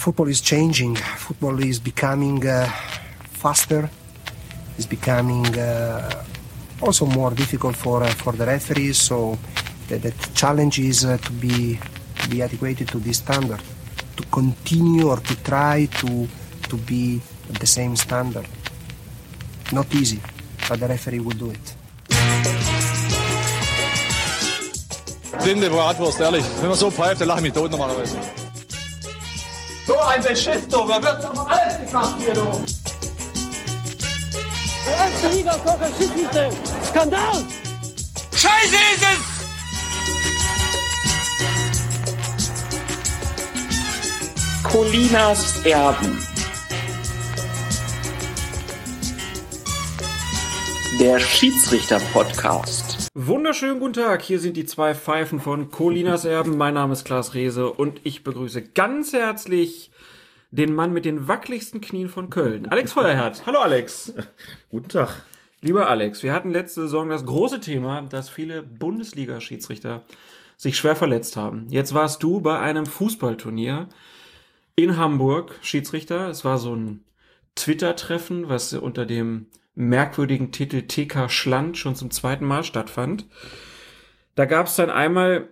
football is changing. Football is becoming uh, faster. It's becoming uh, also more difficult for uh, for the referees. So the, the challenge is uh, to be to be adequate to this standard, to continue or to try to to be at the same standard. Not easy, but the referee will do it. Blinde Bratwurst, ehrlich. Wenn man so pfeift, dann lache ich mich tot normalerweise. So ein Beschiss, du. Da wird doch alles gemacht hier, du. Der erste Liga Schiedsrichter. Skandal! Scheiße ist es! Colinas Erben. Der Schiedsrichter-Podcast. Wunderschönen guten Tag, hier sind die zwei Pfeifen von Colinas Erben. Mein Name ist Klaas Rehse und ich begrüße ganz herzlich den Mann mit den wackeligsten Knien von Köln, Alex Feuerherd. Hallo Alex. Guten Tag. Lieber Alex, wir hatten letzte Saison das große Thema, dass viele Bundesliga-Schiedsrichter sich schwer verletzt haben. Jetzt warst du bei einem Fußballturnier in Hamburg Schiedsrichter. Es war so ein Twitter-Treffen, was unter dem merkwürdigen Titel TK Schland schon zum zweiten Mal stattfand. Da gab es dann einmal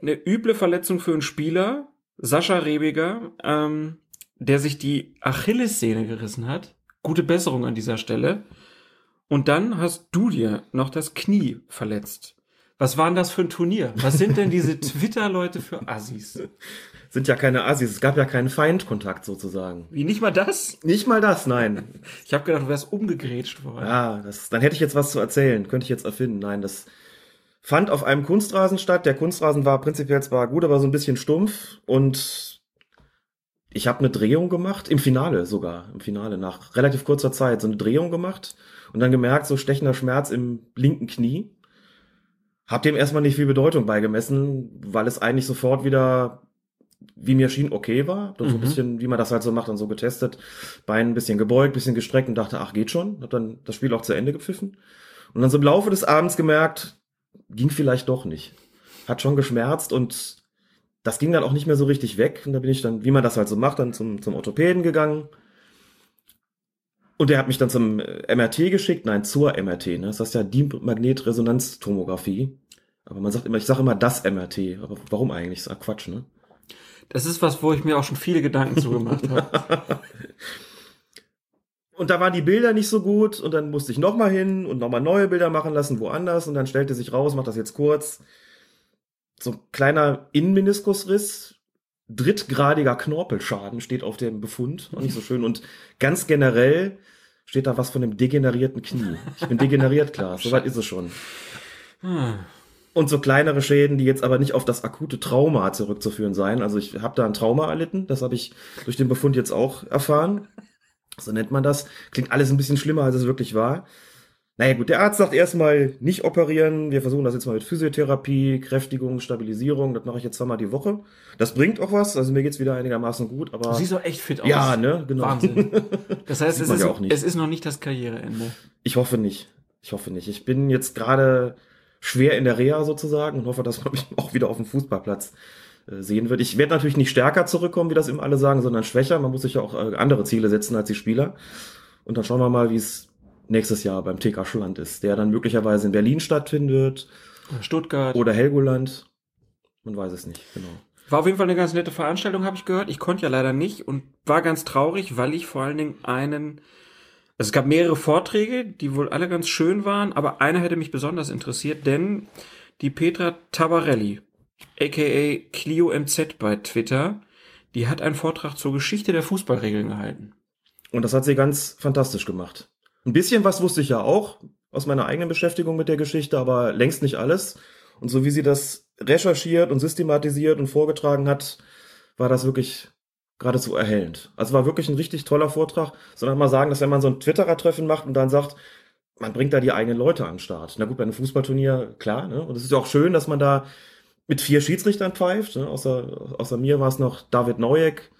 eine üble Verletzung für einen Spieler, Sascha Rebiger, ähm, der sich die Achillessehne gerissen hat. Gute Besserung an dieser Stelle. Und dann hast du dir noch das Knie verletzt. Was war denn das für ein Turnier? Was sind denn diese Twitter-Leute für Assis? Sind ja keine Assis, es gab ja keinen Feindkontakt sozusagen. Wie, nicht mal das? Nicht mal das, nein. Ich habe gedacht, du wärst umgegrätscht worden. Ja, das, dann hätte ich jetzt was zu erzählen, könnte ich jetzt erfinden. Nein, das fand auf einem Kunstrasen statt. Der Kunstrasen war prinzipiell zwar gut, aber so ein bisschen stumpf und ich habe eine Drehung gemacht, im Finale sogar, im Finale, nach relativ kurzer Zeit, so eine Drehung gemacht und dann gemerkt, so stechender Schmerz im linken Knie. Hab dem erstmal nicht viel Bedeutung beigemessen, weil es eigentlich sofort wieder, wie mir schien, okay war. Dann so ein Mhm. bisschen, wie man das halt so macht, dann so getestet. Bein ein bisschen gebeugt, bisschen gestreckt und dachte, ach, geht schon. Hab dann das Spiel auch zu Ende gepfiffen. Und dann so im Laufe des Abends gemerkt, ging vielleicht doch nicht. Hat schon geschmerzt und das ging dann auch nicht mehr so richtig weg. Und da bin ich dann, wie man das halt so macht, dann zum, zum Orthopäden gegangen. Und der hat mich dann zum äh, MRT geschickt, nein, zur MRT, ne? Das heißt ja die Magnetresonanztomographie. Aber man sagt immer, ich sage immer das MRT. Aber warum eigentlich? Das ist ja Quatsch, ne? Das ist was, wo ich mir auch schon viele Gedanken zugemacht habe. Und da waren die Bilder nicht so gut und dann musste ich nochmal hin und nochmal neue Bilder machen lassen, woanders. Und dann stellte sich raus, mach das jetzt kurz, so ein kleiner Innenmeniskusriss, drittgradiger Knorpelschaden steht auf dem Befund, auch nicht so schön. Und ganz generell steht da was von einem degenerierten Knie. Ich bin degeneriert, klar, soweit ist es schon. Und so kleinere Schäden, die jetzt aber nicht auf das akute Trauma zurückzuführen seien. Also ich habe da ein Trauma erlitten, das habe ich durch den Befund jetzt auch erfahren. So nennt man das. Klingt alles ein bisschen schlimmer, als es wirklich war. Naja gut, der Arzt sagt erstmal nicht operieren. Wir versuchen das jetzt mal mit Physiotherapie, Kräftigung, Stabilisierung. Das mache ich jetzt zweimal die Woche. Das bringt auch was. Also mir geht's wieder einigermaßen gut. Aber Du siehst doch echt fit aus. ja, ne, genau. Wahnsinn. Das heißt, es ist, ja auch nicht. es ist noch nicht das Karriereende. Ich hoffe nicht. Ich hoffe nicht. Ich bin jetzt gerade schwer in der Reha sozusagen und hoffe, dass man mich auch wieder auf dem Fußballplatz äh, sehen wird. Ich werde natürlich nicht stärker zurückkommen, wie das immer alle sagen, sondern schwächer. Man muss sich ja auch äh, andere Ziele setzen als die Spieler. Und dann schauen wir mal, wie es nächstes Jahr beim TK Schland ist, der dann möglicherweise in Berlin stattfindet Stuttgart. oder Helgoland. Man weiß es nicht, genau. War auf jeden Fall eine ganz nette Veranstaltung, habe ich gehört. Ich konnte ja leider nicht und war ganz traurig, weil ich vor allen Dingen einen. Also es gab mehrere Vorträge, die wohl alle ganz schön waren, aber einer hätte mich besonders interessiert, denn die Petra Tabarelli, aka Clio MZ bei Twitter, die hat einen Vortrag zur Geschichte der Fußballregeln gehalten. Und das hat sie ganz fantastisch gemacht. Ein bisschen was wusste ich ja auch aus meiner eigenen Beschäftigung mit der Geschichte, aber längst nicht alles. Und so wie sie das recherchiert und systematisiert und vorgetragen hat, war das wirklich geradezu erhellend. Also war wirklich ein richtig toller Vortrag. Sondern mal sagen, dass wenn man so ein Twitterer-Treffen macht und dann sagt, man bringt da die eigenen Leute an den Start. Na gut, bei einem Fußballturnier, klar, ne? Und es ist ja auch schön, dass man da mit vier Schiedsrichtern pfeift. Ne? Außer, außer mir war es noch David Neueck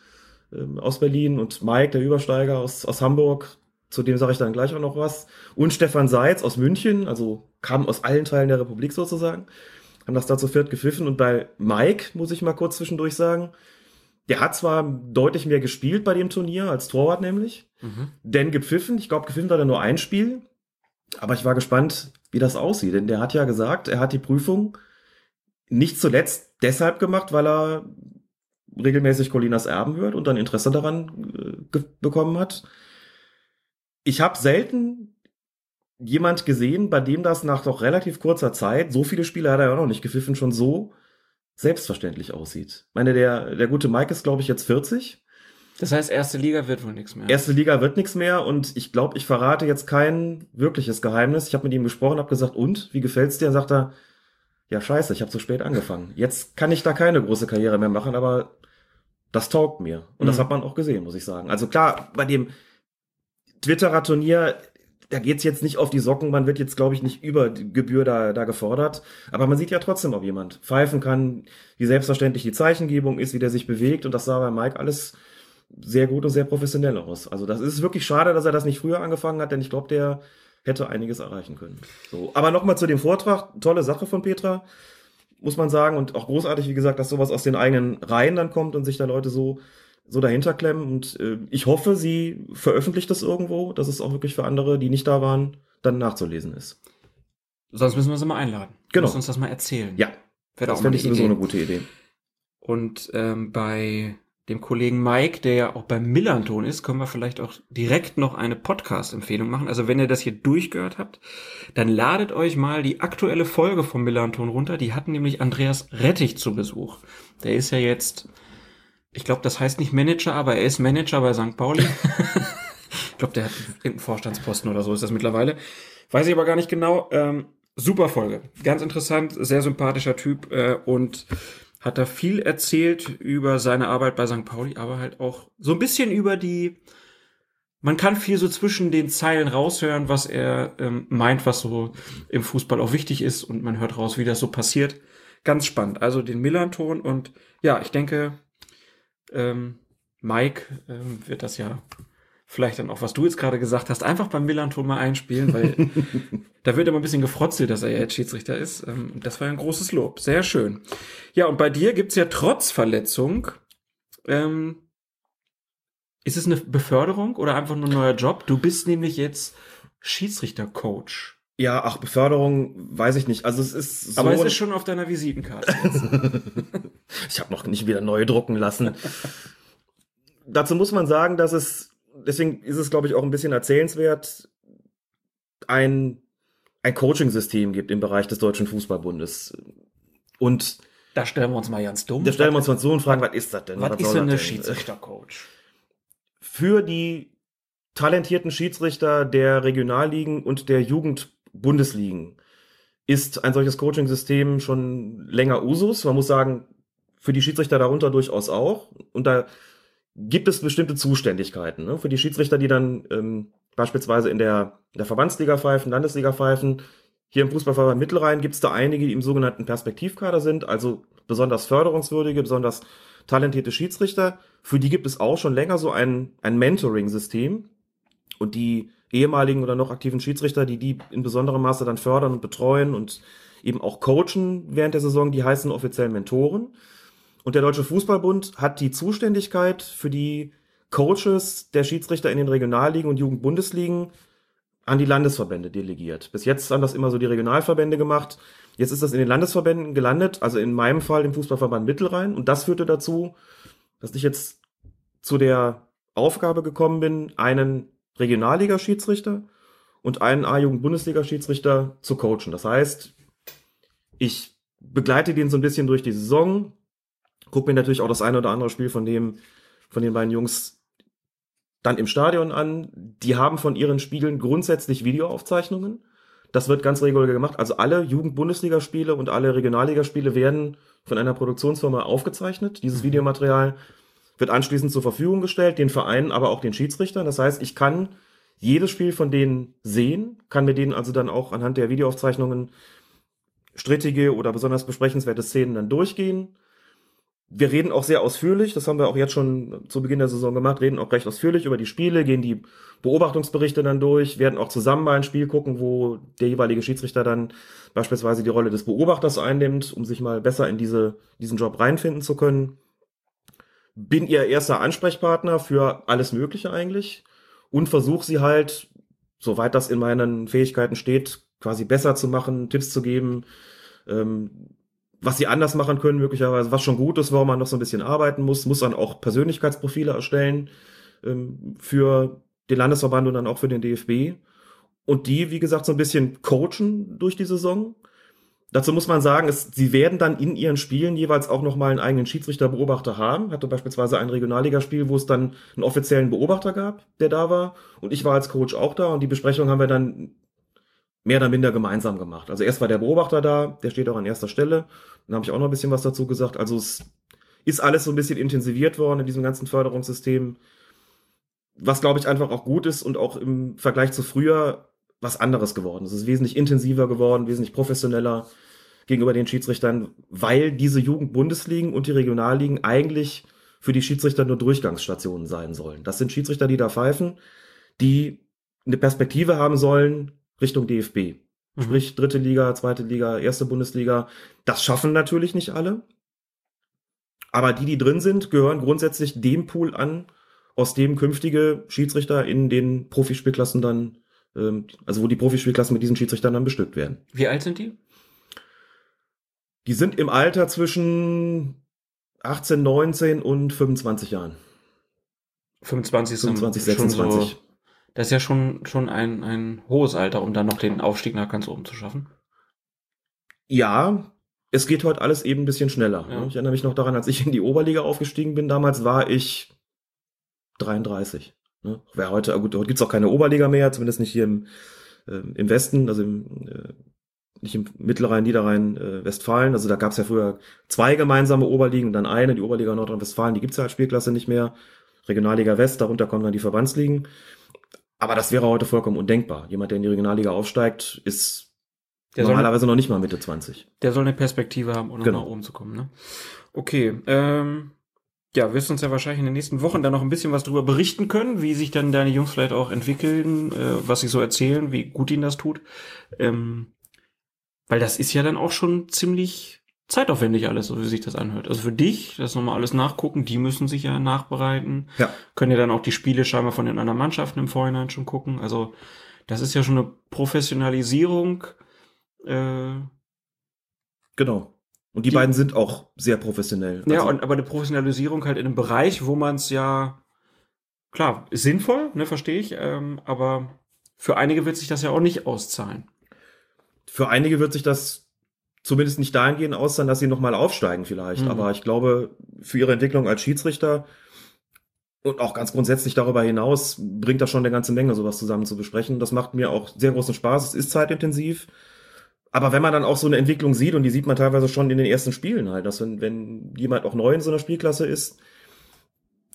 ähm, aus Berlin und Mike, der Übersteiger aus, aus Hamburg. Zu dem sage ich dann gleich auch noch was. Und Stefan Seitz aus München, also kam aus allen Teilen der Republik sozusagen. Haben das da zu viert gepfiffen. Und bei Mike, muss ich mal kurz zwischendurch sagen, Der hat zwar deutlich mehr gespielt bei dem Turnier, als Torwart nämlich, denn gepfiffen, ich glaube, gepfiffen hat er nur ein Spiel, aber ich war gespannt, wie das aussieht, denn der hat ja gesagt, er hat die Prüfung nicht zuletzt deshalb gemacht, weil er regelmäßig Colinas Erben hört und dann Interesse daran äh, bekommen hat. Ich habe selten jemand gesehen, bei dem das nach doch relativ kurzer Zeit, so viele Spiele hat er ja noch nicht gepfiffen, schon so selbstverständlich aussieht. Ich meine, der, der gute Mike ist, glaube ich, jetzt 40. Das heißt, erste Liga wird wohl nichts mehr. Erste Liga wird nichts mehr und ich glaube, ich verrate jetzt kein wirkliches Geheimnis. Ich habe mit ihm gesprochen, habe gesagt, und, wie gefällt's dir? Und sagt er, ja scheiße, ich habe zu spät angefangen. Jetzt kann ich da keine große Karriere mehr machen, aber das taugt mir. Und das Mhm. hat man auch gesehen, muss ich sagen. Also klar, bei dem Twitterer Turnier, da geht's jetzt nicht auf die Socken, man wird jetzt, glaube ich, nicht über Gebühr da, da gefordert. Aber man sieht ja trotzdem, ob jemand pfeifen kann, wie selbstverständlich die Zeichengebung ist, wie der sich bewegt. Und das sah bei Mike alles sehr gut und sehr professionell aus. Also das ist wirklich schade, dass er das nicht früher angefangen hat, denn ich glaube, der hätte einiges erreichen können. So, aber nochmal zu dem Vortrag, tolle Sache von Petra, muss man sagen, und auch großartig, wie gesagt, dass sowas aus den eigenen Reihen dann kommt und sich da Leute so so dahinter klemmen und äh, ich hoffe, sie veröffentlicht das irgendwo, dass es auch wirklich für andere, die nicht da waren, dann nachzulesen ist. Sonst müssen wir sie mal einladen. Genau. Muss uns das mal erzählen. Ja, Wäre das fände ich eine sowieso eine gute Idee. Und ähm, bei dem Kollegen Mike, der ja auch beim Millanton ist, können wir vielleicht auch direkt noch eine Podcast-Empfehlung machen. Also wenn ihr das hier durchgehört habt, dann ladet euch mal die aktuelle Folge vom Millanton runter. Die hatten nämlich Andreas Rettich zu Besuch. Der ist ja jetzt, ich glaube, das heißt nicht Manager, aber er ist Manager bei St. Pauli. ich glaube, der hat irgendeinen Vorstandsposten oder so ist das mittlerweile. Weiß ich aber gar nicht genau. Ähm, super Folge. Ganz interessant, sehr sympathischer Typ äh, und hat da viel erzählt über seine Arbeit bei St. Pauli, aber halt auch so ein bisschen über die. Man kann viel so zwischen den Zeilen raushören, was er ähm, meint, was so im Fußball auch wichtig ist und man hört raus, wie das so passiert. Ganz spannend. Also den Millanton und ja, ich denke, ähm, Mike ähm, wird das ja vielleicht dann auch, was du jetzt gerade gesagt hast, einfach beim Millanton mal einspielen, weil da wird immer ein bisschen gefrotzelt, dass er jetzt Schiedsrichter ist. Ähm, das war ein großes Lob. Sehr schön. Ja, und bei dir gibt's ja trotz Verletzung, ähm, ist es eine Beförderung oder einfach nur ein neuer Job? Du bist nämlich jetzt Schiedsrichtercoach. Ja, ach, Beförderung, weiß ich nicht. Also es ist so. Aber es ist schon auf deiner Visitenkarte. Ich habe noch nicht wieder neu drucken lassen. Dazu muss man sagen, dass es, deswegen ist es, glaube ich, auch ein bisschen erzählenswert, ein, ein Coaching-System gibt im Bereich des Deutschen Fußballbundes. Und da stellen wir uns mal ganz dumm. da stellen wir uns mal so und fragen, was ist das denn? was ist soll denn das Schiedsrichtercoach? Für die talentierten Schiedsrichter der Regionalligen und der Jugendbundesligen ist ein solches Coaching-System schon länger Usus. Man muss sagen, für die Schiedsrichter darunter durchaus auch. Und da gibt es bestimmte Zuständigkeiten. Ne? Für die Schiedsrichter, die dann ähm, beispielsweise in der, in der Verbandsliga pfeifen, Landesliga pfeifen. Hier im Fußballverband Mittelrhein gibt es da einige, die im sogenannten Perspektivkader sind, also besonders förderungswürdige, besonders talentierte Schiedsrichter. Für die gibt es auch schon länger so ein, ein Mentoring-System. Und die ehemaligen oder noch aktiven Schiedsrichter, die die in besonderem Maße dann fördern und betreuen und eben auch coachen während der Saison, die heißen offiziell Mentoren. Und der Deutsche Fußballbund hat die Zuständigkeit für die Coaches der Schiedsrichter in den Regionalligen und Jugendbundesligen an die Landesverbände delegiert. Bis jetzt haben das immer so die Regionalverbände gemacht. Jetzt ist das in den Landesverbänden gelandet, also in meinem Fall im Fußballverband Mittelrhein. Und das führte dazu, dass ich jetzt zu der Aufgabe gekommen bin, einen Regionalliga-Schiedsrichter und einen A-Jugend-Bundesliga-Schiedsrichter zu coachen. Das heißt, ich begleite den so ein bisschen durch die Saison, gucke mir natürlich auch das eine oder andere Spiel von dem, von den beiden Jungs dann im Stadion an. Die haben von ihren Spielen grundsätzlich Videoaufzeichnungen. Das wird ganz regulär gemacht. Also alle Jugend-Bundesligaspiele und alle Regionalligaspiele werden von einer Produktionsfirma aufgezeichnet. Dieses Videomaterial wird anschließend zur Verfügung gestellt, den Vereinen, aber auch den Schiedsrichtern. Das heißt, ich kann jedes Spiel von denen sehen, kann mir denen also dann auch anhand der Videoaufzeichnungen strittige oder besonders besprechenswerte Szenen dann durchgehen. Wir reden auch sehr ausführlich, das haben wir auch jetzt schon zu Beginn der Saison gemacht, reden auch recht ausführlich über die Spiele, gehen die Beobachtungsberichte dann durch, werden auch zusammen mal ein Spiel gucken, wo der jeweilige Schiedsrichter dann beispielsweise die Rolle des Beobachters einnimmt, um sich mal besser in diese, diesen Job reinfinden zu können. bin ihr erster Ansprechpartner für alles Mögliche eigentlich und versuche sie halt, soweit das in meinen Fähigkeiten steht, quasi besser zu machen, Tipps zu geben, ähm, was sie anders machen können, möglicherweise, was schon gut ist, warum man noch so ein bisschen arbeiten muss, muss dann auch Persönlichkeitsprofile erstellen ähm, für den Landesverband und dann auch für den DFB. Und die, wie gesagt, so ein bisschen coachen durch die Saison. Dazu muss man sagen, es, sie werden dann in ihren Spielen jeweils auch nochmal einen eigenen Schiedsrichterbeobachter haben. Hatte beispielsweise ein Regionalligaspiel, wo es dann einen offiziellen Beobachter gab, der da war. Und ich war als Coach auch da. Und die Besprechung haben wir dann mehr oder minder gemeinsam gemacht. Also erst war der Beobachter da, der steht auch an erster Stelle. Dann habe ich auch noch ein bisschen was dazu gesagt. Also es ist alles so ein bisschen intensiviert worden in diesem ganzen Förderungssystem. Was, glaube ich, einfach auch gut ist und auch im Vergleich zu früher was anderes geworden. Es ist wesentlich intensiver geworden, wesentlich professioneller gegenüber den Schiedsrichtern, weil diese Jugendbundesligen und die Regionalligen eigentlich für die Schiedsrichter nur Durchgangsstationen sein sollen. Das sind Schiedsrichter, die da pfeifen, die eine Perspektive haben sollen Richtung DFB. Mhm. Sprich, dritte Liga, zweite Liga, erste Bundesliga. Das schaffen natürlich nicht alle. Aber die, die drin sind, gehören grundsätzlich dem Pool an, aus dem künftige Schiedsrichter in den Profispielklassen dann ähm, also wo die Profispielklassen mit diesen Schiedsrichtern dann bestückt werden. Wie alt sind die? Die sind im Alter zwischen 18, 19 und 25 Jahren. 25, 25 26. So, das ist ja schon, schon ein, ein hohes Alter, um dann noch den Aufstieg nach ganz oben zu schaffen. Ja, es geht heute alles eben ein bisschen schneller. Ja. Ich erinnere mich noch daran, als ich in die Oberliga aufgestiegen bin, damals war ich 33. Ne? Wer heute, gut, heute gibt's auch keine Oberliga mehr, zumindest nicht hier im, äh, im Westen, also im, äh, nicht im Mittelrhein, Niederrhein, äh, Westfalen. Also da gab's ja früher zwei gemeinsame Oberligen und dann eine, die Oberliga Nordrhein-Westfalen, die gibt's ja als Spielklasse nicht mehr. Regionalliga West, darunter kommen dann die Verbandsligen. Aber das wäre heute vollkommen undenkbar. Jemand, der in die Regionalliga aufsteigt, ist der normalerweise noch nicht mal Mitte 20. Der soll eine Perspektive haben, um genau. nach oben zu kommen. Ne? Okay, ähm, ja, wirst uns ja wahrscheinlich in den nächsten Wochen dann noch ein bisschen was darüber berichten können, wie sich dann deine Jungs vielleicht auch entwickeln, äh, was sie so erzählen, wie gut ihnen das tut. Ähm, weil das ist ja dann auch schon ziemlich zeitaufwendig alles, so wie sich das anhört. Also für dich, das nochmal alles nachgucken, die müssen sich ja nachbereiten. Ja. Können ja dann auch die Spiele scheinbar von den anderen Mannschaften im Vorhinein schon gucken. Also das ist ja schon eine Professionalisierung. Äh, genau. Und die, die, beiden sind auch sehr professionell. Ja, also, und, aber eine Professionalisierung halt in einem Bereich, wo man es ja, klar, ist sinnvoll, ne, verstehe ich, ähm, aber für einige wird sich das ja auch nicht auszahlen. Für einige wird sich das zumindest nicht dahingehend auszahlen, dass sie nochmal aufsteigen vielleicht. Mhm. Aber ich glaube, für ihre Entwicklung als Schiedsrichter und auch ganz grundsätzlich darüber hinaus bringt das schon eine ganze Menge, sowas zusammen zu besprechen. Das macht mir auch sehr großen Spaß. Es ist zeitintensiv. Aber wenn man dann auch so eine Entwicklung sieht, und die sieht man teilweise schon in den ersten Spielen halt, dass wenn, wenn jemand auch neu in so einer Spielklasse ist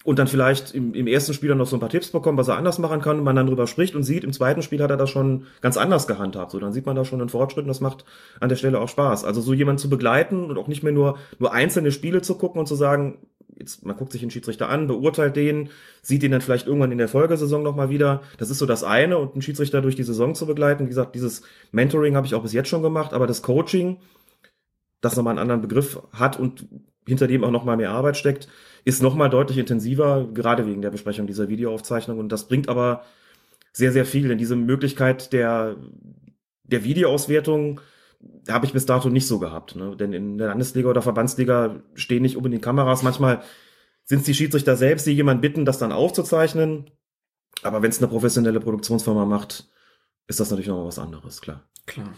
und dann vielleicht im, im ersten Spiel dann noch so ein paar Tipps bekommt, was er anders machen kann, und man dann drüber spricht und sieht, im zweiten Spiel hat er das schon ganz anders gehandhabt. So, dann sieht man da schon einen Fortschritt und das macht an der Stelle auch Spaß. Also so jemanden zu begleiten und auch nicht mehr nur, nur einzelne Spiele zu gucken und zu sagen, jetzt, man guckt sich den Schiedsrichter an, beurteilt den, sieht ihn dann vielleicht irgendwann in der Folgesaison nochmal wieder. Das ist so das eine und einen Schiedsrichter durch die Saison zu begleiten. Wie gesagt, dieses Mentoring habe ich auch bis jetzt schon gemacht, aber das Coaching, das nochmal einen anderen Begriff hat und hinter dem auch nochmal mehr Arbeit steckt, ist nochmal deutlich intensiver, gerade wegen der Besprechung dieser Videoaufzeichnung. Und das bringt aber sehr, sehr viel, denn diese Möglichkeit der, der Videoauswertung, habe ich bis dato nicht so gehabt. Ne? Denn in der Landesliga oder Verbandsliga stehen nicht unbedingt Kameras. Manchmal sind es die Schiedsrichter selbst, die jemanden bitten, das dann aufzuzeichnen. Aber wenn es eine professionelle Produktionsfirma macht, ist das natürlich noch was anderes, klar. Klar.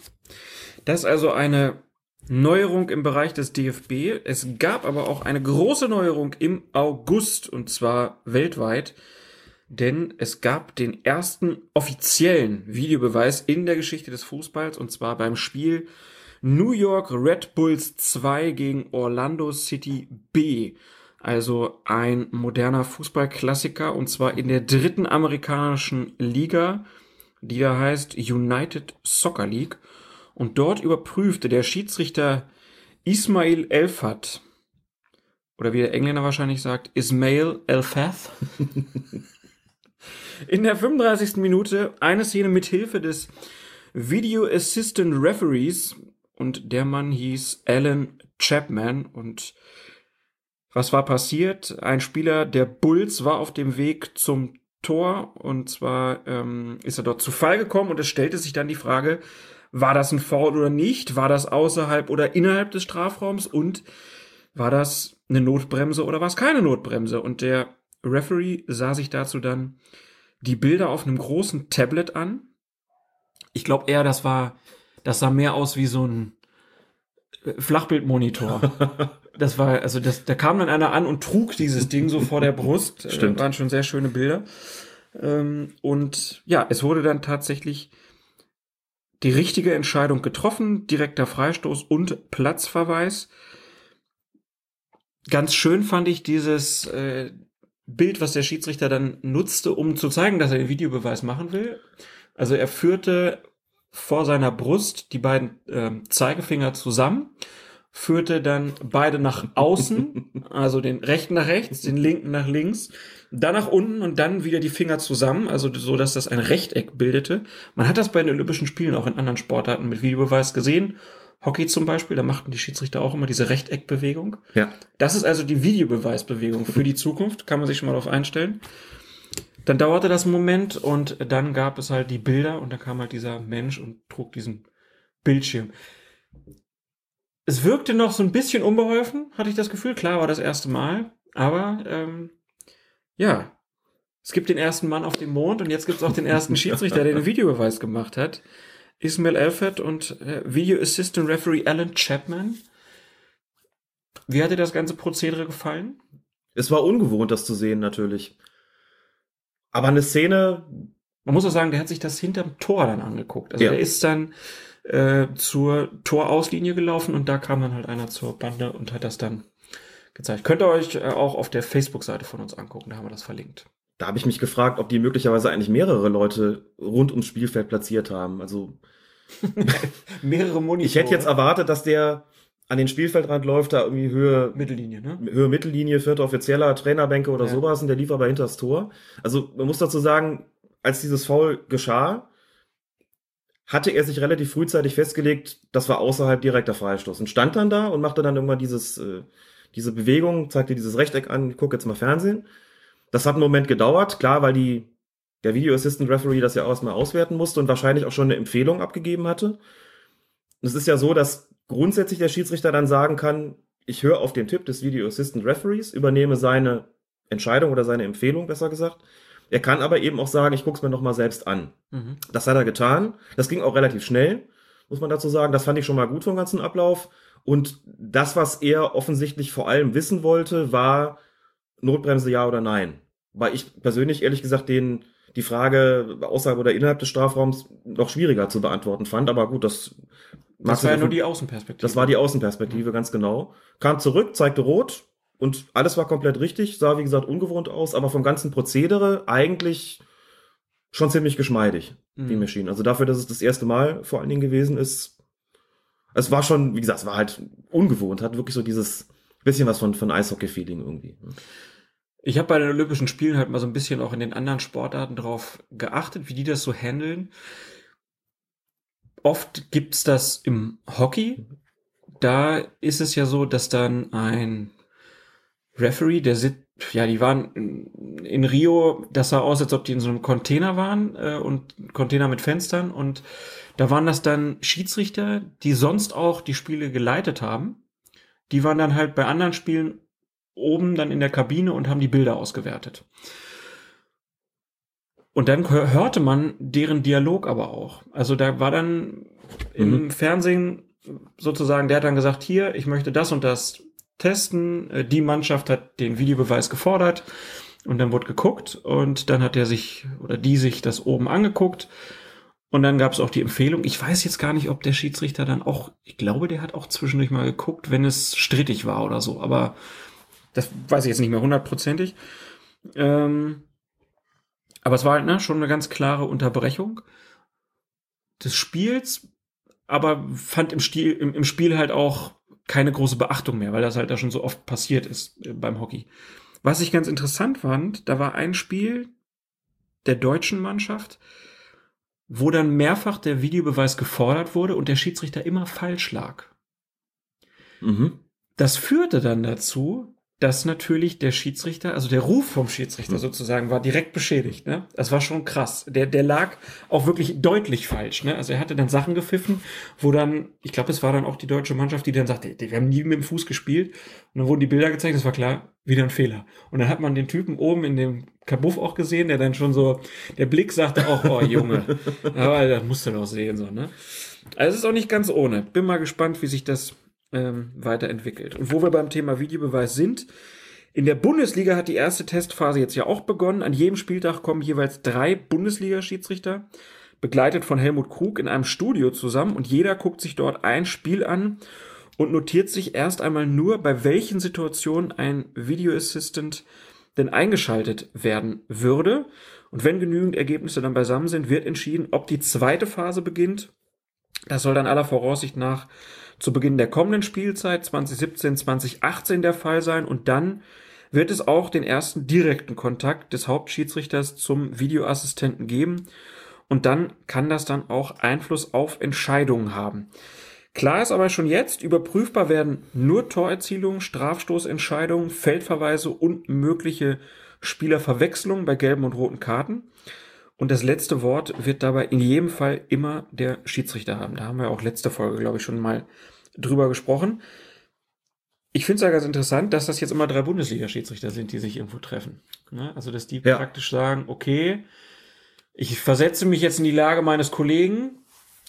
Das ist also eine Neuerung im Bereich des DFB. Es gab aber auch eine große Neuerung im August und zwar weltweit denn es gab den ersten offiziellen Videobeweis in der Geschichte des Fußballs und zwar beim Spiel New York Red Bulls 2 gegen Orlando City B. Also ein moderner Fußballklassiker und zwar in der dritten amerikanischen Liga, die da heißt United Soccer League. Und dort überprüfte der Schiedsrichter Ismail Elfat, oder wie der Engländer wahrscheinlich sagt, Ismail Elfath, in der 35. Minute eine Szene mit Hilfe des Video Assistant Referees und der Mann hieß Alan Chapman und Was war passiert? Ein Spieler der Bulls war auf dem Weg zum Tor und zwar ähm, ist er dort zu Fall gekommen und es stellte sich dann die Frage, war das ein Foul oder nicht? War das außerhalb oder innerhalb des Strafraums? Und war das eine Notbremse oder war es keine Notbremse? Und der Referee sah sich dazu dann die Bilder auf einem großen Tablet an. Ich glaube eher, das war, das sah mehr aus wie so ein äh, Flachbildmonitor. Das war, also das, da kam dann einer an und trug dieses Ding so vor der Brust. Äh, Stimmt. waren schon sehr schöne Bilder. Ähm, und ja, es wurde dann tatsächlich die richtige Entscheidung getroffen, direkter Freistoß und Platzverweis. Ganz schön fand ich dieses äh, Bild, was der Schiedsrichter dann nutzte, um zu zeigen, dass er den Videobeweis machen will. Also er führte vor seiner Brust die beiden ähm, Zeigefinger zusammen, führte dann beide nach außen, also den rechten nach rechts, den linken nach links, dann nach unten und dann wieder die Finger zusammen, also so, dass das ein Rechteck bildete. Man hat das bei den Olympischen Spielen auch in anderen Sportarten mit Videobeweis gesehen. Hockey zum Beispiel, da machten die Schiedsrichter auch immer diese Rechteckbewegung. Ja. Das ist also die Videobeweisbewegung für die Zukunft, kann man sich schon mal darauf einstellen. Dann dauerte das einen Moment und dann gab es halt die Bilder und da kam halt dieser Mensch und trug diesen Bildschirm. Es wirkte noch so ein bisschen unbeholfen, hatte ich das Gefühl. Klar war das erste Mal, aber ähm, ja, es gibt den ersten Mann auf dem Mond und jetzt gibt es auch den ersten Schiedsrichter, der den Videobeweis gemacht hat. Ismail Elfert und äh, Video Assistant Referee Alan Chapman. Wie hat dir das ganze Prozedere gefallen? Es war ungewohnt, das zu sehen, natürlich. Aber eine Szene, Man muss auch sagen, der hat sich das hinterm Tor dann angeguckt. Also Ja. der ist dann äh, zur Torauslinie gelaufen und da kam dann halt einer zur Bande und hat das dann gezeigt. Könnt ihr euch äh, auch auf der Facebook-Seite von uns angucken, da haben wir das verlinkt. da habe ich mich gefragt, ob die möglicherweise eigentlich mehrere Leute rund ums Spielfeld platziert haben. Also Mehrere Monitore. ich hätte jetzt erwartet, dass der an den Spielfeldrand läuft, da irgendwie Höhe, Mittellinie, ne? Höhe Mittellinie, vierter Offizieller, Trainerbänke oder Ja. sowas und der lief aber hinters Tor. Also man muss dazu sagen, als dieses Foul geschah, hatte er sich relativ frühzeitig festgelegt, das war außerhalb direkter Freistoß und stand dann da und machte dann irgendwann dieses, äh, diese Bewegung, zeigte dieses Rechteck an, ich gucke jetzt mal Fernsehen. Das hat einen Moment gedauert, klar, weil die, der Video Assistant Referee das ja auch erstmal auswerten musste und wahrscheinlich auch schon eine Empfehlung abgegeben hatte. Es ist ja so, dass grundsätzlich der Schiedsrichter dann sagen kann, ich höre auf den Tipp des Video Assistant Referees, übernehme seine Entscheidung oder seine Empfehlung, besser gesagt. Er kann aber eben auch sagen, ich gucke es mir nochmal selbst an. Mhm. Das hat er getan. Das ging auch relativ schnell, muss man dazu sagen. Das fand ich schon mal gut vom ganzen Ablauf. Und das, was er offensichtlich vor allem wissen wollte, war Notbremse ja oder nein. Weil ich persönlich ehrlich gesagt den, die Frage außerhalb oder innerhalb des Strafraums noch schwieriger zu beantworten fand. Aber gut, das, Das war ja nur die Außenperspektive. das war die Außenperspektive, ganz genau. Kam zurück, zeigte rot und alles war komplett richtig, sah wie gesagt ungewohnt aus, aber vom ganzen Prozedere eigentlich schon ziemlich geschmeidig, wie Mhm. mir schien. Also dafür, dass es das erste Mal vor allen Dingen gewesen ist, es war schon, wie gesagt, es war halt ungewohnt, hat wirklich so dieses bisschen was von, von Eishockey-Feeling irgendwie. Ich habe bei den Olympischen Spielen halt mal so ein bisschen auch in den anderen Sportarten drauf geachtet, wie die das so handeln. Oft gibt's das im Hockey. Da ist es ja so, dass dann ein Referee, der sitzt, ja, die waren in- in Rio, das sah aus, als ob die in so einem Container waren äh, und Container mit Fenstern und da waren das dann Schiedsrichter, die sonst auch die Spiele geleitet haben. Die waren dann halt bei anderen Spielen oben dann in der Kabine und haben die Bilder ausgewertet. Und dann hör- hörte man deren Dialog aber auch. Also da war dann im Fernsehen sozusagen, der hat dann gesagt, hier, ich möchte das und das testen. Äh, Die Mannschaft hat den Videobeweis gefordert und dann wurde geguckt und dann hat er sich oder die sich das oben angeguckt und dann gab es auch die Empfehlung. Ich weiß jetzt gar nicht, ob der Schiedsrichter dann auch, ich glaube, der hat auch zwischendurch mal geguckt, wenn es strittig war oder so, aber das weiß ich jetzt nicht mehr hundertprozentig. Ähm, aber es war halt ne, schon eine ganz klare Unterbrechung des Spiels, aber fand im, Stil, im, im Spiel halt auch keine große Beachtung mehr, weil das halt da schon so oft passiert ist äh, beim Hockey. Was ich ganz interessant fand, da war ein Spiel der deutschen Mannschaft, wo dann mehrfach der Videobeweis gefordert wurde und der Schiedsrichter immer falsch lag. Mhm. Das führte dann dazu, dass natürlich der Schiedsrichter, also der Ruf vom Schiedsrichter Hm. sozusagen, war direkt beschädigt. Ne? Das war schon krass. Der, der lag auch wirklich deutlich falsch. Ne? Also er hatte dann Sachen gepfiffen, wo dann, ich glaube, es war dann auch die deutsche Mannschaft, die dann sagte, wir haben nie mit dem Fuß gespielt. Und dann wurden die Bilder gezeigt, das war klar, wieder ein Fehler. Und dann hat man den Typen oben in dem Kabuff auch gesehen, der dann schon so, der Blick sagte auch, oh Junge, aber das musst du doch sehen. So, ne? Also es ist auch nicht ganz ohne. Bin mal gespannt, wie sich das ähm, weiterentwickelt. Und wo wir beim Thema Videobeweis sind, in der Bundesliga hat die erste Testphase jetzt ja auch begonnen. An jedem Spieltag kommen jeweils drei Bundesliga-Schiedsrichter, begleitet von Helmut Krug, in einem Studio zusammen und jeder guckt sich dort ein Spiel an und notiert sich erst einmal nur, bei welchen Situationen ein Video Assistant denn eingeschaltet werden würde. Und wenn genügend Ergebnisse dann beisammen sind, wird entschieden, ob die zweite Phase beginnt. Das soll dann aller Voraussicht nach zu Beginn der kommenden Spielzeit 2017, 2018 der Fall sein und dann wird es auch den ersten direkten Kontakt des Hauptschiedsrichters zum Videoassistenten geben und dann kann das dann auch Einfluss auf Entscheidungen haben. Klar ist aber schon jetzt, überprüfbar werden nur Torerzielungen, Strafstoßentscheidungen, Feldverweise und mögliche Spielerverwechslungen bei gelben und roten Karten. Und das letzte Wort wird dabei in jedem Fall immer der Schiedsrichter haben. Da haben wir auch letzte Folge, glaube ich, schon mal drüber gesprochen. Ich finde es ja ganz interessant, dass das jetzt immer drei Bundesliga-Schiedsrichter sind, die sich irgendwo treffen. Ne? Also, dass die Ja. praktisch sagen, okay, ich versetze mich jetzt in die Lage meines Kollegen,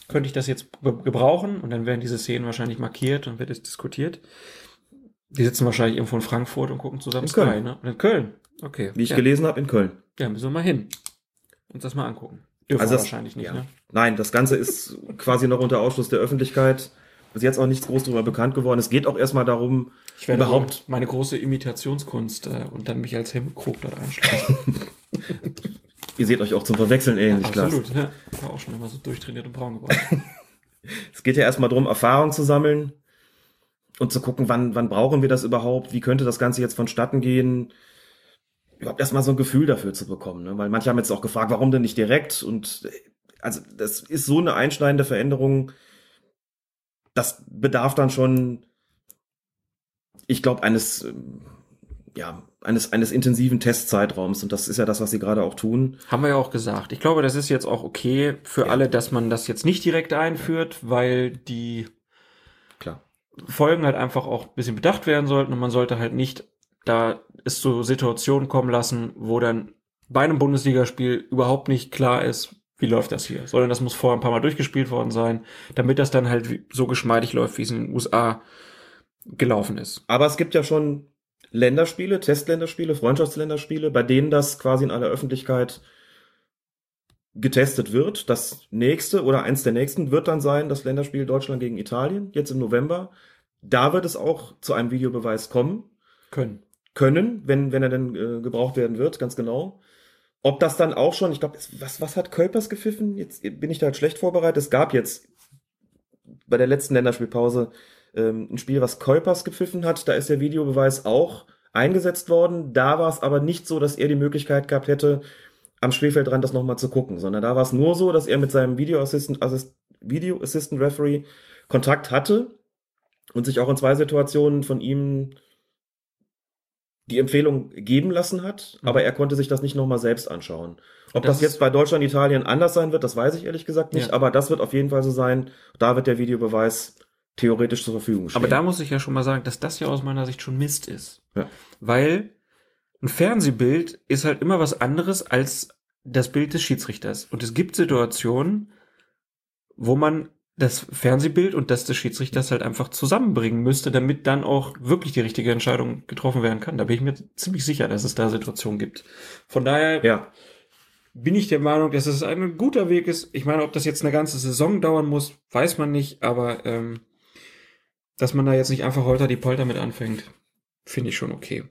könnte ich das jetzt ge- gebrauchen? Und dann werden diese Szenen wahrscheinlich markiert und wird es diskutiert. Die sitzen wahrscheinlich irgendwo in Frankfurt und gucken zusammen In Sky, Köln. ne? Und in Köln. Okay. Wie ich ja. gelesen habe, in Köln. Ja, müssen wir mal hin. Uns das mal angucken. Dürfen Also das- wahrscheinlich nicht, ja. ne? Nein, das Ganze ist quasi noch unter Ausschluss der Öffentlichkeit. Bis jetzt auch nichts groß darüber bekannt geworden. Es geht auch erstmal darum, Ich werde überhaupt. meine große Imitationskunst äh, und dann mich als Helmut Krug dort einschlagen. Ihr seht euch auch zum Verwechseln ähnlich, klar. Absolut, ja. War auch schon immer so durchtrainiert und braun geworden. Es geht ja erstmal darum, Erfahrung zu sammeln und zu gucken, wann, wann brauchen wir das überhaupt? Wie könnte das Ganze jetzt vonstatten gehen? Überhaupt erstmal so ein Gefühl dafür zu bekommen. Ne? Weil manche haben jetzt auch gefragt, warum denn nicht direkt? Und äh, also das ist so eine einschneidende Veränderung. Das bedarf dann schon, ich glaube, eines, ähm, ja, eines, eines intensiven Testzeitraums. Und das ist ja das, was sie gerade auch tun. Haben wir ja auch gesagt. Ich glaube, das ist jetzt auch okay für Ja. alle, dass man das jetzt nicht direkt einführt, weil die Klar. Folgen halt einfach auch ein bisschen bedacht werden sollten und man sollte halt nicht da es zu Situationen kommen lassen, wo dann bei einem Bundesligaspiel überhaupt nicht klar ist, wie läuft das hier, sondern das muss vorher ein paar Mal durchgespielt worden sein, damit das dann halt so geschmeidig läuft, wie es in den USA gelaufen ist. Aber es gibt ja schon Länderspiele, Testländerspiele, Freundschaftsländerspiele, bei denen das quasi in aller Öffentlichkeit getestet wird. Das nächste oder eins der nächsten wird dann sein das Länderspiel Deutschland gegen Italien, jetzt im November. Da wird es auch zu einem Videobeweis kommen Können. Können, wenn, wenn er denn äh, gebraucht werden wird, ganz genau. Ob das dann auch schon, ich glaube, was, was hat Kölpers gepfiffen? Jetzt bin ich da halt schlecht vorbereitet. Es gab jetzt bei der letzten Länderspielpause ähm, ein Spiel, was Kölpers gepfiffen hat. Da ist der Videobeweis auch eingesetzt worden. Da war es aber nicht so, dass er die Möglichkeit gehabt hätte, am Spielfeldrand das nochmal zu gucken, sondern da war es nur so, dass er mit seinem Video Assistant, Assist, Video Assistant Referee Kontakt hatte und sich auch in zwei Situationen von ihm die Empfehlung geben lassen hat, Mhm. aber er konnte sich das nicht nochmal selbst anschauen. Ob Das das, jetzt bei Deutschland, Italien anders sein wird, das weiß ich ehrlich gesagt nicht, Ja. aber das wird auf jeden Fall so sein. Da wird der Videobeweis theoretisch zur Verfügung stehen. Aber da muss ich ja schon mal sagen, dass das ja aus meiner Sicht schon Mist ist. Ja. Weil ein Fernsehbild ist halt immer was anderes als das Bild des Schiedsrichters. Und es gibt Situationen, wo man das Fernsehbild und das des Schiedsrichters halt einfach zusammenbringen müsste, damit dann auch wirklich die richtige Entscheidung getroffen werden kann. Da bin ich mir ziemlich sicher, dass es da Situationen gibt. Von daher ja, bin ich der Meinung, dass es ein guter Weg ist. Ich meine, ob das jetzt eine ganze Saison dauern muss, weiß man nicht, aber ähm, dass man da jetzt nicht einfach holter die Polter mit anfängt, finde ich schon okay.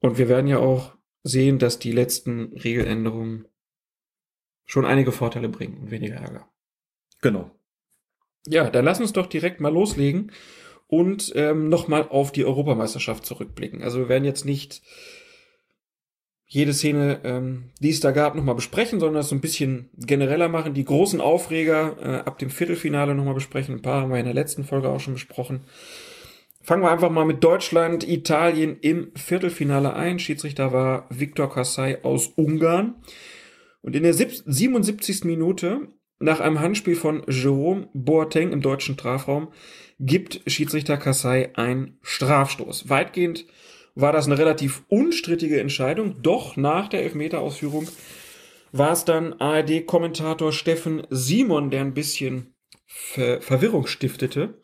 Und wir werden ja auch sehen, dass die letzten Regeländerungen schon einige Vorteile bringen und weniger Ärger. Genau. Ja, dann lass uns doch direkt mal loslegen und ähm, nochmal auf die Europameisterschaft zurückblicken. Also wir werden jetzt nicht jede Szene, ähm, die es da gab, nochmal besprechen, sondern das so ein bisschen genereller machen. Die großen Aufreger äh, ab dem Viertelfinale nochmal besprechen. Ein paar haben wir in der letzten Folge auch schon besprochen. Fangen wir einfach mal mit Deutschland, Italien im Viertelfinale ein. Schiedsrichter war Viktor Kassai aus Ungarn. Und in der 77. Minute, nach einem Handspiel von Jerome Boateng im deutschen Strafraum, gibt Schiedsrichter Kassai einen Strafstoß. Weitgehend war das eine relativ unstrittige Entscheidung, doch nach der Elfmeterausführung war es dann ARD-Kommentator Steffen Simon, der ein bisschen Ver Verwirrung stiftete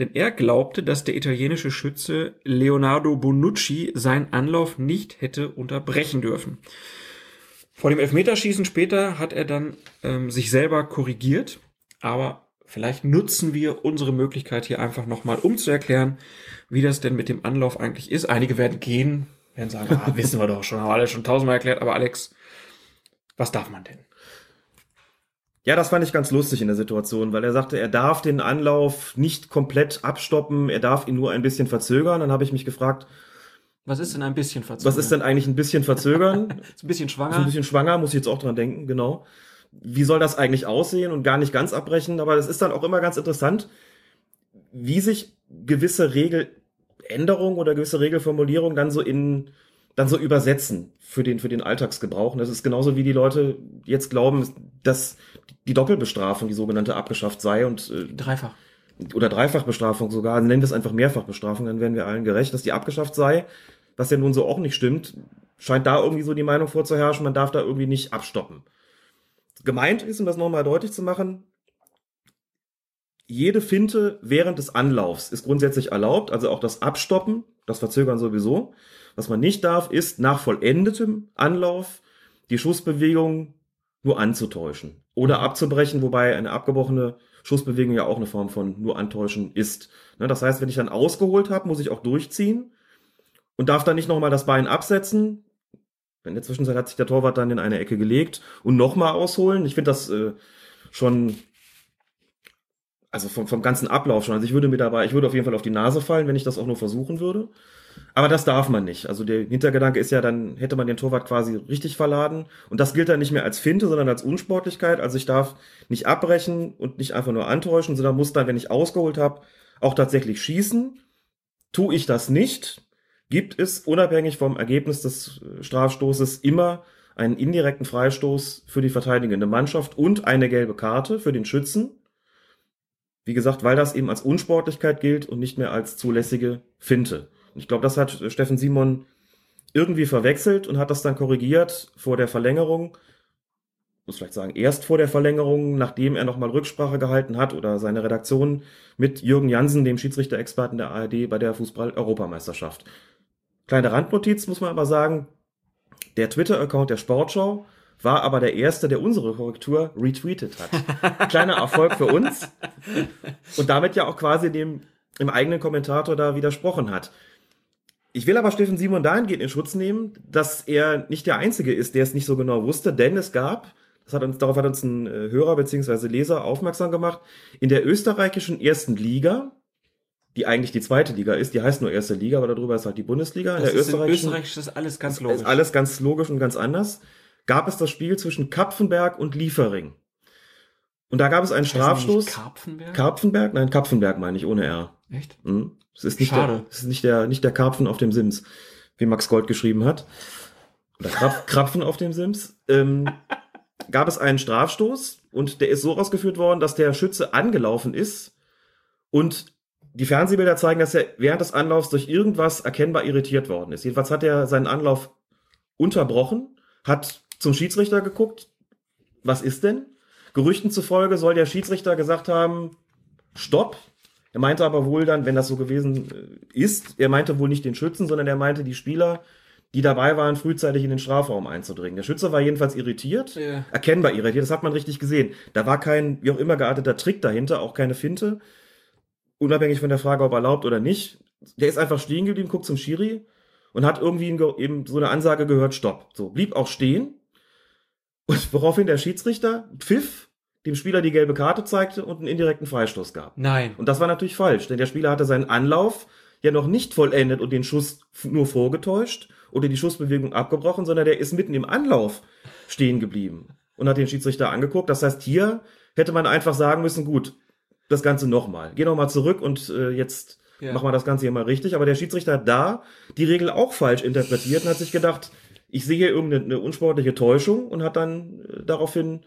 denn er glaubte, dass der italienische Schütze Leonardo Bonucci seinen Anlauf nicht hätte unterbrechen dürfen. Vor dem Elfmeterschießen später hat er dann ähm, sich selber korrigiert, aber vielleicht nutzen wir unsere Möglichkeit hier einfach nochmal, um zu erklären, wie das denn mit dem Anlauf eigentlich ist. Einige werden gehen, werden sagen, ah, wissen wir doch schon, haben alle schon tausendmal erklärt, aber Alex, was darf man denn? Ja, das fand ich ganz lustig in der Situation, weil er sagte, er darf den Anlauf nicht komplett abstoppen, er darf ihn nur ein bisschen verzögern. Dann habe ich mich gefragt, was ist denn ein bisschen verzögern? Was ist denn eigentlich ein bisschen verzögern? ist ein bisschen schwanger. Ist ein bisschen schwanger, muss ich jetzt auch dran denken, genau. Wie soll das eigentlich aussehen und gar nicht ganz abbrechen? Aber es ist dann auch immer ganz interessant, wie sich gewisse Regeländerungen oder gewisse Regelformulierungen dann so in dann so übersetzen für den, für den Alltagsgebrauch. Und das ist genauso wie die Leute jetzt glauben, dass die Doppelbestrafung, die sogenannte, abgeschafft sei und äh, dreifach oder Dreifachbestrafung sogar, nennen wir es einfach Mehrfachbestrafung, dann werden wir allen gerecht, dass die abgeschafft sei, was ja nun so auch nicht stimmt, scheint da irgendwie so die Meinung vorzuherrschen, man darf da irgendwie nicht abstoppen. Gemeint ist, um das nochmal deutlich zu machen, jede Finte während des Anlaufs ist grundsätzlich erlaubt, also auch das Abstoppen, das Verzögern sowieso. Was man nicht darf, ist nach vollendetem Anlauf die Schussbewegung nur anzutäuschen oder abzubrechen, wobei eine abgebrochene Schussbewegung ja auch eine Form von nur antäuschen ist. Ne, das heißt, wenn ich dann ausgeholt habe, muss ich auch durchziehen und darf dann nicht nochmal das Bein absetzen. In der Zwischenzeit hat sich der Torwart dann in eine Ecke gelegt und nochmal ausholen. Ich finde das äh, schon, also vom, vom ganzen Ablauf schon. Also ich würde mir dabei, ich würde auf jeden Fall auf die Nase fallen, wenn ich das auch nur versuchen würde. Aber das darf man nicht. Also der Hintergedanke ist ja, dann hätte man den Torwart quasi richtig verladen. Und das gilt dann nicht mehr als Finte, sondern als Unsportlichkeit. Also ich darf nicht abbrechen und nicht einfach nur antäuschen, sondern muss dann, wenn ich ausgeholt habe, auch tatsächlich schießen. Tu ich das nicht, gibt es unabhängig vom Ergebnis des äh, Strafstoßes immer einen indirekten Freistoß für die verteidigende Mannschaft und eine gelbe Karte für den Schützen. Wie gesagt, weil das eben als Unsportlichkeit gilt und nicht mehr als zulässige Finte. Ich glaube, das hat Steffen Simon irgendwie verwechselt und hat das dann korrigiert vor der Verlängerung. Muss vielleicht sagen, erst vor der Verlängerung, nachdem er nochmal Rücksprache gehalten hat oder seine Redaktion mit Jürgen Jansen, dem Schiedsrichter-Experten der ARD bei der Fußball-Europameisterschaft. Kleine Randnotiz muss man aber sagen, der Twitter-Account der Sportschau war aber der erste, der unsere Korrektur retweetet hat. Kleiner Erfolg für uns und damit ja auch quasi dem im eigenen Kommentator da widersprochen hat. Ich will aber Steffen Simon dahingehend in Schutz nehmen, dass er nicht der Einzige ist, der es nicht so genau wusste, denn es gab, das hat uns, darauf hat uns ein äh, Hörer bzw. Leser aufmerksam gemacht, in der österreichischen ersten Liga, die eigentlich die zweite Liga ist, die heißt nur erste Liga, aber darüber ist halt die Bundesliga. Das in der ist österreichischen, in Österreich ist alles ganz logisch. Ist alles ganz logisch und ganz anders. Gab es das Spiel zwischen Kapfenberg und Liefering. Und da gab es einen Strafstoß. Karpfenberg? Karpfenberg? Nein, Kapfenberg meine ich, ohne R. Echt? Mhm. Es ist nicht Schade. der, es ist nicht der, nicht der Karpfen auf dem Sims, wie Max Gold geschrieben hat. Oder Krapf, Krapfen auf dem Sims. Ähm, gab es einen Strafstoß und der ist so ausgeführt worden, dass der Schütze angelaufen ist und die Fernsehbilder zeigen, dass er während des Anlaufs durch irgendwas erkennbar irritiert worden ist. Jedenfalls hat er seinen Anlauf unterbrochen, hat zum Schiedsrichter geguckt, was ist denn? Gerüchten zufolge soll der Schiedsrichter gesagt haben, stopp. Er meinte aber wohl dann, wenn das so gewesen äh, ist, er meinte wohl nicht den Schützen, sondern er meinte die Spieler, die dabei waren, frühzeitig in den Strafraum einzudringen. Der Schütze war jedenfalls irritiert, Ja. erkennbar irritiert, das hat man richtig gesehen. Da war kein, wie auch immer gearteter Trick dahinter, auch keine Finte. Unabhängig von der Frage, ob erlaubt oder nicht. Der ist einfach stehen geblieben, guckt zum Schiri und hat irgendwie eben so eine Ansage gehört, stopp. So, blieb auch stehen. Und woraufhin der Schiedsrichter pfiff, dem Spieler die gelbe Karte zeigte und einen indirekten Freistoß gab. Nein. Und das war natürlich falsch, denn der Spieler hatte seinen Anlauf ja noch nicht vollendet und den Schuss nur vorgetäuscht oder die Schussbewegung abgebrochen, sondern der ist mitten im Anlauf stehen geblieben und hat den Schiedsrichter angeguckt. Das heißt, hier hätte man einfach sagen müssen, gut, das Ganze nochmal. Geh nochmal zurück und äh, jetzt Ja. Machen wir das Ganze hier mal richtig. Aber der Schiedsrichter hat da die Regel auch falsch interpretiert und hat sich gedacht, ich sehe hier irgendeine eine unsportliche Täuschung und hat dann äh, daraufhin,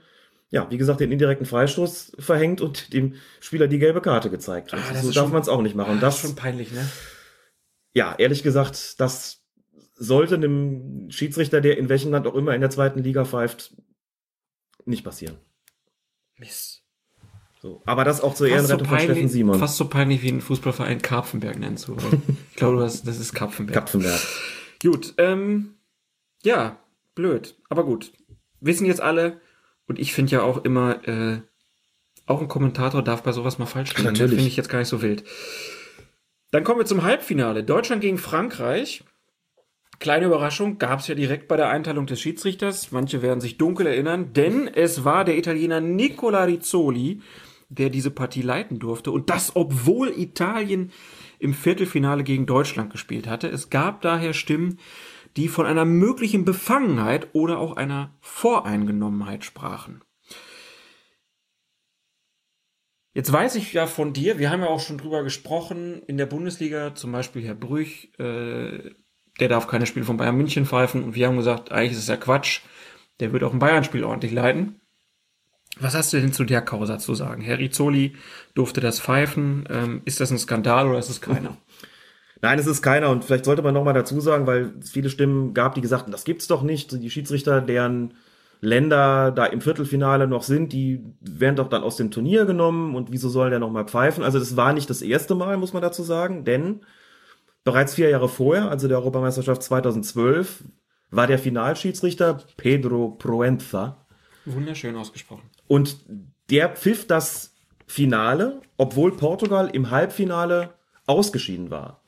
ja, wie gesagt, den indirekten Freistoß verhängt und dem Spieler die gelbe Karte gezeigt. Ah, das so darf man es auch nicht machen. Das das, ist schon peinlich, ne? ja, ehrlich gesagt, das sollte einem Schiedsrichter, der in welchem Land auch immer in der zweiten Liga pfeift, nicht passieren. Mist. So. Aber das auch zur Fast so, Ehrenrettung von Steffen peinlich, Simon. fast so peinlich wie ein Fußballverein Karpfenberg nennst du. oder? ich glaube, das, ist Karpfenberg. Kapfenberg. Gut, ähm, ja, blöd, aber gut. Wissen jetzt alle, und ich finde ja auch immer, äh, auch ein Kommentator darf bei sowas mal falsch liegen. Natürlich. Finde ich jetzt gar nicht so wild. Dann kommen wir zum Halbfinale. Deutschland gegen Frankreich. Kleine Überraschung, gab es ja direkt bei der Einteilung des Schiedsrichters. Manche werden sich dunkel erinnern, denn es war der Italiener Nicola Rizzoli, der diese Partie leiten durfte. Und das, obwohl Italien im Viertelfinale gegen Deutschland gespielt hatte. Es gab daher Stimmen, die von einer möglichen Befangenheit oder auch einer Voreingenommenheit sprachen. Jetzt weiß ich ja von dir, wir haben ja auch schon drüber gesprochen, in der Bundesliga, zum Beispiel Herr Brüch, äh, der darf keine Spiele von Bayern München pfeifen und wir haben gesagt, eigentlich ist es ja Quatsch, der wird auch ein Bayern-Spiel ordentlich leiten. Was hast du denn zu der Causa zu sagen? Herr Rizzoli durfte das pfeifen. Ähm, ist das ein Skandal oder ist es keiner? Nein, es ist keiner. Und vielleicht sollte man noch mal dazu sagen, weil es viele Stimmen gab, die gesagt haben, das gibt's doch nicht. Die Schiedsrichter, deren Länder da im Viertelfinale noch sind, die werden doch dann aus dem Turnier genommen. Und wieso soll der noch mal pfeifen? Also das war nicht das erste Mal, muss man dazu sagen. Denn bereits vier Jahre vorher, also der Europameisterschaft 2012, war der Finalschiedsrichter Pedro Proenza. Wunderschön ausgesprochen. Und der pfiff das Finale, obwohl Portugal im Halbfinale ausgeschieden war.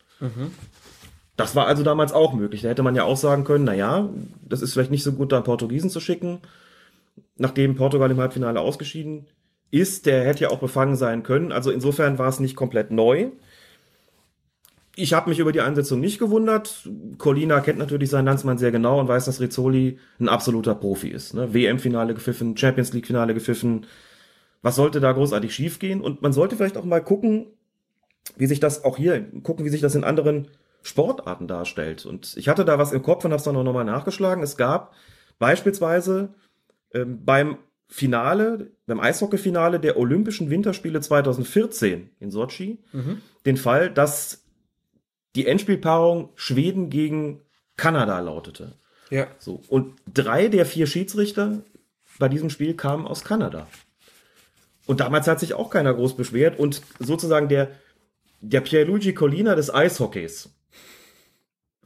Das war also damals auch möglich. Da hätte man ja auch sagen können, na ja, das ist vielleicht nicht so gut, da einen Portugiesen zu schicken. Nachdem Portugal im Halbfinale ausgeschieden ist, der hätte ja auch befangen sein können. Also insofern war es nicht komplett neu. Ich habe mich über die Einsetzung nicht gewundert. Colina kennt natürlich seinen Landsmann sehr genau und weiß, dass Rizzoli ein absoluter Profi ist. Ne? WM-Finale gepfiffen, Champions League-Finale gepfiffen. Was sollte da großartig schiefgehen? Und man sollte vielleicht auch mal gucken, wie sich das auch hier, gucken, wie sich das in anderen Sportarten darstellt. Und ich hatte da was im Kopf und habe es dann auch nochmal nachgeschlagen. Es gab beispielsweise ähm, beim Finale, beim Eishockey-Finale der Olympischen Winterspiele 2014 in Sochi, den Fall, dass die Endspielpaarung Schweden gegen Kanada lautete. Ja. So. Und drei der vier Schiedsrichter bei diesem Spiel kamen aus Kanada. Und damals hat sich auch keiner groß beschwert und sozusagen der, der Pierluigi Collina des Eishockeys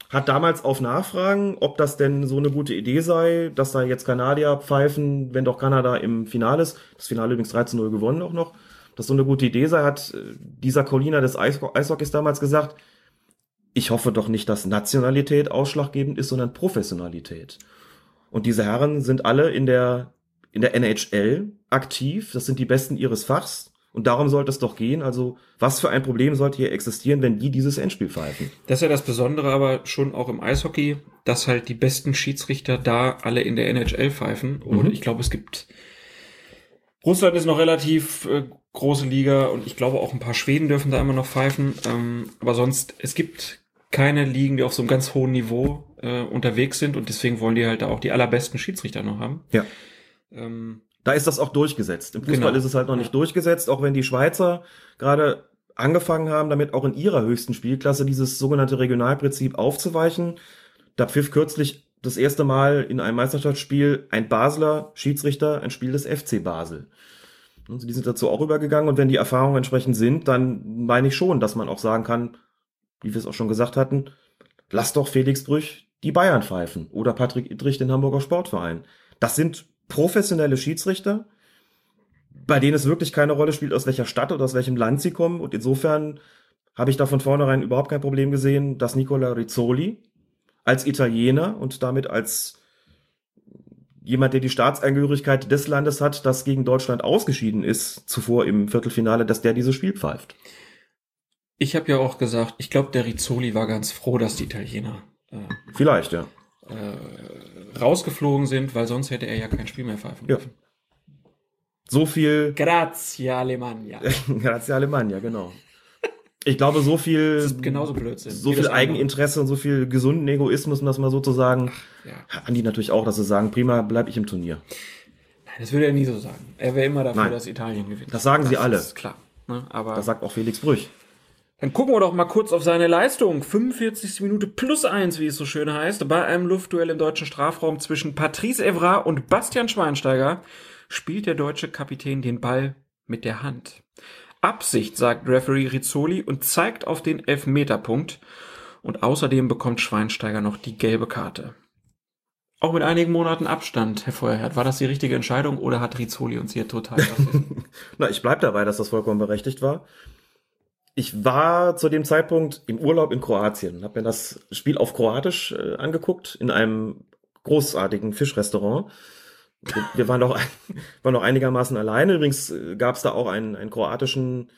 hat damals auf Nachfragen, ob das denn so eine gute Idee sei, dass da jetzt Kanadier pfeifen, wenn doch Kanada im Finale ist, das Finale übrigens 13-0 gewonnen auch noch, dass so eine gute Idee sei, hat äh, dieser Collina des Eisho Eishockeys damals gesagt, ich hoffe doch nicht, dass Nationalität ausschlaggebend ist, sondern Professionalität. Und diese Herren sind alle in der, in der NHL aktiv. Das sind die Besten ihres Fachs. Und darum sollte es doch gehen. Also, was für ein Problem sollte hier existieren, wenn die dieses Endspiel pfeifen? Das ist ja das Besondere aber schon auch im Eishockey, dass halt die besten Schiedsrichter da alle in der NHL pfeifen. Und ich glaube, es gibt Russland ist noch relativ äh, große Liga und ich glaube auch ein paar Schweden dürfen da immer noch pfeifen. Ähm, aber sonst, es gibt keine Ligen, die auf so einem ganz hohen Niveau äh, unterwegs sind und deswegen wollen die halt da auch die allerbesten Schiedsrichter noch haben. Ja. Ähm, Da ist das auch durchgesetzt. Im Fußball Genau. ist es halt noch nicht durchgesetzt, auch wenn die Schweizer gerade angefangen haben, damit auch in ihrer höchsten Spielklasse dieses sogenannte Regionalprinzip aufzuweichen. Da pfiff kürzlich das erste Mal in einem Meisterschaftsspiel ein Basler Schiedsrichter ein Spiel des FC Basel. Also die sind dazu auch übergegangen und wenn die Erfahrungen entsprechend sind, dann meine ich schon, dass man auch sagen kann, wie wir es auch schon gesagt hatten, lass doch Felix Brüch die Bayern pfeifen oder Patrick Idrich den Hamburger Sportverein. Das sind professionelle Schiedsrichter, bei denen es wirklich keine Rolle spielt, aus welcher Stadt oder aus welchem Land sie kommen. Und insofern habe ich da von vornherein überhaupt kein Problem gesehen, dass Nicola Rizzoli als Italiener und damit als jemand, der die Staatsangehörigkeit des Landes hat, das gegen Deutschland ausgeschieden ist, zuvor im Viertelfinale, dass der dieses Spiel pfeift. ich habe ja auch gesagt, ich glaube, der Rizzoli war ganz froh, dass die Italiener äh, Vielleicht, ja. rausgeflogen sind, weil sonst hätte er ja kein Spiel mehr pfeifen Ja. dürfen. So viel Grazie, Alemannia. Grazie Alemannia, genau. Ich glaube, so viel, Das genauso Blödsinn. so viel das. Eigeninteresse und so viel gesunden Egoismus, um das mal so zu sagen, Ja. haben die natürlich auch, dass sie sagen, prima, bleib ich im Turnier. Nein, das würde er nie so sagen. Er wäre immer dafür, Nein. dass Italien gewinnt. Das sagen sie alle. ist klar. Ne? Aber Das sagt auch Felix Brüch. Dann gucken wir doch mal kurz auf seine Leistung. 45. Minute plus eins, wie es so schön heißt. Bei einem Luftduell im deutschen Strafraum zwischen Patrice Evra und Bastian Schweinsteiger spielt der deutsche Kapitän den Ball mit der Hand. Absicht, sagt Referee Rizzoli und zeigt auf den Elfmeterpunkt. Und außerdem bekommt Schweinsteiger noch die gelbe Karte. Auch mit einigen Monaten Abstand, Herr Feuerherd. War das die richtige Entscheidung oder hat Rizzoli uns hier total? Na, ich bleib dabei, dass das vollkommen berechtigt war. Ich war zu dem Zeitpunkt im Urlaub in Kroatien, habe mir das Spiel auf Kroatisch äh, angeguckt in einem großartigen Fischrestaurant. Wir, waren doch waren noch einigermaßen alleine. Übrigens gab es da auch einen, einen kroatischen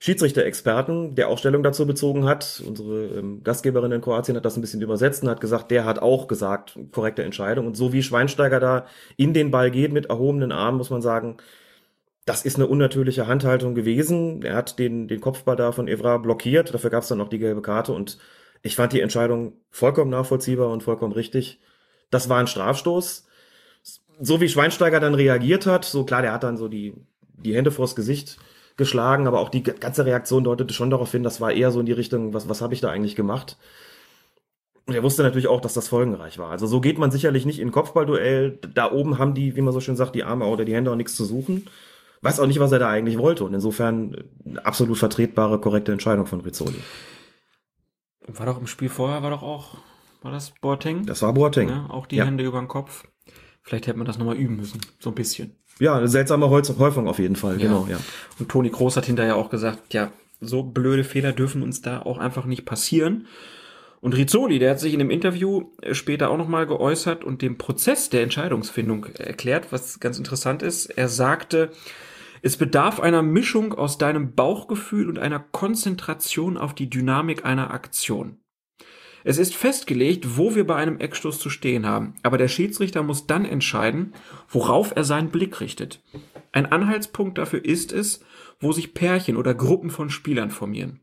Schiedsrichter-Experten, der auch Stellung dazu bezogen hat. Unsere ähm, Gastgeberin in Kroatien hat das ein bisschen übersetzt und hat gesagt, der hat auch gesagt, korrekte Entscheidung. Und so wie Schweinsteiger da in den Ball geht mit erhobenen Armen, muss man sagen, das ist eine unnatürliche Handhaltung gewesen. Er hat den, den Kopfball da von Evra blockiert. Dafür gab es dann noch die gelbe Karte. Und ich fand die Entscheidung vollkommen nachvollziehbar und vollkommen richtig. Das war ein Strafstoß. So wie Schweinsteiger dann reagiert hat, so klar, der hat dann so die, die Hände vors Gesicht geschlagen, aber auch die ganze Reaktion deutete schon darauf hin, das war eher so in die Richtung, was, was habe ich da eigentlich gemacht? Und er wusste natürlich auch, dass das folgenreich war. Also so geht man sicherlich nicht in Kopfballduell. Da oben haben die, wie man so schön sagt, die Arme oder die Hände auch nichts zu suchen. Weiß auch nicht, was er da eigentlich wollte. Und insofern eine absolut vertretbare, korrekte Entscheidung von Rizzoli. War doch im Spiel vorher, war doch auch, war das Boateng? Das war Boateng. Ja, auch die Ja. Hände über den Kopf. Vielleicht hätte man das nochmal üben müssen. So ein bisschen. Ja, eine seltsame Häufung auf jeden Fall. Genau, ja. Und Toni Kroos hat hinterher auch gesagt, ja, so blöde Fehler dürfen uns da auch einfach nicht passieren. Und Rizzoli, der hat sich in dem Interview äh, später auch nochmal geäußert und den Prozess der Entscheidungsfindung erklärt, was ganz interessant ist. Er sagte, es bedarf einer Mischung aus deinem Bauchgefühl und einer Konzentration auf die Dynamik einer Aktion. Es ist festgelegt, wo wir bei einem Eckstoß zu stehen haben, aber der Schiedsrichter muss dann entscheiden, worauf er seinen Blick richtet. Ein Anhaltspunkt dafür ist es, wo sich Pärchen oder Gruppen von Spielern formieren.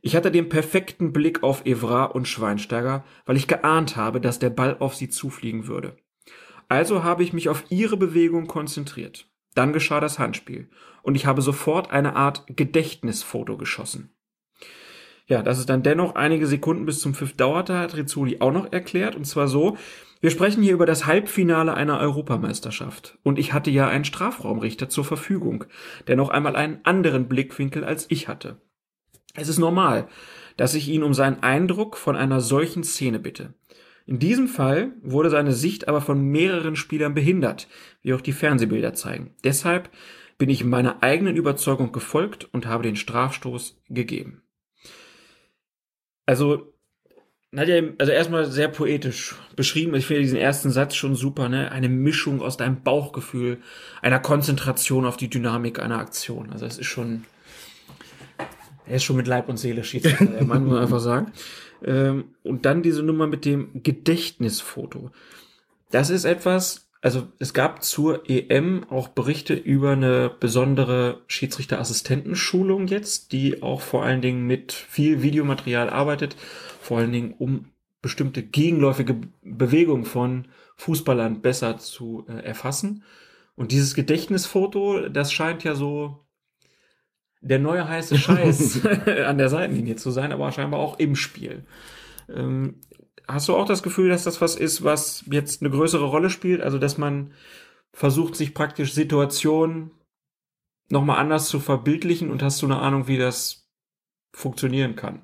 Ich hatte den perfekten Blick auf Evra und Schweinsteiger, weil ich geahnt habe, dass der Ball auf sie zufliegen würde. Also habe ich mich auf ihre Bewegung konzentriert. Dann geschah das Handspiel und ich habe sofort eine Art Gedächtnisfoto geschossen. Ja, dass es dann dennoch einige Sekunden bis zum Pfiff dauerte, hat Rizzoli auch noch erklärt. Und zwar so, wir sprechen hier über das Halbfinale einer Europameisterschaft. Und ich hatte ja einen Strafraumrichter zur Verfügung, der noch einmal einen anderen Blickwinkel als ich hatte. Es ist normal, dass ich ihn um seinen Eindruck von einer solchen Szene bitte. In diesem Fall wurde seine Sicht aber von mehreren Spielern behindert, wie auch die Fernsehbilder zeigen. Deshalb bin ich meiner eigenen Überzeugung gefolgt und habe den Strafstoß gegeben. Also, Nadja, also erstmal sehr poetisch beschrieben. Ich finde diesen ersten Satz schon super, ne? Eine Mischung aus deinem Bauchgefühl, einer Konzentration auf die Dynamik einer Aktion. Also es ist schon, er ist schon mit Leib und Seele Schiedsrichter, der Mann, muss man einfach sagen. Ähm, und dann diese Nummer mit dem Gedächtnisfoto. Das ist etwas, also es gab zur EM auch Berichte über eine besondere Schiedsrichterassistentenschulung jetzt, die auch vor allen Dingen mit viel Videomaterial arbeitet, vor allen Dingen um bestimmte gegenläufige Bewegungen von Fußballern besser zu äh, erfassen. Und dieses Gedächtnisfoto, das scheint ja so der neue heiße Scheiß an der Seitenlinie zu sein, aber scheinbar auch im Spiel. Ähm, hast du auch das Gefühl, dass das was ist, was jetzt eine größere Rolle spielt? Also, dass man versucht, sich praktisch Situationen nochmal anders zu verbildlichen und hast du eine Ahnung, wie das funktionieren kann?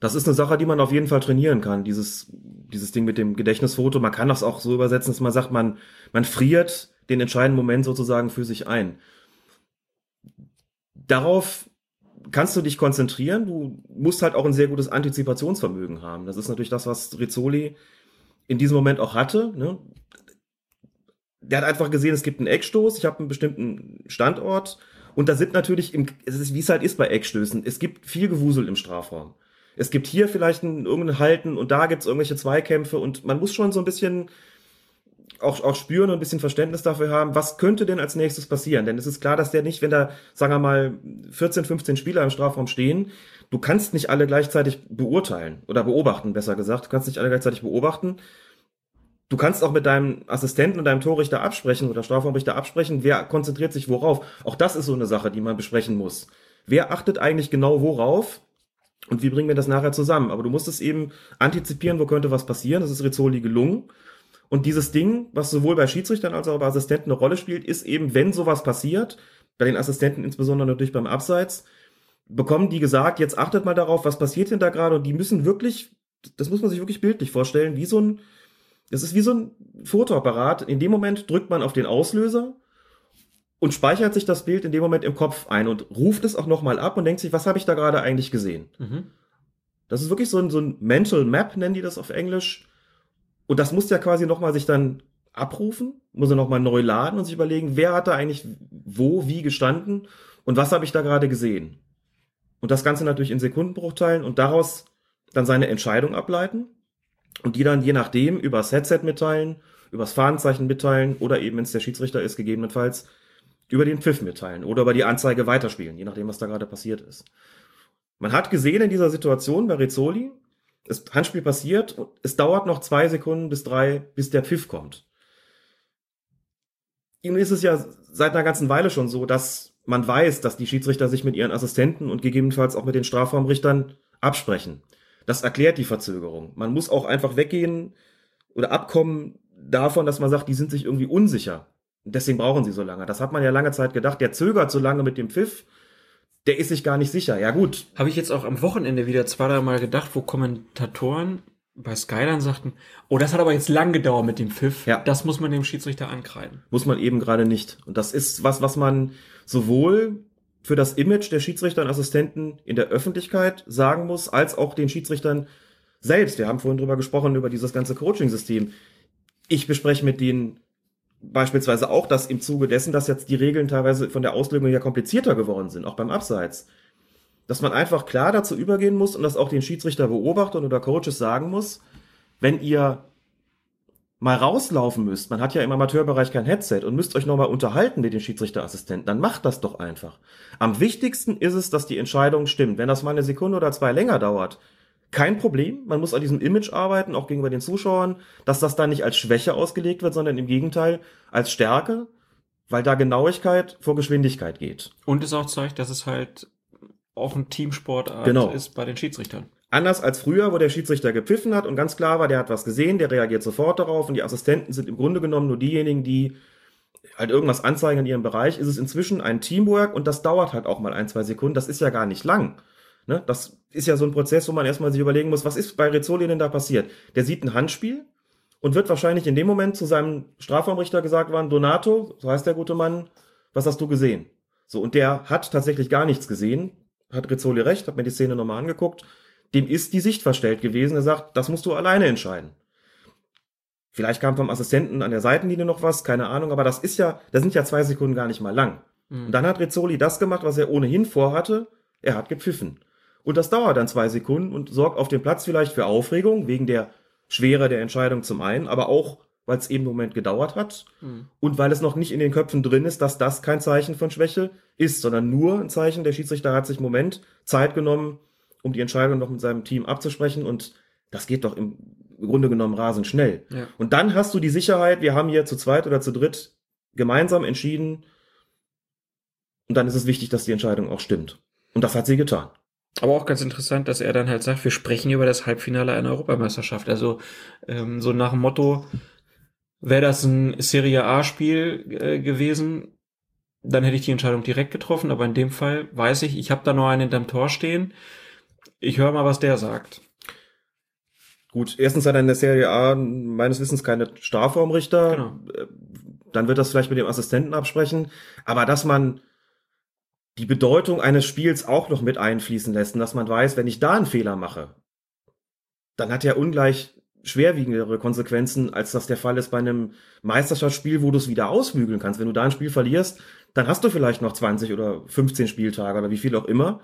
Das ist eine Sache, die man auf jeden Fall trainieren kann. Dieses, dieses Ding mit dem Gedächtnisfoto. Man kann das auch so übersetzen, dass man sagt, man, man friert den entscheidenden Moment sozusagen für sich ein. Darauf kannst du dich konzentrieren. Du musst halt auch ein sehr gutes Antizipationsvermögen haben. Das ist natürlich das, was Rizzoli in diesem Moment auch hatte. Ne? Der hat einfach gesehen, es gibt einen Eckstoß, ich habe einen bestimmten Standort und da sind natürlich, im, es ist, wie es halt ist bei Eckstößen, es gibt viel Gewusel im Strafraum. Es gibt hier vielleicht ein, irgendein Halten und da gibt es irgendwelche Zweikämpfe und man muss schon so ein bisschen auch, auch spüren und ein bisschen Verständnis dafür haben, was könnte denn als nächstes passieren? Denn es ist klar, dass der nicht, wenn da, sagen wir mal, 14, 15 Spieler im Strafraum stehen, du kannst nicht alle gleichzeitig beurteilen oder beobachten, besser gesagt. Du kannst nicht alle gleichzeitig beobachten. Du kannst auch mit deinem Assistenten und deinem Torrichter absprechen oder Strafraumrichter absprechen, wer konzentriert sich worauf. Auch das ist so eine Sache, die man besprechen muss. Wer achtet eigentlich genau worauf? Und wie bringen wir das nachher zusammen? Aber du musst es eben antizipieren, wo könnte was passieren. Das ist Rizzoli gelungen. Und dieses Ding, was sowohl bei Schiedsrichtern als auch bei Assistenten eine Rolle spielt, ist eben, wenn sowas passiert, bei den Assistenten insbesondere natürlich beim Abseits, bekommen die gesagt, jetzt achtet mal darauf, was passiert denn da gerade? Und die müssen wirklich, das muss man sich wirklich bildlich vorstellen, wie so ein, das ist wie so ein Fotoapparat. In dem Moment drückt man auf den Auslöser und speichert sich das Bild in dem Moment im Kopf ein und ruft es auch nochmal ab und denkt sich, was habe ich da gerade eigentlich gesehen? Mhm. Das ist wirklich so ein, so ein Mental Map, nennen die das auf Englisch. Und das muss ja quasi nochmal sich dann abrufen, muss er nochmal neu laden und sich überlegen, wer hat da eigentlich wo, wie gestanden und was habe ich da gerade gesehen. Und das Ganze natürlich in Sekundenbruchteilen und daraus dann seine Entscheidung ableiten und die dann je nachdem übers Headset mitteilen, übers Fahnenzeichen mitteilen oder eben, wenn es der Schiedsrichter ist, gegebenenfalls über den Pfiff mitteilen oder über die Anzeige weiterspielen, je nachdem, was da gerade passiert ist. Man hat gesehen in dieser Situation bei Rizzoli, das Handspiel passiert und es dauert noch zwei Sekunden bis drei, bis der Pfiff kommt. Nun ist es ja seit einer ganzen Weile schon so, dass man weiß, dass die Schiedsrichter sich mit ihren Assistenten und gegebenenfalls auch mit den Strafraumrichtern absprechen. Das erklärt die Verzögerung. Man muss auch einfach weggehen oder abkommen davon, dass man sagt, die sind sich irgendwie unsicher. Deswegen brauchen sie so lange. Das hat man ja lange Zeit gedacht. Der zögert so lange mit dem Pfiff der ist sich gar nicht sicher. Ja gut. Habe ich jetzt auch am Wochenende wieder zwei, drei Mal gedacht, wo Kommentatoren bei Skyline sagten, oh, das hat aber jetzt lang gedauert mit dem Pfiff. Ja. Das muss man dem Schiedsrichter ankreiden. Muss man eben gerade nicht. Und das ist was, was man sowohl für das Image der Schiedsrichter und Assistenten in der Öffentlichkeit sagen muss, als auch den Schiedsrichtern selbst. Wir haben vorhin drüber gesprochen, über dieses ganze Coaching-System. Ich bespreche mit den beispielsweise auch, dass im Zuge dessen, dass jetzt die Regeln teilweise von der Auslegung ja komplizierter geworden sind, auch beim Abseits, dass man einfach klar dazu übergehen muss und das auch den Schiedsrichter Beobachtern oder Coaches sagen muss, wenn ihr mal rauslaufen müsst, man hat ja im Amateurbereich kein Headset und müsst euch nochmal unterhalten mit den Schiedsrichterassistenten, dann macht das doch einfach. Am wichtigsten ist es, dass die Entscheidung stimmt. Wenn das mal eine Sekunde oder zwei länger dauert, kein Problem. Man muss an diesem Image arbeiten, auch gegenüber den Zuschauern, dass das da nicht als Schwäche ausgelegt wird, sondern im Gegenteil als Stärke, weil da Genauigkeit vor Geschwindigkeit geht. Und es auch zeigt, dass es halt auch ein Teamsportart Genau. ist bei den Schiedsrichtern. Anders als früher, wo der Schiedsrichter gepfiffen hat und ganz klar war, der hat was gesehen, der reagiert sofort darauf und die Assistenten sind im Grunde genommen nur diejenigen, die halt irgendwas anzeigen in ihrem Bereich, ist es inzwischen ein Teamwork und das dauert halt auch mal ein, zwei Sekunden. Das ist ja gar nicht lang. Ne? Das ist ja so ein Prozess, wo man erstmal sich überlegen muss, was ist bei Rizzoli denn da passiert? Der sieht ein Handspiel und wird wahrscheinlich in dem Moment zu seinem Strafraumrichter gesagt worden, Donato, so heißt der gute Mann, was hast du gesehen? So, und der hat tatsächlich gar nichts gesehen, hat Rizzoli recht, hat mir die Szene nochmal angeguckt, dem ist die Sicht verstellt gewesen, er sagt, das musst du alleine entscheiden. Vielleicht kam vom Assistenten an der Seitenlinie noch was, keine Ahnung, aber das ist ja, das sind ja zwei Sekunden gar nicht mal lang. Und dann hat Rizzoli das gemacht, was er ohnehin vorhatte, er hat gepfiffen. Und das dauert dann zwei Sekunden und sorgt auf dem Platz vielleicht für Aufregung, wegen der Schwere der Entscheidung zum einen, aber auch, weil es eben einen Moment gedauert hat und weil es noch nicht in den Köpfen drin ist, dass das kein Zeichen von Schwäche ist, sondern nur ein Zeichen, der Schiedsrichter hat sich einen Moment Zeit genommen, um die Entscheidung noch mit seinem Team abzusprechen und das geht doch im Grunde genommen rasend schnell. Ja. Und dann hast du die Sicherheit, wir haben hier zu zweit oder zu dritt gemeinsam entschieden und dann ist es wichtig, dass die Entscheidung auch stimmt. Und das hat sie getan. Aber auch ganz interessant, dass er dann halt sagt, wir sprechen über das Halbfinale einer Europameisterschaft. Also ähm, so nach dem Motto, wäre das ein Serie A-Spiel äh, gewesen, dann hätte ich die Entscheidung direkt getroffen. Aber in dem Fall weiß ich, ich habe da noch einen hinterm Tor stehen. Ich höre mal, was der sagt. Gut, erstens hat er in der Serie A meines Wissens keine Strafraumrichter. Genau. Äh, Dann wird das vielleicht mit dem Assistenten absprechen. Aber dass man die Bedeutung eines Spiels auch noch mit einfließen lässt und dass man weiß, wenn ich da einen Fehler mache, dann hat er ungleich schwerwiegendere Konsequenzen, als das der Fall ist bei einem Meisterschaftsspiel, wo du es wieder ausbügeln kannst. Wenn du da ein Spiel verlierst, dann hast du vielleicht noch 20 oder 15 Spieltage oder wie viel auch immer.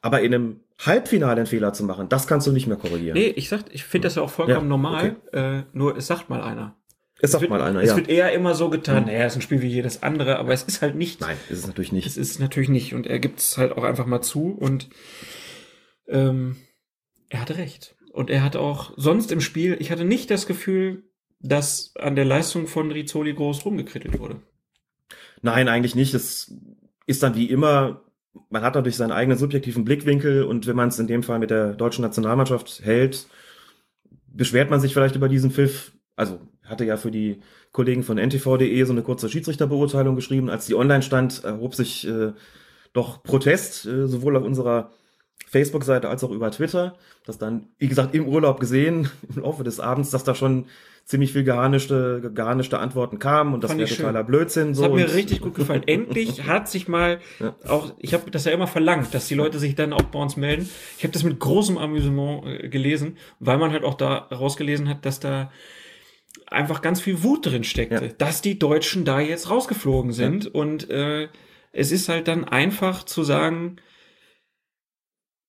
Aber in einem Halbfinale einen Fehler zu machen, das kannst du nicht mehr korrigieren. Nee, ich sag, ich finde das ja auch vollkommen Ja, normal. Äh, nur es sagt mal einer. Es sagt wird, mal einer, es ja. wird eher immer so getan, naja, es ist ein Spiel wie jedes andere, aber es ist halt nicht. Nein, ist es natürlich nicht. Es ist natürlich nicht. Und er gibt es halt auch einfach mal zu und ähm, er hatte recht. Und er hat auch sonst im Spiel, ich hatte nicht das Gefühl, dass an der Leistung von Rizzoli groß rumgekrittelt wurde. Nein, eigentlich nicht. Es ist dann wie immer, man hat natürlich seinen eigenen subjektiven Blickwinkel und wenn man es in dem Fall mit der deutschen Nationalmannschaft hält, beschwert man sich vielleicht über diesen Pfiff. Also hatte ja für die Kollegen von ntv.de so eine kurze Schiedsrichterbeurteilung geschrieben. Als die online stand, erhob sich äh, doch Protest, äh, sowohl auf unserer Facebook-Seite als auch über Twitter. Das dann, wie gesagt, im Urlaub gesehen, im Laufe des Abends, dass da schon ziemlich viel geharnischte, geharnischte Antworten kamen und das wäre totaler Blödsinn. Das So hat mir richtig gut gefallen. Endlich hat sich mal Ja. auch, ich habe das ja immer verlangt, dass die Leute sich dann auch bei uns melden. Ich habe das mit großem Amüsement äh, gelesen, weil man halt auch da rausgelesen hat, dass da einfach ganz viel Wut drin steckte, Ja. dass die Deutschen da jetzt rausgeflogen sind und äh, es ist halt dann einfach zu sagen,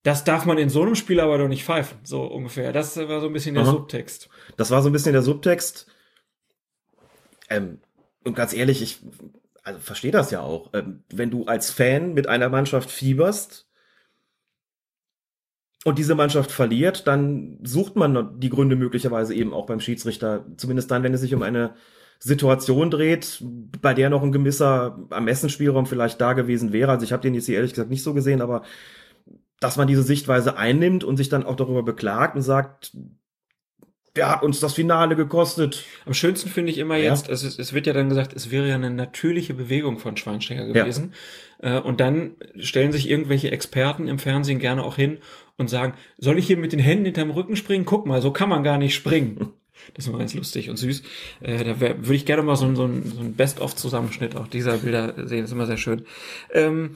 das darf man in so einem Spiel aber doch nicht pfeifen, so ungefähr. Das war so ein bisschen der Aha. Subtext. Das war so ein bisschen der Subtext. Ähm, und ganz ehrlich, ich also verstehe das ja auch. Ähm, wenn du als Fan mit einer Mannschaft fieberst und diese Mannschaft verliert, dann sucht man die Gründe möglicherweise eben auch beim Schiedsrichter. Zumindest dann, wenn es sich um eine Situation dreht, bei der noch ein gewisser Ermessensspielraum vielleicht da gewesen wäre. Also ich habe den jetzt hier ehrlich gesagt nicht so gesehen, aber dass man diese Sichtweise einnimmt und sich dann auch darüber beklagt und sagt, der hat uns das Finale gekostet. Am schönsten finde ich immer Ja. jetzt, es, es wird ja dann gesagt, es wäre ja eine natürliche Bewegung von Schweinsteiger gewesen. Äh, und dann stellen sich irgendwelche Experten im Fernsehen gerne auch hin und sagen, soll ich hier mit den Händen hinterm Rücken springen? Guck mal, so kann man gar nicht springen. Das ist immer ganz lustig und süß. Äh, da würde ich gerne mal so, ein- so so ein Best-of-Zusammenschnitt auch dieser Bilder sehen. Das ist immer sehr schön. Ähm,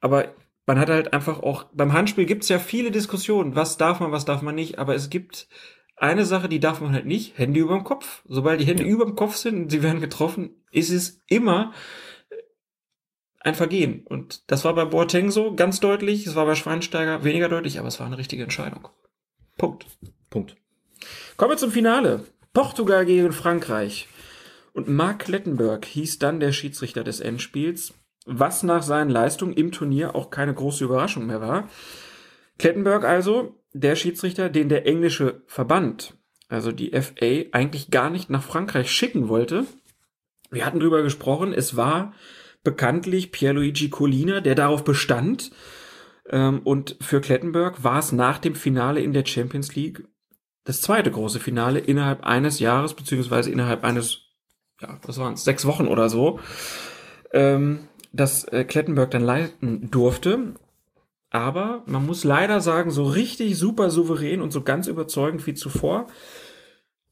aber man hat halt einfach auch, beim Handspiel gibt es ja viele Diskussionen. Was darf man, was darf man nicht? Aber es gibt eine Sache, die darf man halt nicht, Hände über dem Kopf. Sobald die Hände über dem Kopf sind und sie werden getroffen, ist es immer ein Vergehen. Und das war bei Boateng so ganz deutlich, es war bei Schweinsteiger weniger deutlich, aber es war eine richtige Entscheidung. Punkt. Punkt. Kommen wir zum Finale. Portugal gegen Frankreich. Und Mark Klettenberg hieß dann der Schiedsrichter des Endspiels, was nach seinen Leistungen im Turnier auch keine große Überraschung mehr war. Klettenberg also, der Schiedsrichter, den der englische Verband, also die FA, eigentlich gar nicht nach Frankreich schicken wollte. Wir hatten drüber gesprochen, es war bekanntlich Pierluigi Collina, der darauf bestand. Ähm, Und für Klettenberg war es nach dem Finale in der Champions League das zweite große Finale innerhalb eines Jahres, beziehungsweise innerhalb eines, ja, was waren es, sechs Wochen oder so, ähm, das äh, Klettenberg dann leiten durfte. Aber man muss leider sagen, so richtig super souverän und so ganz überzeugend wie zuvor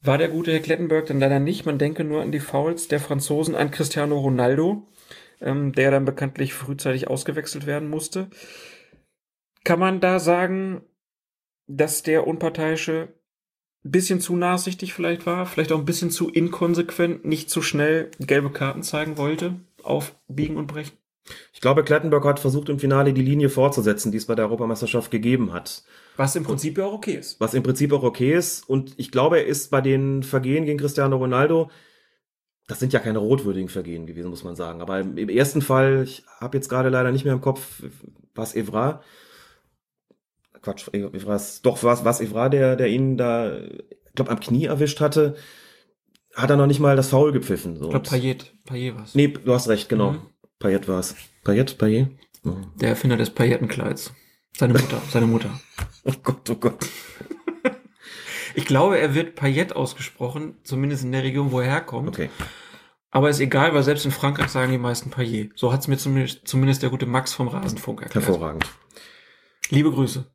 war der gute Herr Klettenberg dann leider nicht. Man denke nur an die Fouls der Franzosen an Cristiano Ronaldo, ähm, der dann bekanntlich frühzeitig ausgewechselt werden musste. Kann man da sagen, dass der Unparteiische ein bisschen zu nachsichtig vielleicht war, vielleicht auch ein bisschen zu inkonsequent, nicht zu schnell gelbe Karten zeigen wollte, auf Biegen und Brechen? Ich glaube, Klettenberg hat versucht, im Finale die Linie fortzusetzen, die es bei der Europameisterschaft gegeben hat. Was im Prinzip ja auch okay ist. Was im Prinzip auch okay ist. Und ich glaube, er ist bei den Vergehen gegen Cristiano Ronaldo, das sind ja keine rotwürdigen Vergehen gewesen, muss man sagen. Aber im, im ersten Fall, ich habe jetzt gerade leider nicht mehr im Kopf, was Evra, Quatsch, Evra ist, doch, was, was Evra, der, der ihn da, ich glaube, am Knie erwischt hatte, hat er noch nicht mal das Foul gepfiffen. So. Ich glaube, Payet. Payet war's. Nee, du hast recht, genau. Mhm. Payet war's. Payet, Payet? Oh. Der Erfinder des Paillettenkleids. Seine Mutter, seine Mutter. oh Gott, oh Gott. Ich glaube, er wird Payet ausgesprochen, zumindest in der Region, wo er herkommt. Okay. Aber ist egal, weil selbst in Frankreich sagen die meisten Payet. So hat's mir zumindest, zumindest der gute Max vom Rasenfunk erklärt. Hervorragend. Liebe Grüße.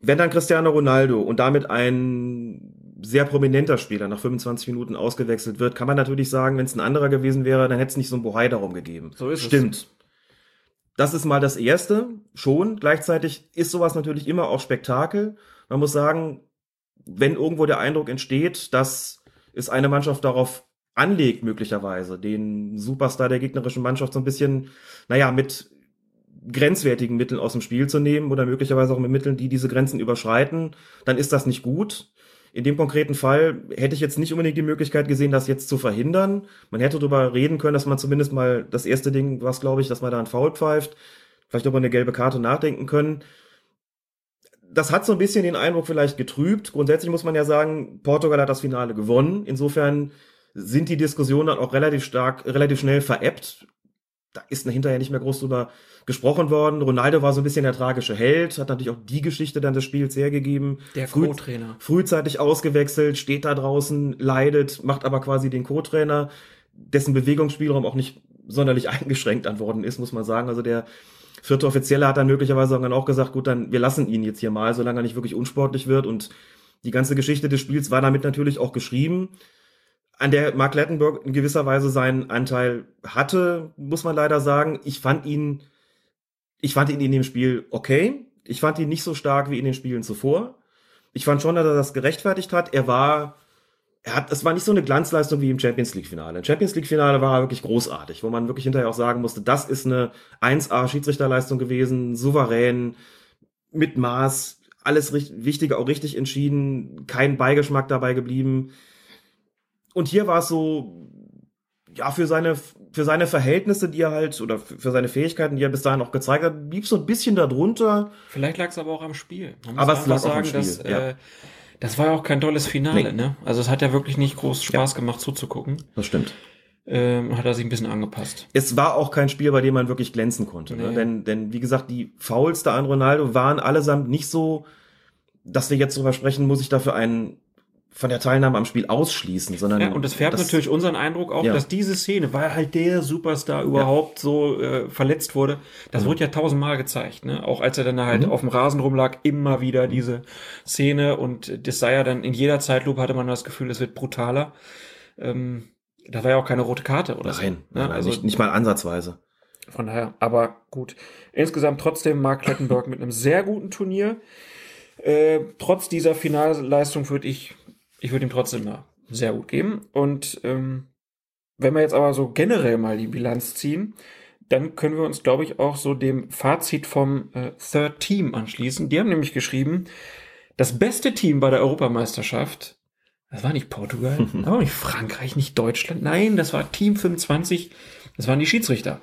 Wenn dann Cristiano Ronaldo und damit ein sehr prominenter Spieler nach 25 Minuten ausgewechselt wird, kann man natürlich sagen, wenn es ein anderer gewesen wäre, dann hätte es nicht so ein Bohai darum gegeben. So ist es. Stimmt. Das ist mal das Erste, schon. Gleichzeitig ist sowas natürlich immer auch Spektakel. Man muss sagen, wenn irgendwo der Eindruck entsteht, dass es eine Mannschaft darauf anlegt, möglicherweise, den Superstar der gegnerischen Mannschaft so ein bisschen, naja, mit grenzwertigen Mitteln aus dem Spiel zu nehmen oder möglicherweise auch mit Mitteln, die diese Grenzen überschreiten, dann ist das nicht gut. In dem konkreten Fall hätte ich jetzt nicht unbedingt die Möglichkeit gesehen, das jetzt zu verhindern. Man hätte darüber reden können, dass man zumindest mal das erste Ding, was glaube ich, dass man da einen Foul pfeift, vielleicht über eine gelbe Karte nachdenken können. Das hat so ein bisschen den Eindruck vielleicht getrübt. Grundsätzlich muss man ja sagen, Portugal hat das Finale gewonnen. Insofern sind die Diskussionen dann auch relativ stark, relativ schnell veräppt. Da ist hinterher nicht mehr groß drüber gesprochen worden. Ronaldo war so ein bisschen der tragische Held, hat natürlich auch die Geschichte dann des Spiels hergegeben. Der Früh- Co-Trainer. Frühzeitig ausgewechselt, steht da draußen, leidet, macht aber quasi den Co-Trainer, dessen Bewegungsspielraum auch nicht sonderlich eingeschränkt an worden ist, muss man sagen. Also der vierte Offizielle hat dann möglicherweise dann auch gesagt, gut, dann wir lassen ihn jetzt hier mal, solange er nicht wirklich unsportlich wird. Und die ganze Geschichte des Spiels war damit natürlich auch geschrieben an der Mark Lettenberg in gewisser Weise seinen Anteil hatte, muss man leider sagen. Ich fand ihn, ich fand ihn in dem Spiel okay. Ich fand ihn nicht so stark wie in den Spielen zuvor. Ich fand schon, dass er das gerechtfertigt hat. Er war, er hat, es war nicht so eine Glanzleistung wie im Champions League Finale. Im Champions League Finale war er wirklich großartig, wo man wirklich hinterher auch sagen musste, das ist eine 1A Schiedsrichterleistung gewesen, souverän, mit Maß, alles richtig, Wichtige auch richtig entschieden, kein Beigeschmack dabei geblieben. Und hier war es so, ja, für seine, für seine Verhältnisse, die er halt, oder für seine Fähigkeiten, die er bis dahin auch gezeigt hat, blieb so ein bisschen darunter. Vielleicht lag es aber auch am Spiel. Man Aber muss es lag einfach auch am sagen, dass, Spiel, ja. äh, das war ja auch kein tolles Finale, Nee. ne? Also es hat ja wirklich nicht groß Spaß gemacht zuzugucken. Das stimmt. Ähm, hat er sich ein bisschen angepasst. Es war auch kein Spiel, bei dem man wirklich glänzen konnte. Ne? Nee. Denn, denn, wie gesagt, die Fouls da an Ronaldo waren allesamt nicht so, dass wir jetzt drüber sprechen, muss ich dafür einen von der Teilnahme am Spiel ausschließen, sondern Ja, und das färbt natürlich unseren Eindruck auch, Ja. dass diese Szene, weil halt der Superstar überhaupt so äh, verletzt wurde, das Mhm. wurde ja tausendmal gezeigt, ne? Auch als er dann halt auf dem Rasen rumlag, immer wieder diese Szene und das sei ja dann in jeder Zeitlupe hatte man das Gefühl, es wird brutaler. Ähm, da war ja auch keine rote Karte oder Nein, so. nein, Ne? nein Also nicht, nicht mal ansatzweise. von daher, aber gut. Insgesamt trotzdem Mark Klettenberg mit einem sehr guten Turnier. Äh, trotz dieser Finalleistung würde ich, ich würde ihm trotzdem mal sehr gut geben. Und ähm, wenn wir jetzt aber so generell mal die Bilanz ziehen, dann können wir uns, glaube ich, auch so dem Fazit vom äh, Third Team anschließen. Die haben nämlich geschrieben, das beste Team bei der Europameisterschaft, das war nicht Portugal, das war nicht Frankreich, nicht Deutschland, nein, das war Team 25, das waren die Schiedsrichter.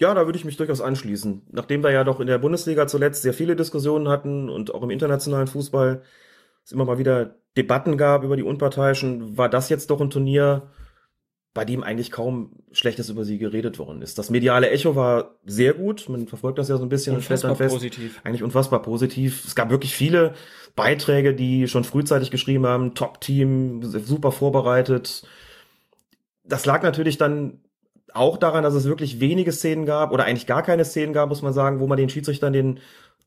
Ja, da würde ich mich durchaus anschließen. Nachdem wir ja doch in der Bundesliga zuletzt sehr viele Diskussionen hatten und auch im internationalen Fußball es immer mal wieder Debatten gab über die Unparteiischen, war das jetzt doch ein Turnier, bei dem eigentlich kaum Schlechtes über sie geredet worden ist. Das mediale Echo war sehr gut. Man verfolgt das ja so ein bisschen und stellt Unfassbar dann fest, positiv. eigentlich unfassbar positiv. Es gab wirklich viele Beiträge, die schon frühzeitig geschrieben haben, Top-Team, super vorbereitet. Das lag natürlich dann auch daran, dass es wirklich wenige Szenen gab oder eigentlich gar keine Szenen gab, muss man sagen, wo man den Schiedsrichtern den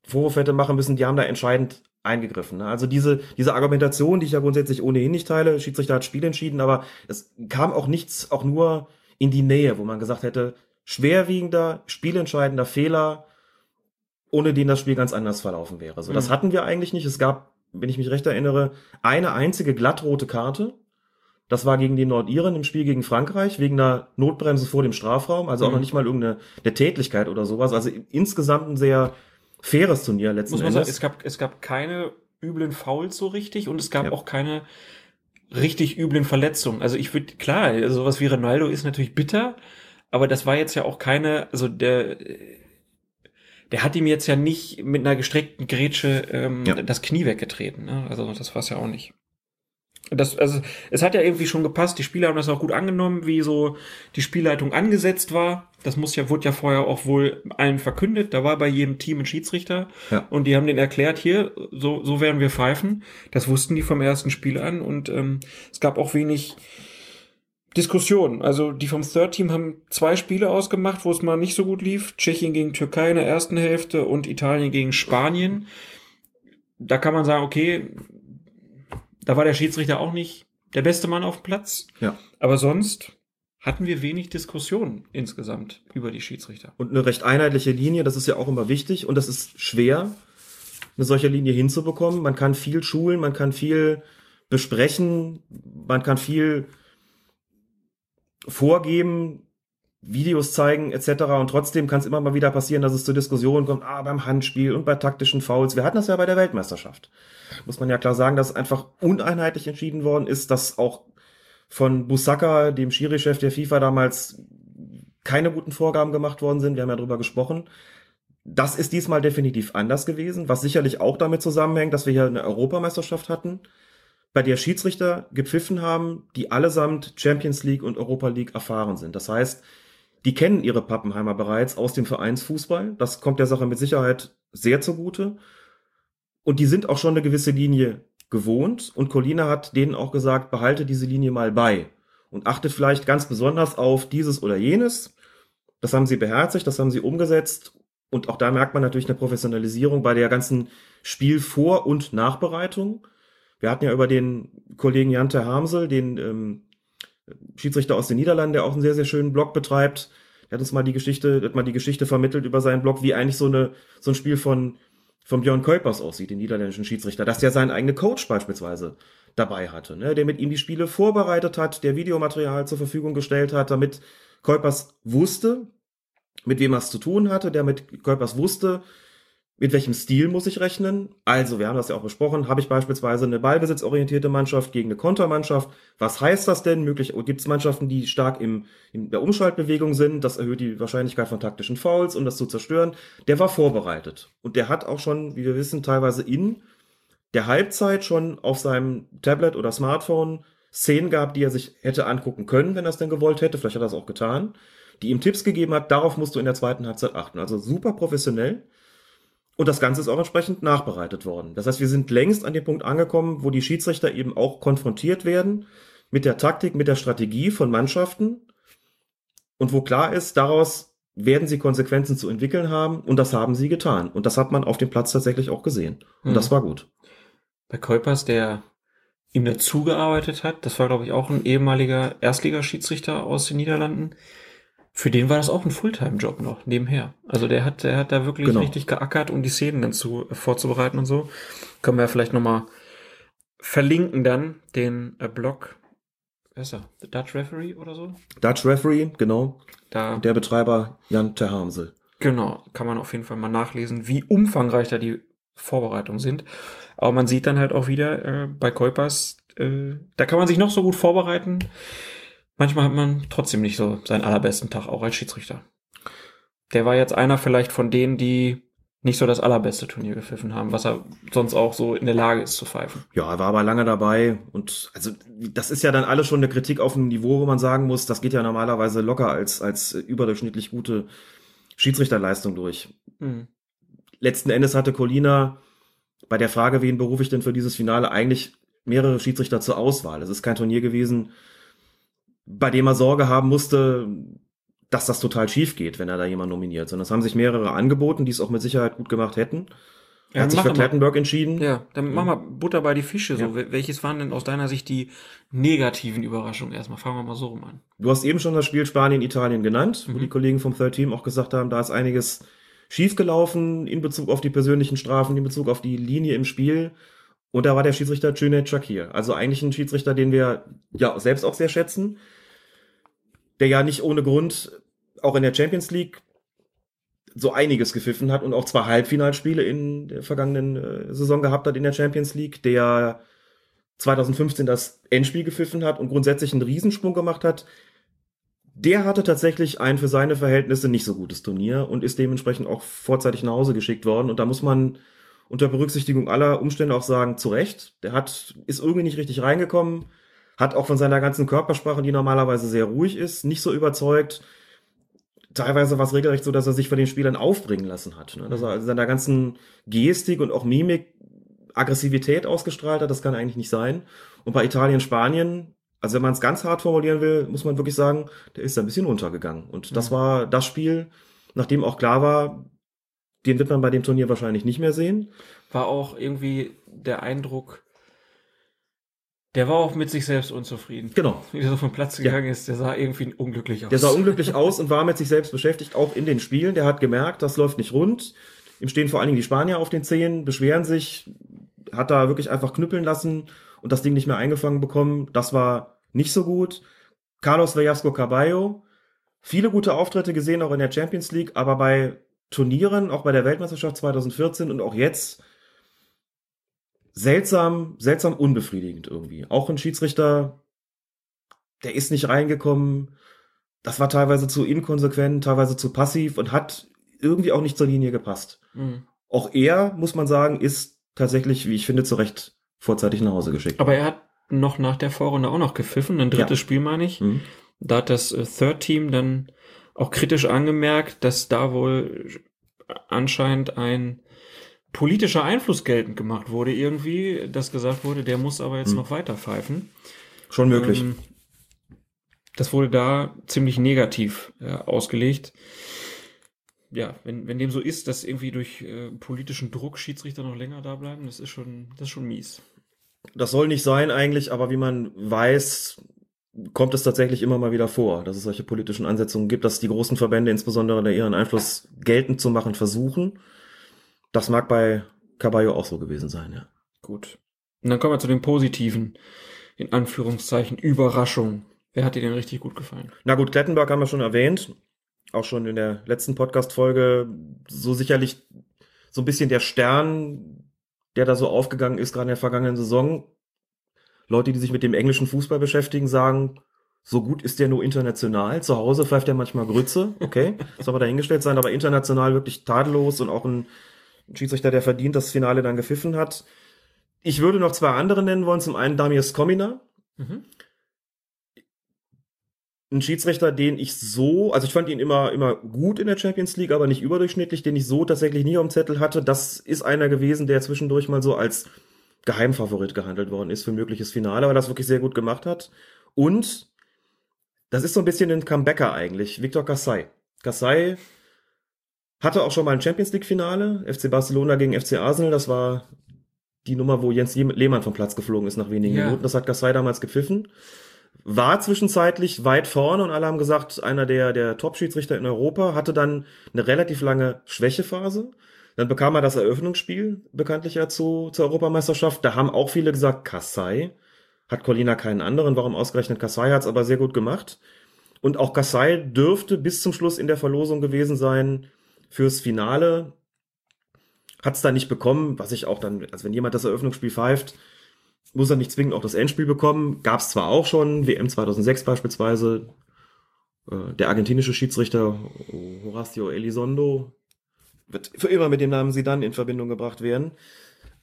Vorwurf hätte machen müssen, die haben da entscheidend eingegriffen. Ne? Also diese, diese Argumentation, die ich ja grundsätzlich ohnehin nicht teile, Schiedsrichter hat Spiel entschieden, aber es kam auch nichts, auch nur in die Nähe, wo man gesagt hätte, schwerwiegender, spielentscheidender Fehler, ohne den das Spiel ganz anders verlaufen wäre. So, das Mhm. hatten wir eigentlich nicht. Es gab, wenn ich mich recht erinnere, eine einzige glattrote Karte. Das war gegen die Nordiren im Spiel gegen Frankreich, wegen einer Notbremse vor dem Strafraum, also auch Mhm. noch nicht mal irgendeine eine Tätlichkeit oder sowas. Also insgesamt ein sehr faires Turnier letzten Muss man sagen, Endes. es gab, es gab keine üblen Fouls so richtig und es gab Ja. auch keine richtig üblen Verletzungen. Also ich würde, klar, also sowas wie Ronaldo ist natürlich bitter, aber das war jetzt ja auch keine, also der, der hat ihm jetzt ja nicht mit einer gestreckten Grätsche ähm, Ja. das Knie weggetreten. Ne? Also das war es ja auch nicht. Das, also, es hat ja irgendwie schon gepasst. Die Spieler haben das auch gut angenommen, wie so die Spielleitung angesetzt war. Das muss ja, wurde ja vorher auch wohl allen verkündet. Da war bei jedem Team ein Schiedsrichter. Ja. Und die haben den erklärt, hier, so, so werden wir pfeifen. Das wussten die vom ersten Spiel an. Und ähm, es gab auch wenig Diskussion. Also die vom Third Team haben zwei Spiele ausgemacht, wo es mal nicht so gut lief. Tschechien gegen Türkei in der ersten Hälfte und Italien gegen Spanien. Da kann man sagen, okay, da war der Schiedsrichter auch nicht der beste Mann auf dem Platz. Ja. Aber sonst hatten wir wenig Diskussion insgesamt über die Schiedsrichter. und eine recht einheitliche Linie, das ist ja auch immer wichtig und das ist schwer, eine solche Linie hinzubekommen. Man kann viel schulen, man kann viel besprechen, man kann viel vorgeben. Videos zeigen etc. Und trotzdem kann es immer mal wieder passieren, dass es zu Diskussionen kommt, ah, beim Handspiel und bei taktischen Fouls. Wir hatten das ja bei der Weltmeisterschaft. Muss man ja klar sagen, dass einfach uneinheitlich entschieden worden ist, dass auch von Busaka, dem Schiri-Chef der FIFA damals, keine guten Vorgaben gemacht worden sind. Wir haben ja drüber gesprochen. Das ist diesmal definitiv anders gewesen, was sicherlich auch damit zusammenhängt, dass wir hier eine Europameisterschaft hatten, bei der Schiedsrichter gepfiffen haben, die allesamt Champions League und Europa League erfahren sind. Das heißt, die kennen ihre Pappenheimer bereits aus dem Vereinsfußball. Das kommt der Sache mit Sicherheit sehr zugute. Und die sind auch schon eine gewisse Linie gewohnt. Und Colina hat denen auch gesagt, behalte diese Linie mal bei. Und achtet vielleicht ganz besonders auf dieses oder jenes. Das haben sie beherzigt, das haben sie umgesetzt und auch da merkt man natürlich eine Professionalisierung bei der ganzen Spielvor- und Nachbereitung. Wir hatten ja über den Kollegen Jante Hamsel, den ähm, Schiedsrichter aus den Niederlanden, der auch einen sehr, sehr schönen Blog betreibt. Der hat uns mal die Geschichte, hat mal die Geschichte vermittelt über seinen Blog, wie eigentlich so eine, so ein Spiel von, von Björn Kuipers aussieht, den niederländischen Schiedsrichter, dass der seinen eigenen Coach beispielsweise dabei hatte, ne, der mit ihm die Spiele vorbereitet hat, der Videomaterial zur Verfügung gestellt hat, damit Kuipers wusste, mit wem er es zu tun hatte, der mit Kuipers wusste, mit welchem Stil muss ich rechnen. Also, wir haben das ja auch besprochen, habe ich beispielsweise eine ballbesitzorientierte Mannschaft gegen eine Kontermannschaft. Was heißt das denn? Möglich gibt es Mannschaften, die stark im, in der Umschaltbewegung sind. Das erhöht die Wahrscheinlichkeit von taktischen Fouls, um das zu zerstören. Der war vorbereitet. Und der hat auch schon, wie wir wissen, teilweise in der Halbzeit schon auf seinem Tablet oder Smartphone Szenen gehabt, die er sich hätte angucken können, wenn er es denn gewollt hätte. Vielleicht hat er es auch getan die ihm Tipps gegeben hat, darauf musst du in der zweiten Halbzeit achten. Also super professionell. Und das Ganze ist auch entsprechend nachbereitet worden. Das heißt, wir sind längst an dem Punkt angekommen, wo die Schiedsrichter eben auch konfrontiert werden mit der Taktik, mit der Strategie von Mannschaften und wo klar ist, daraus werden sie Konsequenzen zu entwickeln haben und das haben sie getan. Und das hat man auf dem Platz tatsächlich auch gesehen. Und mhm. das war gut. Bei Kuipers, der ihm dazugearbeitet hat, das war glaube ich auch ein ehemaliger Erstligaschiedsrichter aus den Niederlanden, für den war das auch ein Fulltime-Job noch nebenher. Also der hat, der hat da wirklich genau. richtig geackert, um die Szenen dann zu, vorzubereiten und so. Können wir ja vielleicht nochmal verlinken dann den äh, Blog. Wer ist er? The Dutch Referee oder so? Dutch Referee, genau. Da, der Betreiber Jan Terhamsel. Genau, kann man auf jeden Fall mal nachlesen, wie umfangreich da die Vorbereitungen sind. Aber man sieht dann halt auch wieder äh, bei Kuipers, äh, da kann man sich noch so gut vorbereiten manchmal hat man trotzdem nicht so seinen allerbesten Tag, auch als Schiedsrichter. Der war jetzt einer vielleicht von denen, die nicht so das allerbeste Turnier gepfiffen haben, was er sonst auch so in der Lage ist zu pfeifen. Ja, er war aber lange dabei und also das ist ja dann alles schon eine Kritik auf einem Niveau, wo man sagen muss, das geht ja normalerweise locker als als überdurchschnittlich gute Schiedsrichterleistung durch. Mhm. Letzten Endes hatte Colina bei der Frage, wen berufe ich denn für dieses Finale, eigentlich mehrere Schiedsrichter zur Auswahl. Es ist kein Turnier gewesen, bei dem er Sorge haben musste, dass das total schief geht, wenn er da jemand nominiert. Sondern es haben sich mehrere angeboten, die es auch mit Sicherheit gut gemacht hätten. Er ja, hat sich für Klettenberg entschieden. Ja, dann mach mal Butter bei die Fische. So. Ja. Welches waren denn aus deiner Sicht die negativen Überraschungen? Erstmal fangen wir mal so rum an. Du hast eben schon das Spiel Spanien-Italien genannt, mhm. wo die Kollegen vom Third Team auch gesagt haben, da ist einiges schiefgelaufen in Bezug auf die persönlichen Strafen, in Bezug auf die Linie im Spiel. Und da war der Schiedsrichter Cüneyt Shakir. Also eigentlich ein Schiedsrichter, den wir ja selbst auch sehr schätzen, der ja nicht ohne Grund auch in der Champions League so einiges gepfiffen hat und auch zwei Halbfinalspiele in der vergangenen äh, Saison gehabt hat in der Champions League, der 2015 das Endspiel gepfiffen hat und grundsätzlich einen Riesensprung gemacht hat. Der hatte tatsächlich ein für seine Verhältnisse nicht so gutes Turnier und ist dementsprechend auch vorzeitig nach Hause geschickt worden. Und da muss man unter Berücksichtigung aller Umstände auch sagen, zu Recht. Der hat, ist irgendwie nicht richtig reingekommen, hat auch von seiner ganzen Körpersprache, die normalerweise sehr ruhig ist, nicht so überzeugt. Teilweise war es regelrecht so, dass er sich von den Spielern aufbringen lassen hat. Ne? Dass er also seiner ganzen Gestik und auch Mimik Aggressivität ausgestrahlt hat, das kann eigentlich nicht sein. Und bei Italien, Spanien, also wenn man es ganz hart formulieren will, muss man wirklich sagen, der ist ein bisschen untergegangen. Und das mhm. war das Spiel, nachdem auch klar war, den wird man bei dem Turnier wahrscheinlich nicht mehr sehen. War auch irgendwie der Eindruck, der war auch mit sich selbst unzufrieden. Genau. Wie er so vom Platz gegangen ja. ist, der sah irgendwie unglücklich aus. Der sah unglücklich aus und war mit sich selbst beschäftigt, auch in den Spielen. Der hat gemerkt, das läuft nicht rund. Ihm stehen vor allen Dingen die Spanier auf den Zehen, beschweren sich, hat da wirklich einfach knüppeln lassen und das Ding nicht mehr eingefangen bekommen. Das war nicht so gut. Carlos Velasco Caballo, viele gute Auftritte gesehen, auch in der Champions League, aber bei Turnieren, auch bei der Weltmeisterschaft 2014 und auch jetzt, seltsam, seltsam unbefriedigend irgendwie. Auch ein Schiedsrichter, der ist nicht reingekommen. Das war teilweise zu inkonsequent, teilweise zu passiv und hat irgendwie auch nicht zur Linie gepasst. Mhm. Auch er, muss man sagen, ist tatsächlich, wie ich finde, zu Recht vorzeitig nach Hause geschickt. Aber er hat noch nach der Vorrunde auch noch gepfiffen, ein drittes Ja. Spiel meine ich. Mhm. Da hat das äh, Third Team dann auch kritisch angemerkt, dass da wohl anscheinend ein politischer Einfluss geltend gemacht wurde irgendwie, dass gesagt wurde, der muss aber jetzt Mhm. noch weiter pfeifen. Schon möglich. Ähm, das wurde da ziemlich negativ äh, ausgelegt. Ja, wenn, wenn dem so ist, dass irgendwie durch äh, politischen Druck Schiedsrichter noch länger da bleiben, das ist schon, das ist schon mies. Das soll nicht sein eigentlich, aber wie man weiß, kommt es tatsächlich immer mal wieder vor, dass es solche politischen Ansetzungen gibt, dass die großen Verbände insbesondere ihren Einfluss geltend zu machen versuchen. Das mag bei Caballo auch so gewesen sein, ja. Gut. Und dann kommen wir zu den positiven, in Anführungszeichen, Überraschungen. Wer hat dir denn richtig gut gefallen? Na gut, Klettenberg haben wir schon erwähnt, auch schon in der letzten Podcast-Folge, so sicherlich so ein bisschen der Stern, der da so aufgegangen ist, gerade in der vergangenen Saison. Leute, die sich mit dem englischen Fußball beschäftigen, sagen, so gut ist der nur international. Zu Hause pfeift er manchmal Grütze, okay, soll aber dahingestellt sein, aber international wirklich tadellos und auch ein Schiedsrichter, der verdient das Finale dann gepfiffen hat. Ich würde noch zwei andere nennen wollen. Zum einen Damir Skomina, Mhm. ein Schiedsrichter, den ich so, also ich fand ihn immer, immer gut in der Champions League, aber nicht überdurchschnittlich, den ich so tatsächlich nie auf dem Zettel hatte. Das ist einer gewesen, der zwischendurch mal so als Geheimfavorit gehandelt worden ist für ein mögliches Finale, weil das wirklich sehr gut gemacht hat. Und das ist so ein bisschen ein Comebacker eigentlich, Victor Kassai. Kassai hatte auch schon mal ein Champions League Finale, FC Barcelona gegen FC Arsenal, das war die Nummer, wo Jens Lehmann vom Platz geflogen ist nach wenigen Ja. Minuten. Das hat Kassai damals gepfiffen war zwischenzeitlich weit vorne und alle haben gesagt, einer der, der Top-Schiedsrichter in Europa, hatte dann eine relativ lange Schwächephase. Dann bekam er das Eröffnungsspiel, bekanntlich ja zu, zur Europameisterschaft. Da haben auch viele gesagt, Kassai. Hat Colina keinen anderen, warum ausgerechnet Kassai hat's aber sehr gut gemacht. Und auch Kassai dürfte bis zum Schluss in der Verlosung gewesen sein fürs Finale. Hat's da nicht bekommen, was ich auch dann, also wenn jemand das Eröffnungsspiel pfeift, muss er nicht zwingend auch das Endspiel bekommen. Gab es zwar auch schon, WM 2006 beispielsweise, äh, der argentinische Schiedsrichter Horacio Elizondo wird für immer mit dem Namen Sidan in Verbindung gebracht werden.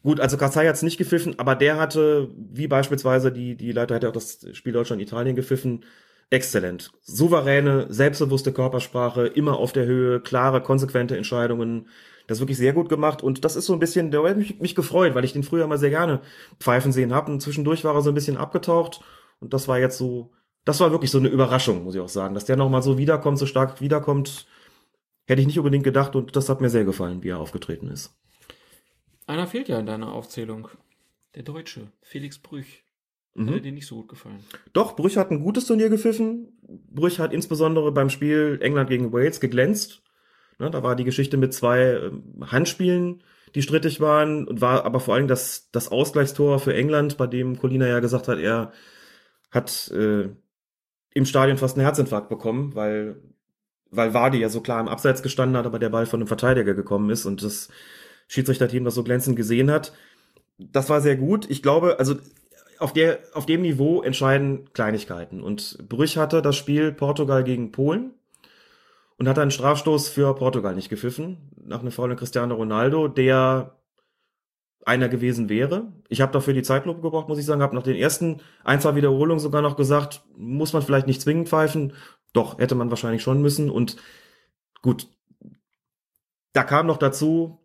Gut, also Kassai hat es nicht gepfiffen, aber der hatte, wie beispielsweise die, die Leiter hätte auch das Spiel Deutschland-Italien gepfiffen, exzellent. Souveräne, selbstbewusste Körpersprache, immer auf der Höhe, klare, konsequente Entscheidungen. Das wirklich sehr gut gemacht und das ist so ein bisschen, der hat mich, mich gefreut, weil ich den früher mal sehr gerne pfeifen sehen habe und zwischendurch war er so ein bisschen abgetaucht und das war jetzt so, das war wirklich so eine Überraschung, muss ich auch sagen, dass der nochmal so wiederkommt, so stark wiederkommt, hätte ich nicht unbedingt gedacht und das hat mir sehr gefallen, wie er aufgetreten ist. Einer fehlt ja in deiner Aufzählung. Der Deutsche, Felix Brüch. Mhm. Hat dir nicht so gut gefallen. Doch, Brüch hat ein gutes Turnier gepfiffen. Brüch hat insbesondere beim Spiel England gegen Wales geglänzt. Ne, da war die Geschichte mit zwei ähm, Handspielen, die strittig waren, und war aber vor allem das, das Ausgleichstor für England, bei dem Colina ja gesagt hat, er hat äh, im Stadion fast einen Herzinfarkt bekommen, weil, weil Vardy ja so klar im Abseits gestanden hat, aber der Ball von einem Verteidiger gekommen ist und das Schiedsrichterteam das so glänzend gesehen hat. Das war sehr gut. Ich glaube, also auf, der, auf dem Niveau entscheiden Kleinigkeiten. Und Brüch hatte das Spiel Portugal gegen Polen und hat einen Strafstoß für Portugal nicht gepfiffen, nach einem Foul Cristiano Ronaldo, der einer gewesen wäre. Ich habe dafür die Zeitlupe gebraucht, muss ich sagen, habe nach den ersten ein, zwei Wiederholungen sogar noch gesagt, muss man vielleicht nicht zwingend pfeifen. Doch, hätte man wahrscheinlich schon müssen. Und gut, da kam noch dazu,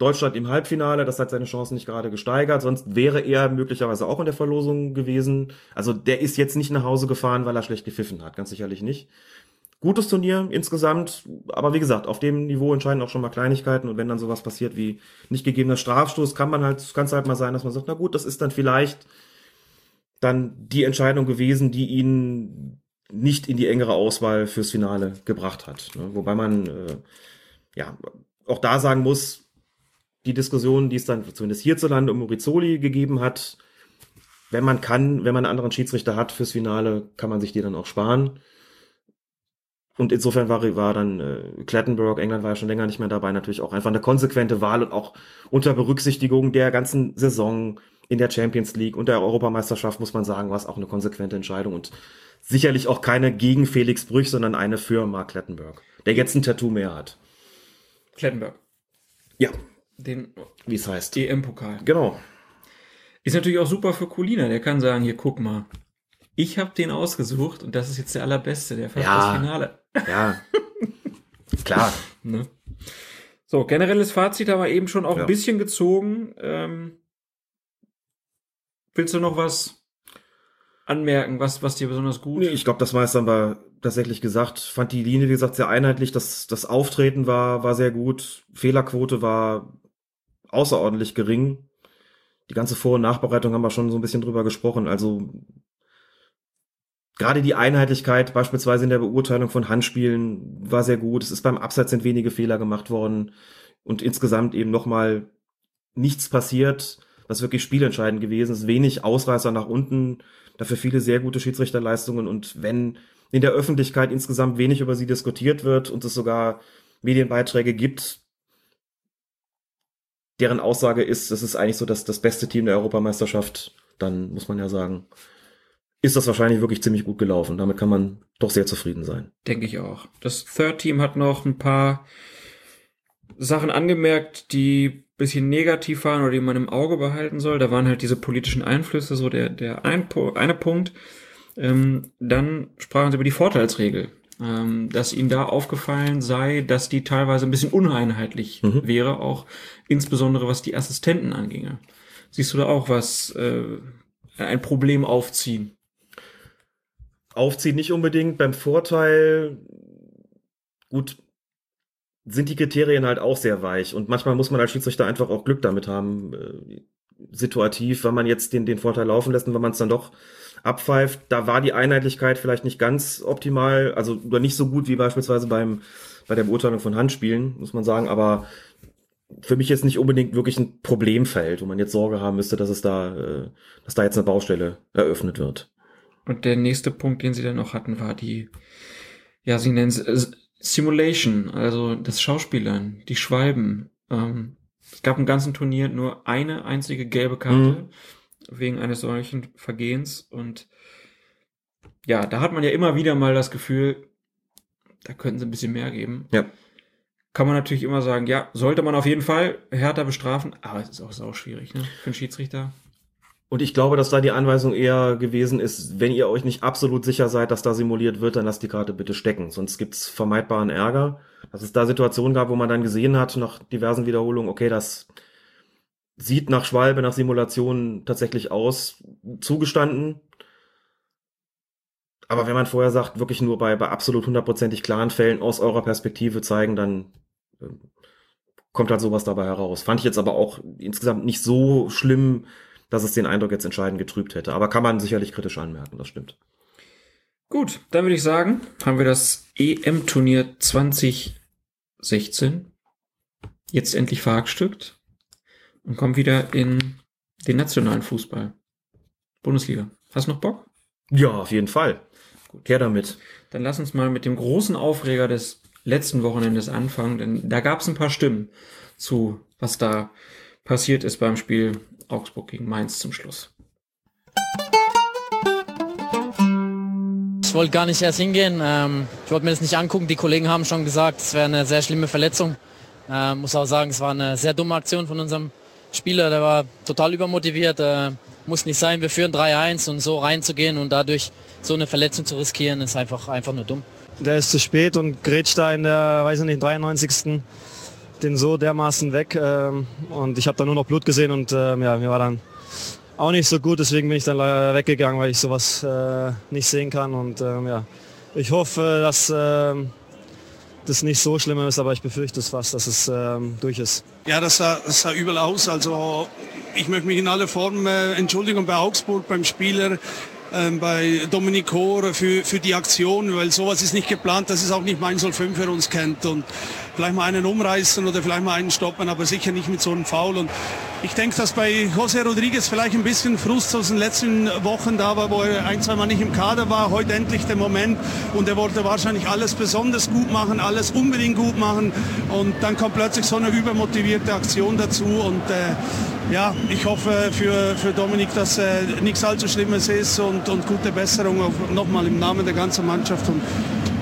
Deutschland im Halbfinale, das hat seine Chancen nicht gerade gesteigert, sonst wäre er möglicherweise auch in der Verlosung gewesen. Also der ist jetzt nicht nach Hause gefahren, weil er schlecht gepfiffen hat, ganz sicherlich nicht. Gutes Turnier insgesamt, aber wie gesagt, auf dem Niveau entscheiden auch schon mal Kleinigkeiten und wenn dann sowas passiert wie nicht gegebener Strafstoß, kann man halt, kann es halt mal sein, dass man sagt, na gut, das ist dann vielleicht dann die Entscheidung gewesen, die ihn nicht in die engere Auswahl fürs Finale gebracht hat. Ne? Wobei man äh, ja auch da sagen muss, die Diskussion, die es dann zumindest hierzulande um Morizoli gegeben hat, wenn man kann, wenn man einen anderen Schiedsrichter hat fürs Finale, kann man sich die dann auch sparen. Und insofern war, war dann äh, Clattenburg, England war ja schon länger nicht mehr dabei, natürlich auch einfach eine konsequente Wahl und auch unter Berücksichtigung der ganzen Saison in der Champions League und der Europameisterschaft, muss man sagen, war es auch eine konsequente Entscheidung und sicherlich auch keine gegen Felix Brüch, sondern eine für Mark Clattenburg, der jetzt ein Tattoo mehr hat. Klettenberg. Ja, Den wie es heißt. EM-Pokal. Genau. Ist natürlich auch super für Colina. Der kann sagen, hier, guck mal. Ich habe den ausgesucht und das ist jetzt der allerbeste, der fast Ja. das Finale. Ja. Klar. Ne? So, generelles Fazit haben wir eben schon auch Ja. ein bisschen gezogen. Ähm, willst du noch was anmerken, was, was dir besonders gut Nee, ich glaube, das meiste haben wir tatsächlich gesagt. Fand die Linie, wie gesagt, sehr einheitlich. Das, das Auftreten war, war sehr gut. Fehlerquote war außerordentlich gering. Die ganze Vor- und Nachbereitung haben wir schon so ein bisschen drüber gesprochen. Also gerade die Einheitlichkeit, beispielsweise in der Beurteilung von Handspielen, war sehr gut. Es ist beim Abseits sind wenige Fehler gemacht worden und insgesamt eben nochmal nichts passiert, was wirklich spielentscheidend gewesen ist. Wenig Ausreißer nach unten, dafür viele sehr gute Schiedsrichterleistungen und wenn in der Öffentlichkeit insgesamt wenig über sie diskutiert wird und es sogar Medienbeiträge gibt, deren Aussage ist, das ist eigentlich so das, das beste Team der Europameisterschaft, dann muss man ja sagen, ist das wahrscheinlich wirklich ziemlich gut gelaufen. Damit kann man doch sehr zufrieden sein. Denke ich auch. Das Third Team hat noch ein paar Sachen angemerkt, die bisschen negativ waren oder die man im Auge behalten soll. Da waren halt diese politischen Einflüsse so der, der ein, eine Punkt. Ähm, dann sprachen sie über die Vorteilsregel, ähm, dass ihnen da aufgefallen sei, dass die teilweise ein bisschen uneinheitlich Mhm. wäre, auch insbesondere was die Assistenten anginge. Siehst du da auch was, äh, ein Problem aufziehen? Aufziehen nicht unbedingt. Beim Vorteil, gut, sind die Kriterien halt auch sehr weich. Und manchmal muss man als Schiedsrichter einfach auch Glück damit haben, äh, situativ, wenn man jetzt den, den Vorteil laufen lässt und wenn man es dann doch abpfeift. Da war die Einheitlichkeit vielleicht nicht ganz optimal, also oder nicht so gut wie beispielsweise beim, bei der Beurteilung von Handspielen, muss man sagen, aber für mich jetzt nicht unbedingt wirklich ein Problemfeld, wo man jetzt Sorge haben müsste, dass es da, äh, dass da jetzt eine Baustelle eröffnet wird. Und der nächste Punkt, den sie dann noch hatten, war die, ja, sie nennen es äh, Simulation, also das Schauspielern, die Schwalben. Ähm, es gab im ganzen Turnier nur eine einzige gelbe Karte wegen eines solchen Vergehens und ja, da hat man ja immer wieder mal das Gefühl, da könnten sie ein bisschen mehr geben. Ja. Kann man natürlich immer sagen, ja, sollte man auf jeden Fall härter bestrafen, aber es ist auch sau schwierig, ne, für einen Schiedsrichter. Und ich glaube, dass da die Anweisung eher gewesen ist, wenn ihr euch nicht absolut sicher seid, dass da simuliert wird, dann lasst die Karte bitte stecken. Sonst gibt's vermeidbaren Ärger. Dass es da Situationen gab, wo man dann gesehen hat, nach diversen Wiederholungen, okay, das sieht nach Schwalbe, nach Simulation tatsächlich aus, zugestanden. Aber wenn man vorher sagt, wirklich nur bei, bei absolut hundertprozentig klaren Fällen aus eurer Perspektive zeigen, dann ähm, kommt halt sowas dabei heraus. Fand ich jetzt aber auch insgesamt nicht so schlimm, dass es den Eindruck jetzt entscheidend getrübt hätte. Aber kann man sicherlich kritisch anmerken, das stimmt. Gut, dann würde ich sagen, haben wir das EM-Turnier 2016 jetzt endlich verhackstückt und kommen wieder in den nationalen Fußball. Bundesliga. Hast du noch Bock? Ja, auf jeden Fall. Gut, her damit. Dann lass uns mal mit dem großen Aufreger des letzten Wochenendes anfangen, denn da gab es ein paar Stimmen zu, was da passiert ist beim Spiel Augsburg gegen Mainz zum Schluss. Ich wollte gar nicht erst hingehen. Ähm, ich wollte mir das nicht angucken. Die Kollegen haben schon gesagt, es wäre eine sehr schlimme Verletzung. Ähm, muss auch sagen, es war eine sehr dumme Aktion von unserem Spieler. Der war total übermotiviert. Äh, muss nicht sein. Wir führen 3-1 und so reinzugehen und dadurch so eine Verletzung zu riskieren, ist einfach, einfach nur dumm. Der ist zu spät und grätscht da in der, weiß ich nicht, 93. den so dermaßen weg. Ähm, und ich habe da nur noch Blut gesehen und ähm, ja, mir war dann auch nicht so gut. Deswegen bin ich dann leider weggegangen, weil ich sowas äh, nicht sehen kann. Und ähm, ja, ich hoffe, dass ähm, das nicht so schlimm ist, aber ich befürchte es fast, dass es ähm, durch ist. Ja, das sah, das sah übel aus. Also ich möchte mich in aller Form äh, entschuldigen bei Augsburg, beim Spieler, ähm, bei Dominik Hohr für, für die Aktion, weil sowas ist nicht geplant. Das ist auch nicht mein Soll 5 für uns kennt. Und vielleicht mal einen umreißen oder vielleicht mal einen stoppen, aber sicher nicht mit so einem Foul. Und ich denke, dass bei José Rodriguez vielleicht ein bisschen Frust aus den letzten Wochen da war, wo er ein, zwei Mal nicht im Kader war. Heute endlich der Moment und er wollte wahrscheinlich alles besonders gut machen, alles unbedingt gut machen. Und dann kommt plötzlich so eine übermotivierte Aktion dazu und äh, ja, ich hoffe für, für Dominik, dass äh, nichts allzu Schlimmes ist und, und gute Besserung nochmal im Namen der ganzen Mannschaft. Und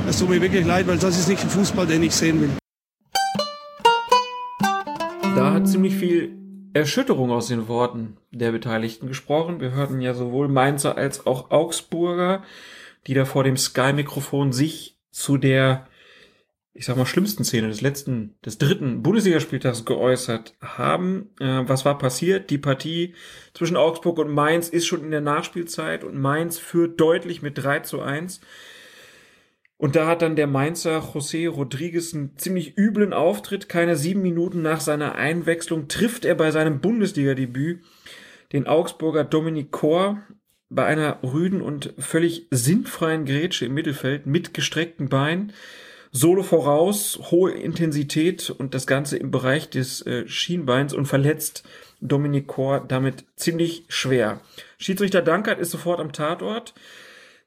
es tut mir wirklich leid, weil das ist nicht der Fußball, den ich sehen will. Hat ziemlich viel Erschütterung aus den Worten der Beteiligten gesprochen. Wir hörten ja sowohl Mainzer als auch Augsburger, die da vor dem Sky-Mikrofon sich zu der ich sag mal, schlimmsten Szene des letzten, des dritten Bundesligaspieltags geäußert haben. Äh, was war passiert? Die Partie zwischen Augsburg und Mainz ist schon in der Nachspielzeit und Mainz führt deutlich mit 3 zu 1. Und da hat dann der Mainzer José Rodriguez einen ziemlich üblen Auftritt. Keine sieben Minuten nach seiner Einwechslung trifft er bei seinem Bundesliga-Debüt den Augsburger Dominik Kor bei einer rüden und völlig sinnfreien Grätsche im Mittelfeld mit gestreckten Beinen. Solo voraus, hohe Intensität und das Ganze im Bereich des äh, Schienbeins und verletzt Dominik Kor damit ziemlich schwer. Schiedsrichter Dankert ist sofort am Tatort,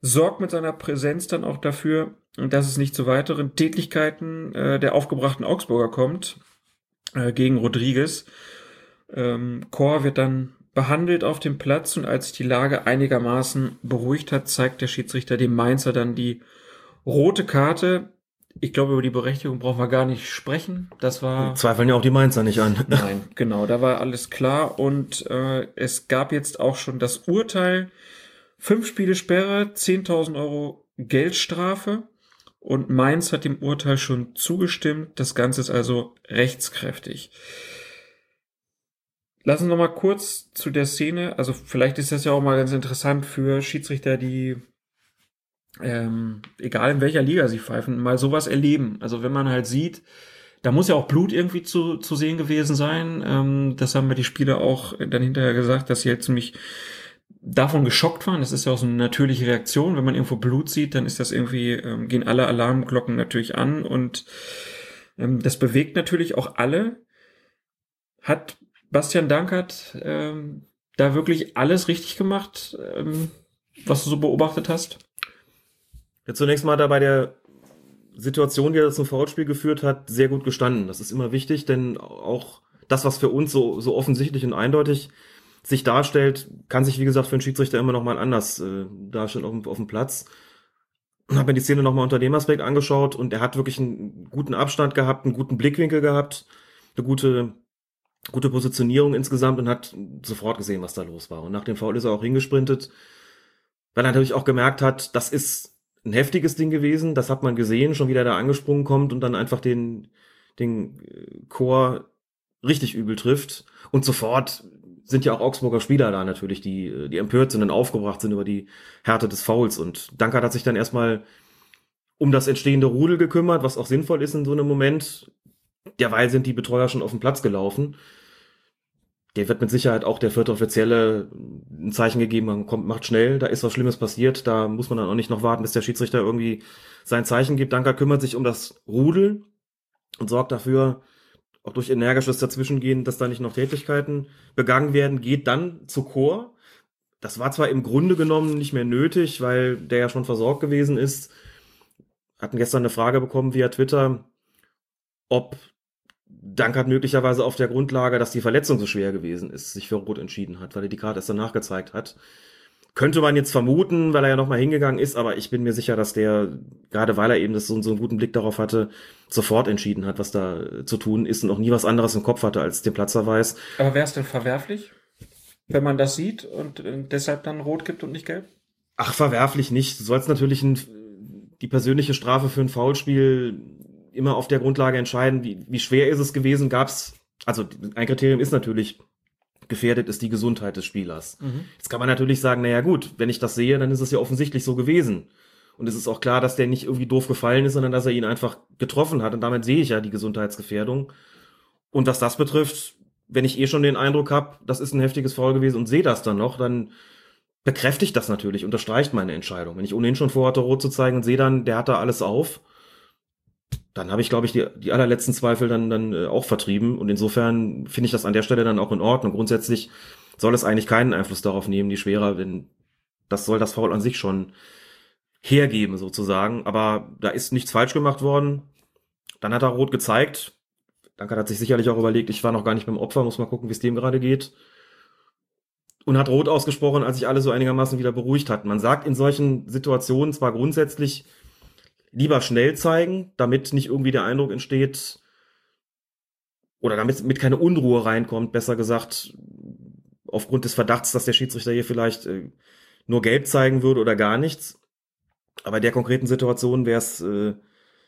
sorgt mit seiner Präsenz dann auch dafür, dass es nicht zu weiteren Tätlichkeiten äh, der aufgebrachten Augsburger kommt äh, gegen Rodriguez. Ähm, Kor wird dann behandelt auf dem Platz und als sich die Lage einigermaßen beruhigt hat, zeigt der Schiedsrichter dem Mainzer dann die rote Karte. Ich glaube, über die Berechtigung brauchen wir gar nicht sprechen. Das war. Zweifeln ja auch die Mainzer nicht an. Nein, genau, da war alles klar. Und äh, es gab jetzt auch schon das Urteil. Fünf Spiele Sperre, 10.000 Euro Geldstrafe. Und Mainz hat dem Urteil schon zugestimmt. Das Ganze ist also rechtskräftig. Lassen wir noch mal kurz zu der Szene. Also vielleicht ist das ja auch mal ganz interessant für Schiedsrichter, die ähm, egal in welcher Liga sie pfeifen, mal sowas erleben. Also wenn man halt sieht, da muss ja auch Blut irgendwie zu, zu sehen gewesen sein. Ähm, das haben mir die Spieler auch dann hinterher gesagt, dass sie halt ziemlich davon geschockt waren. Das ist ja auch so eine natürliche Reaktion. Wenn man irgendwo Blut sieht, dann ist das irgendwie, ähm, gehen alle Alarmglocken natürlich an und ähm, das bewegt natürlich auch alle. Hat Bastian Dankert ähm, da wirklich alles richtig gemacht, ähm, was du so beobachtet hast? Ja, zunächst mal da bei der Situation, die er zum Foulspiel geführt hat, sehr gut gestanden. Das ist immer wichtig, denn auch das, was für uns so, so offensichtlich und eindeutig sich darstellt, kann sich, wie gesagt, für einen Schiedsrichter immer noch mal anders äh, darstellen auf, auf dem Platz. Habe mir die Szene noch mal unter dem Aspekt angeschaut und er hat wirklich einen guten Abstand gehabt, einen guten Blickwinkel gehabt, eine gute, gute Positionierung insgesamt und hat sofort gesehen, was da los war. Und nach dem Foul ist er auch hingesprintet, weil er natürlich auch gemerkt hat, das ist ein heftiges Ding gewesen. Das hat man gesehen, schon wieder da angesprungen kommt und dann einfach den, den äh, Chor richtig übel trifft. Und sofort sind ja auch Augsburger Spieler da natürlich, die, die empört sind und aufgebracht sind über die Härte des Fouls. Und Dankert hat sich dann erstmal um das entstehende Rudel gekümmert, was auch sinnvoll ist in so einem Moment. Derweil sind die Betreuer schon auf den Platz gelaufen der wird mit Sicherheit auch der vierte Offizielle ein Zeichen gegeben haben, kommt, macht schnell, da ist was Schlimmes passiert, da muss man dann auch nicht noch warten, bis der Schiedsrichter irgendwie sein Zeichen gibt. Danker kümmert sich um das Rudel und sorgt dafür, auch durch energisches Dazwischengehen, dass da nicht noch Tätigkeiten begangen werden, geht dann zu Chor. Das war zwar im Grunde genommen nicht mehr nötig, weil der ja schon versorgt gewesen ist. Hatten gestern eine Frage bekommen via Twitter, ob Dankert möglicherweise auf der Grundlage, dass die Verletzung so schwer gewesen ist, sich für Rot entschieden hat, weil er die Karte erst danach gezeigt hat. Könnte man jetzt vermuten, weil er ja nochmal hingegangen ist, aber ich bin mir sicher, dass der, gerade weil er eben das so, so einen guten Blick darauf hatte, sofort entschieden hat, was da zu tun ist und auch nie was anderes im Kopf hatte als den Platzverweis. Aber wäre es denn verwerflich, wenn man das sieht und äh, deshalb dann rot gibt und nicht gelb? Ach, verwerflich nicht. Du sollst natürlich ein, die persönliche Strafe für ein Foulspiel immer auf der Grundlage entscheiden, wie, wie schwer ist es gewesen, gab es, also ein Kriterium ist natürlich, gefährdet ist die Gesundheit des Spielers. Mhm. Jetzt kann man natürlich sagen, naja gut, wenn ich das sehe, dann ist es ja offensichtlich so gewesen. Und es ist auch klar, dass der nicht irgendwie doof gefallen ist, sondern dass er ihn einfach getroffen hat. Und damit sehe ich ja die Gesundheitsgefährdung. Und was das betrifft, wenn ich eh schon den Eindruck habe, das ist ein heftiges Foul gewesen und sehe das dann noch, dann bekräftigt das natürlich, unterstreicht meine Entscheidung. Wenn ich ohnehin schon vorhatte, rot zu zeigen und sehe dann, der hat da alles auf, dann habe ich, glaube ich, die, die allerletzten Zweifel dann, dann äh, auch vertrieben. Und insofern finde ich das an der Stelle dann auch in Ordnung. Grundsätzlich soll es eigentlich keinen Einfluss darauf nehmen, die Schwerer, denn das soll das Foul an sich schon hergeben, sozusagen. Aber da ist nichts falsch gemacht worden. Dann hat er rot gezeigt. Danke hat sich sicherlich auch überlegt, ich war noch gar nicht beim Opfer, muss mal gucken, wie es dem gerade geht. Und hat rot ausgesprochen, als sich alle so einigermaßen wieder beruhigt hatten. Man sagt in solchen Situationen zwar grundsätzlich, lieber schnell zeigen, damit nicht irgendwie der Eindruck entsteht, oder damit mit keine Unruhe reinkommt, besser gesagt, aufgrund des Verdachts, dass der Schiedsrichter hier vielleicht äh, nur gelb zeigen würde oder gar nichts. Aber in der konkreten Situation wäre es äh,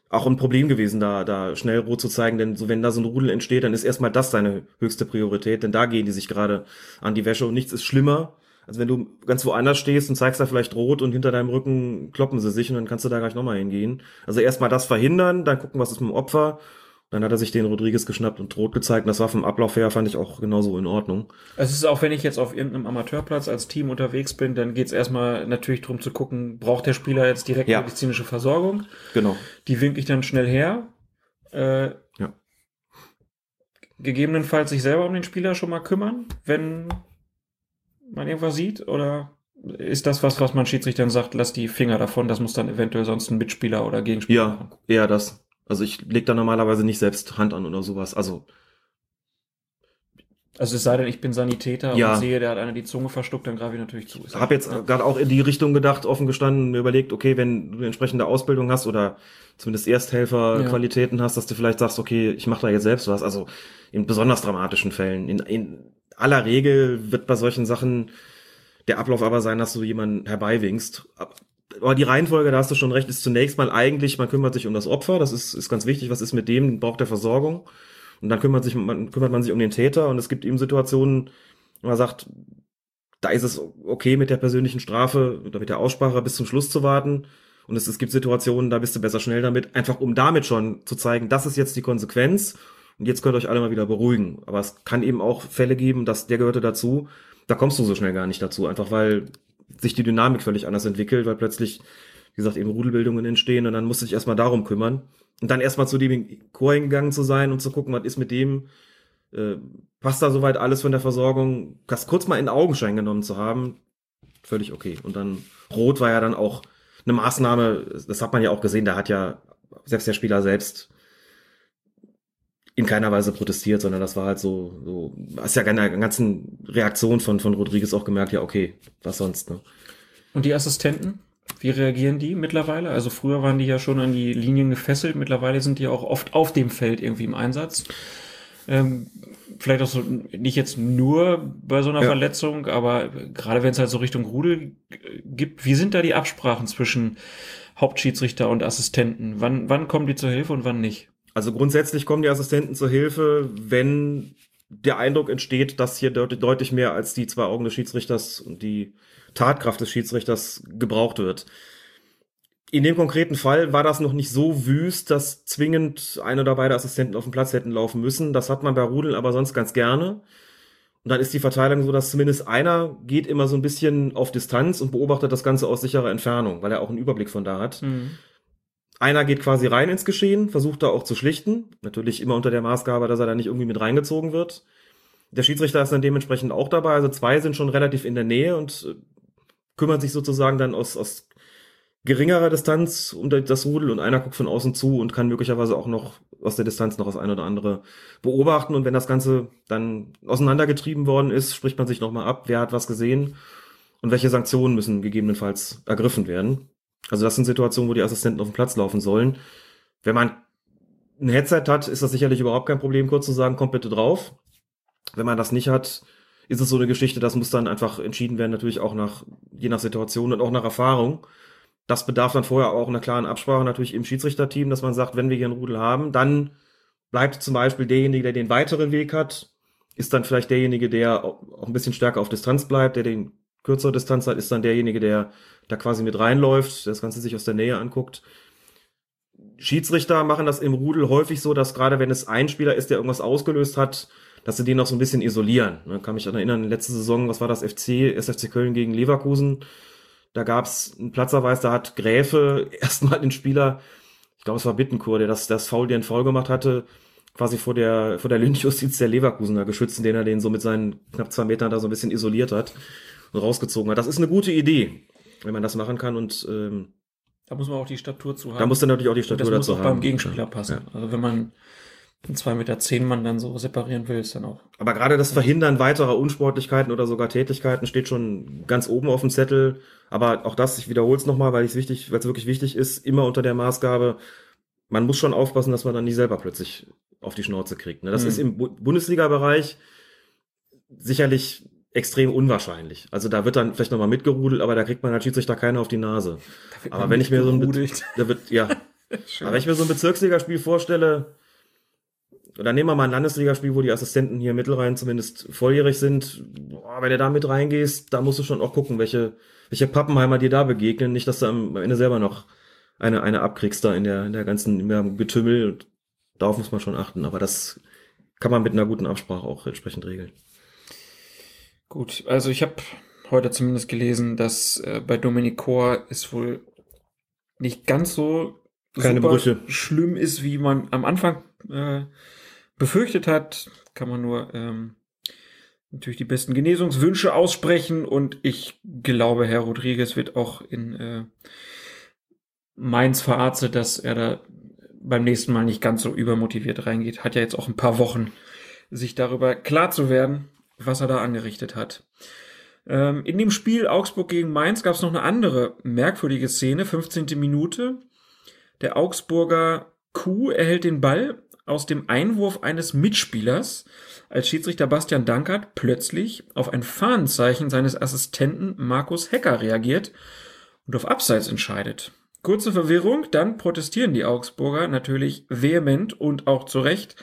auch ein Problem gewesen, da, da schnell rot zu zeigen, denn so wenn da so ein Rudel entsteht, dann ist erstmal das seine höchste Priorität, denn da gehen die sich gerade an die Wäsche und nichts ist schlimmer, also wenn du ganz woanders stehst und zeigst da vielleicht rot und hinter deinem Rücken kloppen sie sich und dann kannst du da gleich nochmal hingehen. Also erstmal das verhindern, dann gucken, was ist mit dem Opfer. Dann hat er sich den Rodriguez geschnappt und rot gezeigt. Und das war vom Ablauf her, fand ich auch genauso in Ordnung. Es ist auch, wenn ich jetzt auf irgendeinem Amateurplatz als Team unterwegs bin, dann geht es erstmal natürlich darum zu gucken, braucht der Spieler jetzt direkt ja. medizinische Versorgung? Genau. Die winke ich dann schnell her. Äh, ja. Gegebenenfalls sich selber um den Spieler schon mal kümmern, wenn man irgendwas sieht? Oder ist das was, was man Schiedsrichtern sagt, lass die Finger davon, das muss dann eventuell sonst ein Mitspieler oder Gegenspieler ja, machen? Ja, eher das. Also ich leg da normalerweise nicht selbst Hand an oder sowas. Also also es sei denn, ich bin Sanitäter ja. und sehe, der hat einer die Zunge verstuckt, dann greife ich natürlich zu. Ich habe jetzt ja. gerade auch in die Richtung gedacht, offen gestanden, mir überlegt, okay, wenn du eine entsprechende Ausbildung hast oder zumindest Ersthelferqualitäten ja. hast, dass du vielleicht sagst, okay, ich mache da jetzt selbst was. Also in besonders dramatischen Fällen. In, in aller Regel wird bei solchen Sachen der Ablauf aber sein, dass du jemanden herbeiwinkst. Aber die Reihenfolge, da hast du schon recht, ist zunächst mal eigentlich, man kümmert sich um das Opfer, das ist, ist ganz wichtig, was ist mit dem, braucht der Versorgung. Und dann kümmert, sich, man, kümmert man sich um den Täter und es gibt eben Situationen, wo man sagt, da ist es okay mit der persönlichen Strafe oder mit der Aussprache bis zum Schluss zu warten. Und es, es gibt Situationen, da bist du besser schnell damit, einfach um damit schon zu zeigen, das ist jetzt die Konsequenz und jetzt könnt ihr euch alle mal wieder beruhigen. Aber es kann eben auch Fälle geben, dass der gehörte dazu. Da kommst du so schnell gar nicht dazu, einfach weil sich die Dynamik völlig anders entwickelt, weil plötzlich, wie gesagt, eben Rudelbildungen entstehen und dann musst du dich erstmal darum kümmern. Und dann erstmal zu dem Chor hingegangen zu sein und zu gucken, was ist mit dem, äh, passt da soweit alles von der Versorgung, das kurz mal in Augenschein genommen zu haben, völlig okay. Und dann Rot war ja dann auch eine Maßnahme, das hat man ja auch gesehen, da hat ja selbst der Spieler selbst in keiner Weise protestiert, sondern das war halt so, so hast ja einer ganzen Reaktion von, von Rodriguez auch gemerkt, ja, okay, was sonst, ne? Und die Assistenten? Wie reagieren die mittlerweile? Also früher waren die ja schon an die Linien gefesselt, mittlerweile sind die auch oft auf dem Feld irgendwie im Einsatz. Ähm, vielleicht auch so, nicht jetzt nur bei so einer ja. Verletzung, aber gerade wenn es halt so Richtung Rudel gibt, wie sind da die Absprachen zwischen Hauptschiedsrichter und Assistenten? Wann, wann kommen die zur Hilfe und wann nicht? Also grundsätzlich kommen die Assistenten zur Hilfe, wenn der Eindruck entsteht, dass hier deutlich mehr als die zwei Augen des Schiedsrichters und die Tatkraft des Schiedsrichters gebraucht wird. In dem konkreten Fall war das noch nicht so wüst, dass zwingend ein oder beide Assistenten auf dem Platz hätten laufen müssen. Das hat man bei Rudeln aber sonst ganz gerne. Und dann ist die Verteilung so, dass zumindest einer geht immer so ein bisschen auf Distanz und beobachtet das Ganze aus sicherer Entfernung, weil er auch einen Überblick von da hat. Mhm. Einer geht quasi rein ins Geschehen, versucht da auch zu schlichten. Natürlich immer unter der Maßgabe, dass er da nicht irgendwie mit reingezogen wird. Der Schiedsrichter ist dann dementsprechend auch dabei. Also zwei sind schon relativ in der Nähe und äh, kümmern sich sozusagen dann aus, aus geringerer Distanz um das Rudel und einer guckt von außen zu und kann möglicherweise auch noch aus der Distanz noch das eine oder andere beobachten. Und wenn das Ganze dann auseinandergetrieben worden ist, spricht man sich nochmal ab, wer hat was gesehen und welche Sanktionen müssen gegebenenfalls ergriffen werden. Also das sind Situationen, wo die Assistenten auf dem Platz laufen sollen. Wenn man ein Headset hat, ist das sicherlich überhaupt kein Problem, kurz zu sagen, kommt bitte drauf. Wenn man das nicht hat, ist es so eine Geschichte, das muss dann einfach entschieden werden, natürlich auch nach, je nach Situation und auch nach Erfahrung. Das bedarf dann vorher auch einer klaren Absprache natürlich im Schiedsrichterteam, dass man sagt, wenn wir hier einen Rudel haben, dann bleibt zum Beispiel derjenige, der den weiteren Weg hat, ist dann vielleicht derjenige, der auch ein bisschen stärker auf Distanz bleibt, der den kürzere Distanz hat, ist dann derjenige, der da quasi mit reinläuft, der das Ganze sich aus der Nähe anguckt. Schiedsrichter machen das im Rudel häufig so, dass gerade wenn es ein Spieler ist, der irgendwas ausgelöst hat, dass sie den noch so ein bisschen isolieren. Da kann mich erinnern, letzte Saison, was war das, FC, SFC Köln gegen Leverkusen. Da gab es einen Platzerweis, da hat Gräfe erstmal den Spieler, ich glaube, es war Bittenkur, der das, das Foul, den Foul gemacht hatte, quasi vor der, vor der Lynchjustiz der Leverkusener geschützt, indem er den so mit seinen knapp zwei Metern da so ein bisschen isoliert hat rausgezogen hat. Das ist eine gute Idee, wenn man das machen kann und ähm, Da muss man auch die Statur zu haben. da muss dann natürlich auch die Statur das muss dazu auch haben. beim Gegenspieler passen. Ja. Also wenn man einen 2,10 Meter zehn Mann dann so separieren will, ist dann auch. Aber gerade das Verhindern weiterer Unsportlichkeiten oder sogar Tätigkeiten steht schon ganz oben auf dem Zettel. Aber auch das, ich wiederhole es nochmal, weil es wichtig, weil es wirklich wichtig ist, immer unter der Maßgabe, man muss schon aufpassen, dass man dann nicht selber plötzlich auf die Schnauze kriegt. Ne? Das Mhm. ist im Bu Bundesliga-Bereich sicherlich extrem unwahrscheinlich. Also da wird dann vielleicht nochmal mitgerudelt, aber da kriegt man als Schiedsrichter keiner auf die Nase. Aber wenn ich mir so ein, Be- da wird, ja. Aber wenn ich mir so ein Bezirksligaspiel vorstelle, oder nehmen wir mal ein Landesligaspiel, wo die Assistenten hier Mittelrhein zumindest volljährig sind. Boah, wenn du da mit reingehst, da musst du schon auch gucken, welche, welche Pappenheimer dir da begegnen. Nicht, dass du am Ende selber noch eine, eine abkriegst da in der, in der ganzen in der Getümmel. Und darauf muss man schon achten. Aber das kann man mit einer guten Absprache auch entsprechend regeln. Gut, also ich habe heute zumindest gelesen, dass äh, bei Dominik Kor es wohl nicht ganz so Keine Brüche. schlimm ist, wie man am Anfang äh, befürchtet hat. Kann man nur ähm, natürlich die besten Genesungswünsche aussprechen und ich glaube, Herr Rodriguez wird auch in äh, Mainz verarztet, dass er da beim nächsten Mal nicht ganz so übermotiviert reingeht. Hat ja jetzt auch ein paar Wochen, sich darüber klar zu werden, was er da angerichtet hat. Ähm, in dem Spiel Augsburg gegen Mainz gab es noch eine andere merkwürdige Szene, 15. Minute. Der Augsburger Kuh erhält den Ball aus dem Einwurf eines Mitspielers, als Schiedsrichter Bastian Dankert plötzlich auf ein Fahnenzeichen seines Assistenten Markus Hecker reagiert und auf Abseits entscheidet. Kurze Verwirrung, dann protestieren die Augsburger natürlich vehement und auch zu Recht,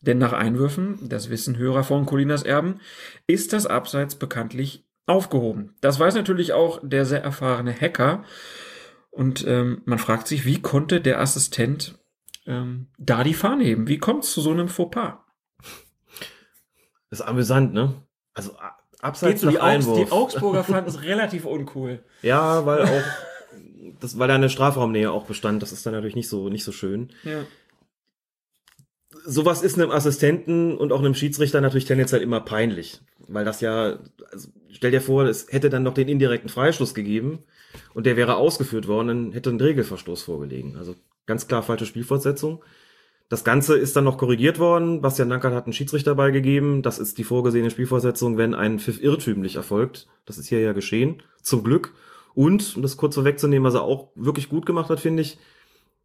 denn nach Einwürfen, das wissen Hörer von Colinas Erben, ist das Abseits bekanntlich aufgehoben. Das weiß natürlich auch der sehr erfahrene Hacker. Und ähm, man fragt sich, wie konnte der Assistent ähm, da die Fahne heben? Wie kommt es zu so einem Fauxpas? Das ist amüsant, ne? Also abseits Geht nach Augs Einwurf. die Augsburger fanden es relativ uncool. Ja, weil auch, das, weil da eine Strafraumnähe auch bestand. Das ist dann natürlich nicht so, nicht so schön. Ja. Sowas ist einem Assistenten und auch einem Schiedsrichter natürlich tendenziell immer peinlich. Weil das ja, also stell dir vor, es hätte dann noch den indirekten Freistoß gegeben und der wäre ausgeführt worden, dann hätte ein Regelverstoß vorgelegen. Also ganz klar falsche Spielfortsetzung. Das Ganze ist dann noch korrigiert worden. Bastian Dankert hat einen Schiedsrichter beigegeben. Das ist die vorgesehene Spielfortsetzung, wenn ein Pfiff irrtümlich erfolgt. Das ist hier ja geschehen. Zum Glück. Und, um das kurz vorwegzunehmen, was er auch wirklich gut gemacht hat, finde ich,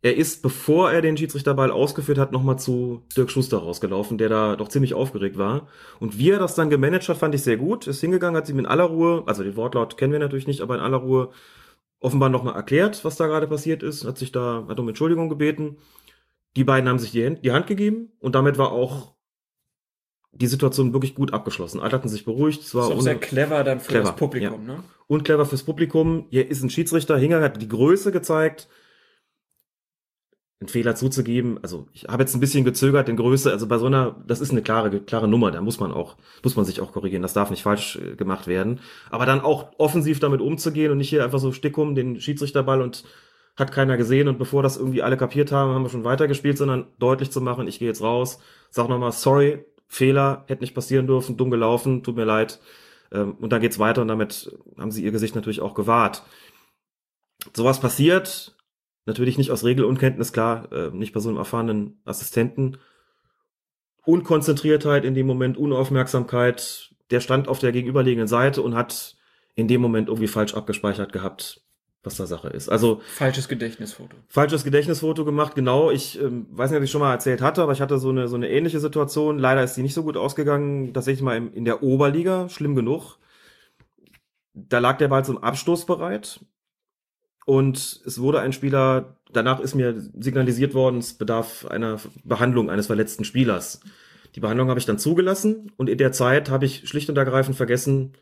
er ist, bevor er den Schiedsrichterball ausgeführt hat, nochmal zu Dirk Schuster rausgelaufen, der da doch ziemlich aufgeregt war. Und wie er das dann gemanagt hat, fand ich sehr gut. Ist hingegangen, hat ihm in aller Ruhe, also den Wortlaut kennen wir natürlich nicht, aber in aller Ruhe offenbar nochmal erklärt, was da gerade passiert ist, hat sich da, hat um Entschuldigung gebeten. Die beiden haben sich die Hand, die Hand gegeben und damit war auch die Situation wirklich gut abgeschlossen. Alle hatten sich beruhigt. Es war Ist auch sehr clever dann für Clever, das Publikum, ja. ne? und clever fürs Publikum. Hier ist ein Schiedsrichter hingegangen, hat die Größe gezeigt, einen Fehler zuzugeben. Also ich habe jetzt ein bisschen gezögert, den Größe, also bei so einer, das ist eine klare, klare Nummer, da muss man auch, muss man sich auch korrigieren, das darf nicht falsch äh, gemacht werden. Aber dann auch offensiv damit umzugehen und nicht hier einfach so stickum den Schiedsrichterball und hat keiner gesehen und bevor das irgendwie alle kapiert haben, haben wir schon weitergespielt, sondern deutlich zu machen, ich gehe jetzt raus, sag nochmal, sorry, Fehler, hätte nicht passieren dürfen, dumm gelaufen, tut mir leid. Ähm, Und dann geht's weiter und damit haben sie ihr Gesicht natürlich auch gewahrt. Sowas passiert, natürlich nicht aus Regelunkenntnis, klar, äh, nicht bei so einem erfahrenen Assistenten. Unkonzentriertheit in dem Moment, Unaufmerksamkeit, der stand auf der gegenüberliegenden Seite und hat in dem Moment irgendwie falsch abgespeichert gehabt, was da Sache ist. Also Falsches Gedächtnisfoto. falsches Gedächtnisfoto gemacht, genau. Ich ähm, weiß nicht, ob ich schon mal erzählt hatte, aber ich hatte so eine, so eine ähnliche Situation. Leider ist die nicht so gut ausgegangen. Tatsächlich mal im, in der Oberliga, schlimm genug. Da lag der Ball zum Abstoß bereit. Und es wurde ein Spieler, danach ist mir signalisiert worden, es bedarf einer Behandlung eines verletzten Spielers. Die Behandlung habe ich dann zugelassen und in der Zeit habe ich schlicht und ergreifend vergessen,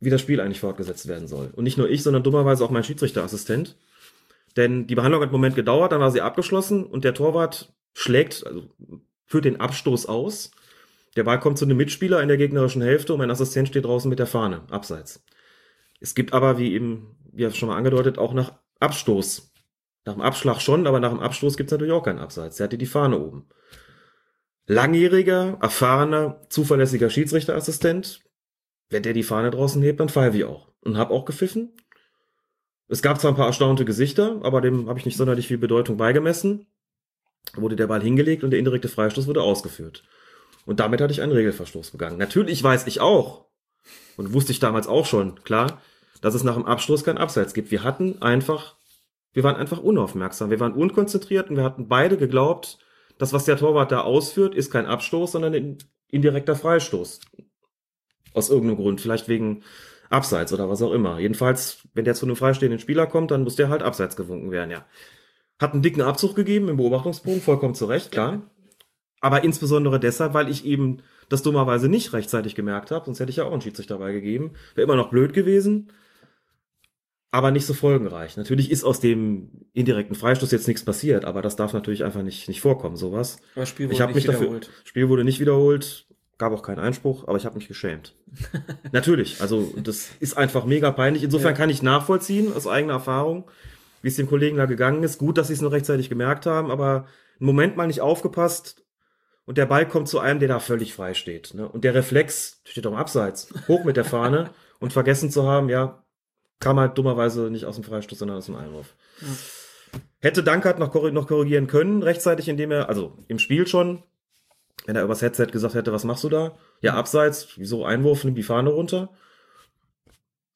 wie das Spiel eigentlich fortgesetzt werden soll. Und nicht nur ich, sondern dummerweise auch mein Schiedsrichterassistent. Denn die Behandlung hat einen Moment gedauert, dann war sie abgeschlossen und der Torwart schlägt, also führt den Abstoß aus. Der Ball kommt zu einem Mitspieler in der gegnerischen Hälfte und mein Assistent steht draußen mit der Fahne, abseits. Es gibt aber, wie eben, wie schon mal angedeutet, auch nach Abstoß Nach dem Abschlag schon, aber nach dem Abstoß gibt's natürlich auch keinen Abseits. Der hatte die Fahne oben. Langjähriger, erfahrener, zuverlässiger Schiedsrichterassistent. Wenn der die Fahne draußen hebt, dann pfeife ich auch. Und hab auch gepfiffen. Es gab zwar ein paar erstaunte Gesichter, aber dem habe ich nicht sonderlich viel Bedeutung beigemessen. Wurde der Ball hingelegt und der indirekte Freistoß wurde ausgeführt. Und damit hatte ich einen Regelverstoß begangen. Natürlich weiß ich auch, und wusste ich damals auch schon, klar, dass es nach dem Abstoß kein Abseits gibt. Wir hatten einfach, wir waren einfach unaufmerksam, wir waren unkonzentriert und wir hatten beide geglaubt, das, was der Torwart da ausführt, ist kein Abstoß, sondern ein indirekter Freistoß. Aus irgendeinem Grund, vielleicht wegen Abseits oder was auch immer. Jedenfalls, wenn der zu einem freistehenden Spieler kommt, dann muss der halt abseits gewunken werden, ja. Hat einen dicken Abzug gegeben im Beobachtungsbogen, vollkommen zu Recht, klar. Aber insbesondere deshalb, weil ich eben das dummerweise nicht rechtzeitig gemerkt habe, sonst hätte ich ja auch einen Schiedsrichter dabei gegeben. Wäre immer noch blöd gewesen, aber nicht so folgenreich. Natürlich ist aus dem indirekten Freistoß jetzt nichts passiert, aber das darf natürlich einfach nicht, nicht vorkommen, sowas. Aber das Spiel wurde ich habe nicht mich dafür, wiederholt. Spiel wurde nicht wiederholt, gab auch keinen Einspruch, aber ich habe mich geschämt. Natürlich, also das ist einfach mega peinlich. Insofern Ja. kann ich nachvollziehen aus eigener Erfahrung, wie es dem Kollegen da gegangen ist. Gut, dass sie es nur rechtzeitig gemerkt haben, aber einen Moment mal nicht aufgepasst und der Ball kommt zu einem, der da völlig frei steht. Ne? Und der Reflex steht doch im Abseits, hoch mit der Fahne und vergessen zu haben, ja, kam halt dummerweise nicht aus dem Freistoß, sondern aus dem Einwurf. Hätte Dankert noch, korri- noch korrigieren können, rechtzeitig, indem er, also im Spiel schon, wenn er übers Headset gesagt hätte, was machst du da? Ja, abseits, wieso Einwurf, nimm die Fahne runter.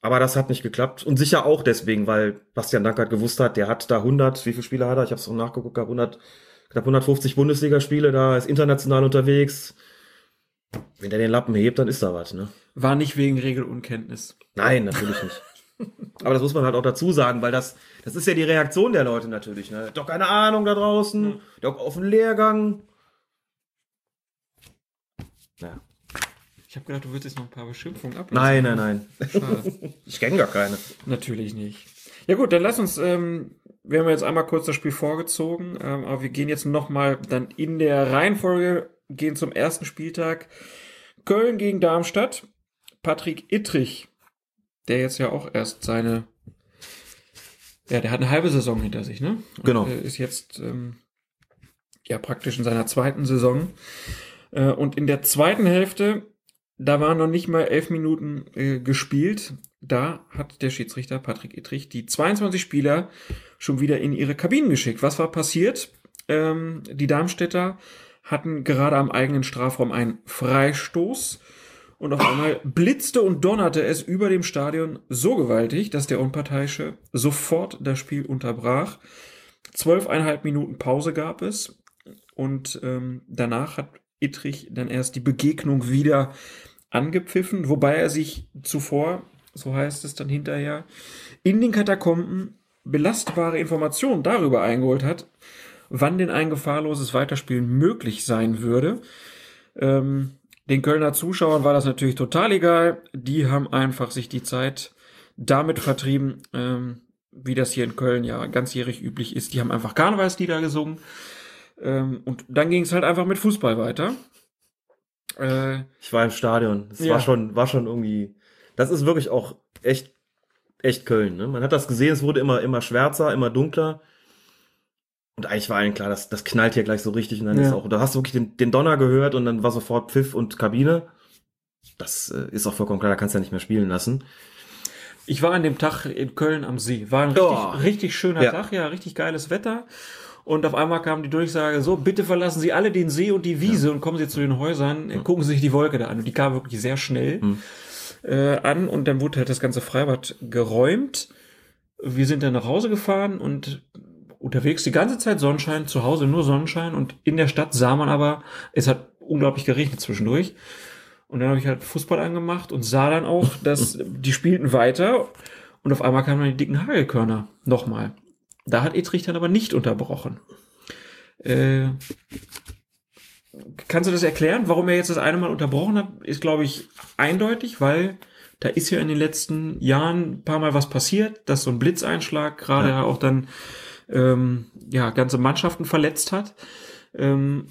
Aber das hat nicht geklappt. Und sicher auch deswegen, weil Bastian Dankert gewusst hat, der hat da 100, wie viele Spiele hat er? Ich habe es auch nachgeguckt, gehabt, 100, knapp 150 Bundesligaspiele, da ist international unterwegs. Wenn der den Lappen hebt, dann ist da was, ne? War nicht wegen Regelunkenntnis. Nein, natürlich nicht. Aber das muss man halt auch dazu sagen, weil das, das ist ja die Reaktion der Leute natürlich. Ne? Doch keine Ahnung da draußen, doch auf den Lehrgang. Ja. Ich habe gedacht, du würdest jetzt noch ein paar Beschimpfungen ablassen. Nein, nein, nein. Schade. Ich kenne gar keine. Natürlich nicht. Ja gut, dann lass uns, ähm, wir haben jetzt einmal kurz das Spiel vorgezogen, ähm, aber wir gehen jetzt nochmal dann in der Reihenfolge, gehen zum ersten Spieltag. Köln gegen Darmstadt. Patrick Ittrich, der jetzt ja auch erst seine, ja, der hat eine halbe Saison hinter sich, ne? Und, Genau. äh, ist jetzt, ähm, ja, praktisch in seiner zweiten Saison. Äh, und in der zweiten Hälfte, da waren noch nicht mal elf Minuten äh, gespielt. Da hat der Schiedsrichter Patrick Ittrich die 22 Spieler schon wieder in ihre Kabinen geschickt. Was war passiert? Ähm, die Darmstädter hatten gerade am eigenen Strafraum einen Freistoß und auf einmal blitzte und donnerte es über dem Stadion so gewaltig, dass der Unparteiische sofort das Spiel unterbrach. Zwölfeinhalb Minuten Pause gab es und ähm, danach hat Ittrich dann erst die Begegnung wieder angepfiffen, wobei er sich zuvor, so heißt es dann hinterher, in den Katakomben belastbare Informationen darüber eingeholt hat, wann denn ein gefahrloses Weiterspielen möglich sein würde. Ähm, den Kölner Zuschauern war das natürlich total egal. Die haben einfach sich die Zeit damit vertrieben, ähm, wie das hier in Köln ja ganzjährig üblich ist. Die haben einfach Karnevalslieder gesungen. Ähm, und dann ging es halt einfach mit Fußball weiter. Äh, Ich war im Stadion. Es Ja. war schon, war schon irgendwie. Das ist wirklich auch echt, echt Köln. Ne? Man hat das gesehen, es wurde immer, immer schwärzer, immer dunkler. Und eigentlich war allen klar, das, das knallt hier gleich so richtig. Und dann Ja. ist auch, da hast du wirklich den, den Donner gehört und dann war sofort Pfiff und Kabine. Das äh, ist auch vollkommen klar, da kannst du ja nicht mehr spielen lassen. Ich war an dem Tag in Köln am See. War ein richtig, Oh. richtig schöner Ja. Tag, ja, richtig geiles Wetter. Und auf einmal kam die Durchsage, so, bitte verlassen Sie alle den See und die Wiese und kommen Sie zu den Häusern, gucken Sie sich die Wolke da an. Und die kam wirklich sehr schnell äh, an und dann wurde halt das ganze Freibad geräumt. Wir sind dann nach Hause gefahren und unterwegs die ganze Zeit Sonnenschein, zu Hause nur Sonnenschein und in der Stadt sah man aber, es hat unglaublich geregnet zwischendurch. Und dann habe ich halt Fußball angemacht und sah dann auch, dass die spielten weiter und auf einmal kamen dann die dicken Hagelkörner nochmal. Da hat Etrich dann aber nicht unterbrochen. Äh, kannst du das erklären, warum er jetzt das eine Mal unterbrochen hat? Ist, glaube ich, eindeutig, weil da ist ja in den letzten Jahren ein paar Mal was passiert, dass so ein Blitzeinschlag gerade Ja. auch dann ähm, ja ganze Mannschaften verletzt hat. Ähm,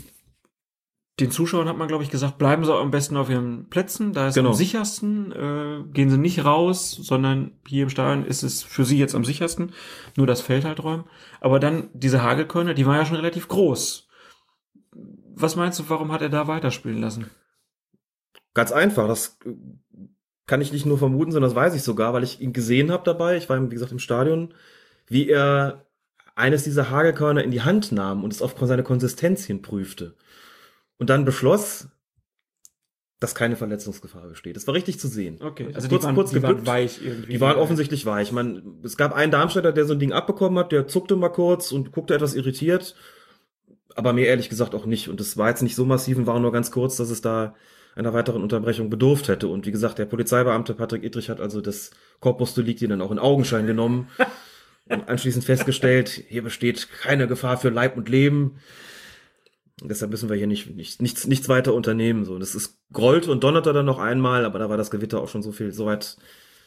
den Zuschauern hat man, glaube ich, gesagt, bleiben sie am besten auf ihren Plätzen, da ist Genau. am sichersten, äh, gehen sie nicht raus, sondern hier im Stadion ist es für sie jetzt am sichersten, nur das Feld halt räumen. Aber dann diese Hagelkörner, die waren ja schon relativ groß. Was meinst du, warum hat er da weiterspielen lassen? Ganz einfach, das äh, kann ich nicht nur vermuten, sondern das weiß ich sogar, weil ich ihn gesehen habe dabei. Ich war, wie gesagt, im Stadion, wie er eines dieser Hagelkörner in die Hand nahm und es auf seine Konsistenz hin prüfte. Und dann beschloss, dass keine Verletzungsgefahr besteht. Das war richtig zu sehen. Okay, Also also kurz, die waren, kurz die waren weich irgendwie. Die waren offensichtlich weich. Man, es gab einen Darmstädter, der so ein Ding abbekommen hat, der zuckte mal kurz und guckte etwas irritiert. Aber mir ehrlich gesagt auch nicht. Und es war jetzt nicht so massiv und war nur ganz kurz, dass es da einer weiteren Unterbrechung bedurft hätte. Und wie gesagt, der Polizeibeamte Patrick Ittrich hat also das Corpus Delicti dann auch in Augenschein genommen und anschließend festgestellt, hier besteht keine Gefahr für Leib und Leben. Und deshalb müssen wir hier nicht, nicht, nichts, nichts weiter unternehmen. So, das ist grollte und donnerte dann noch einmal, aber da war das Gewitter auch schon so viel, so weit,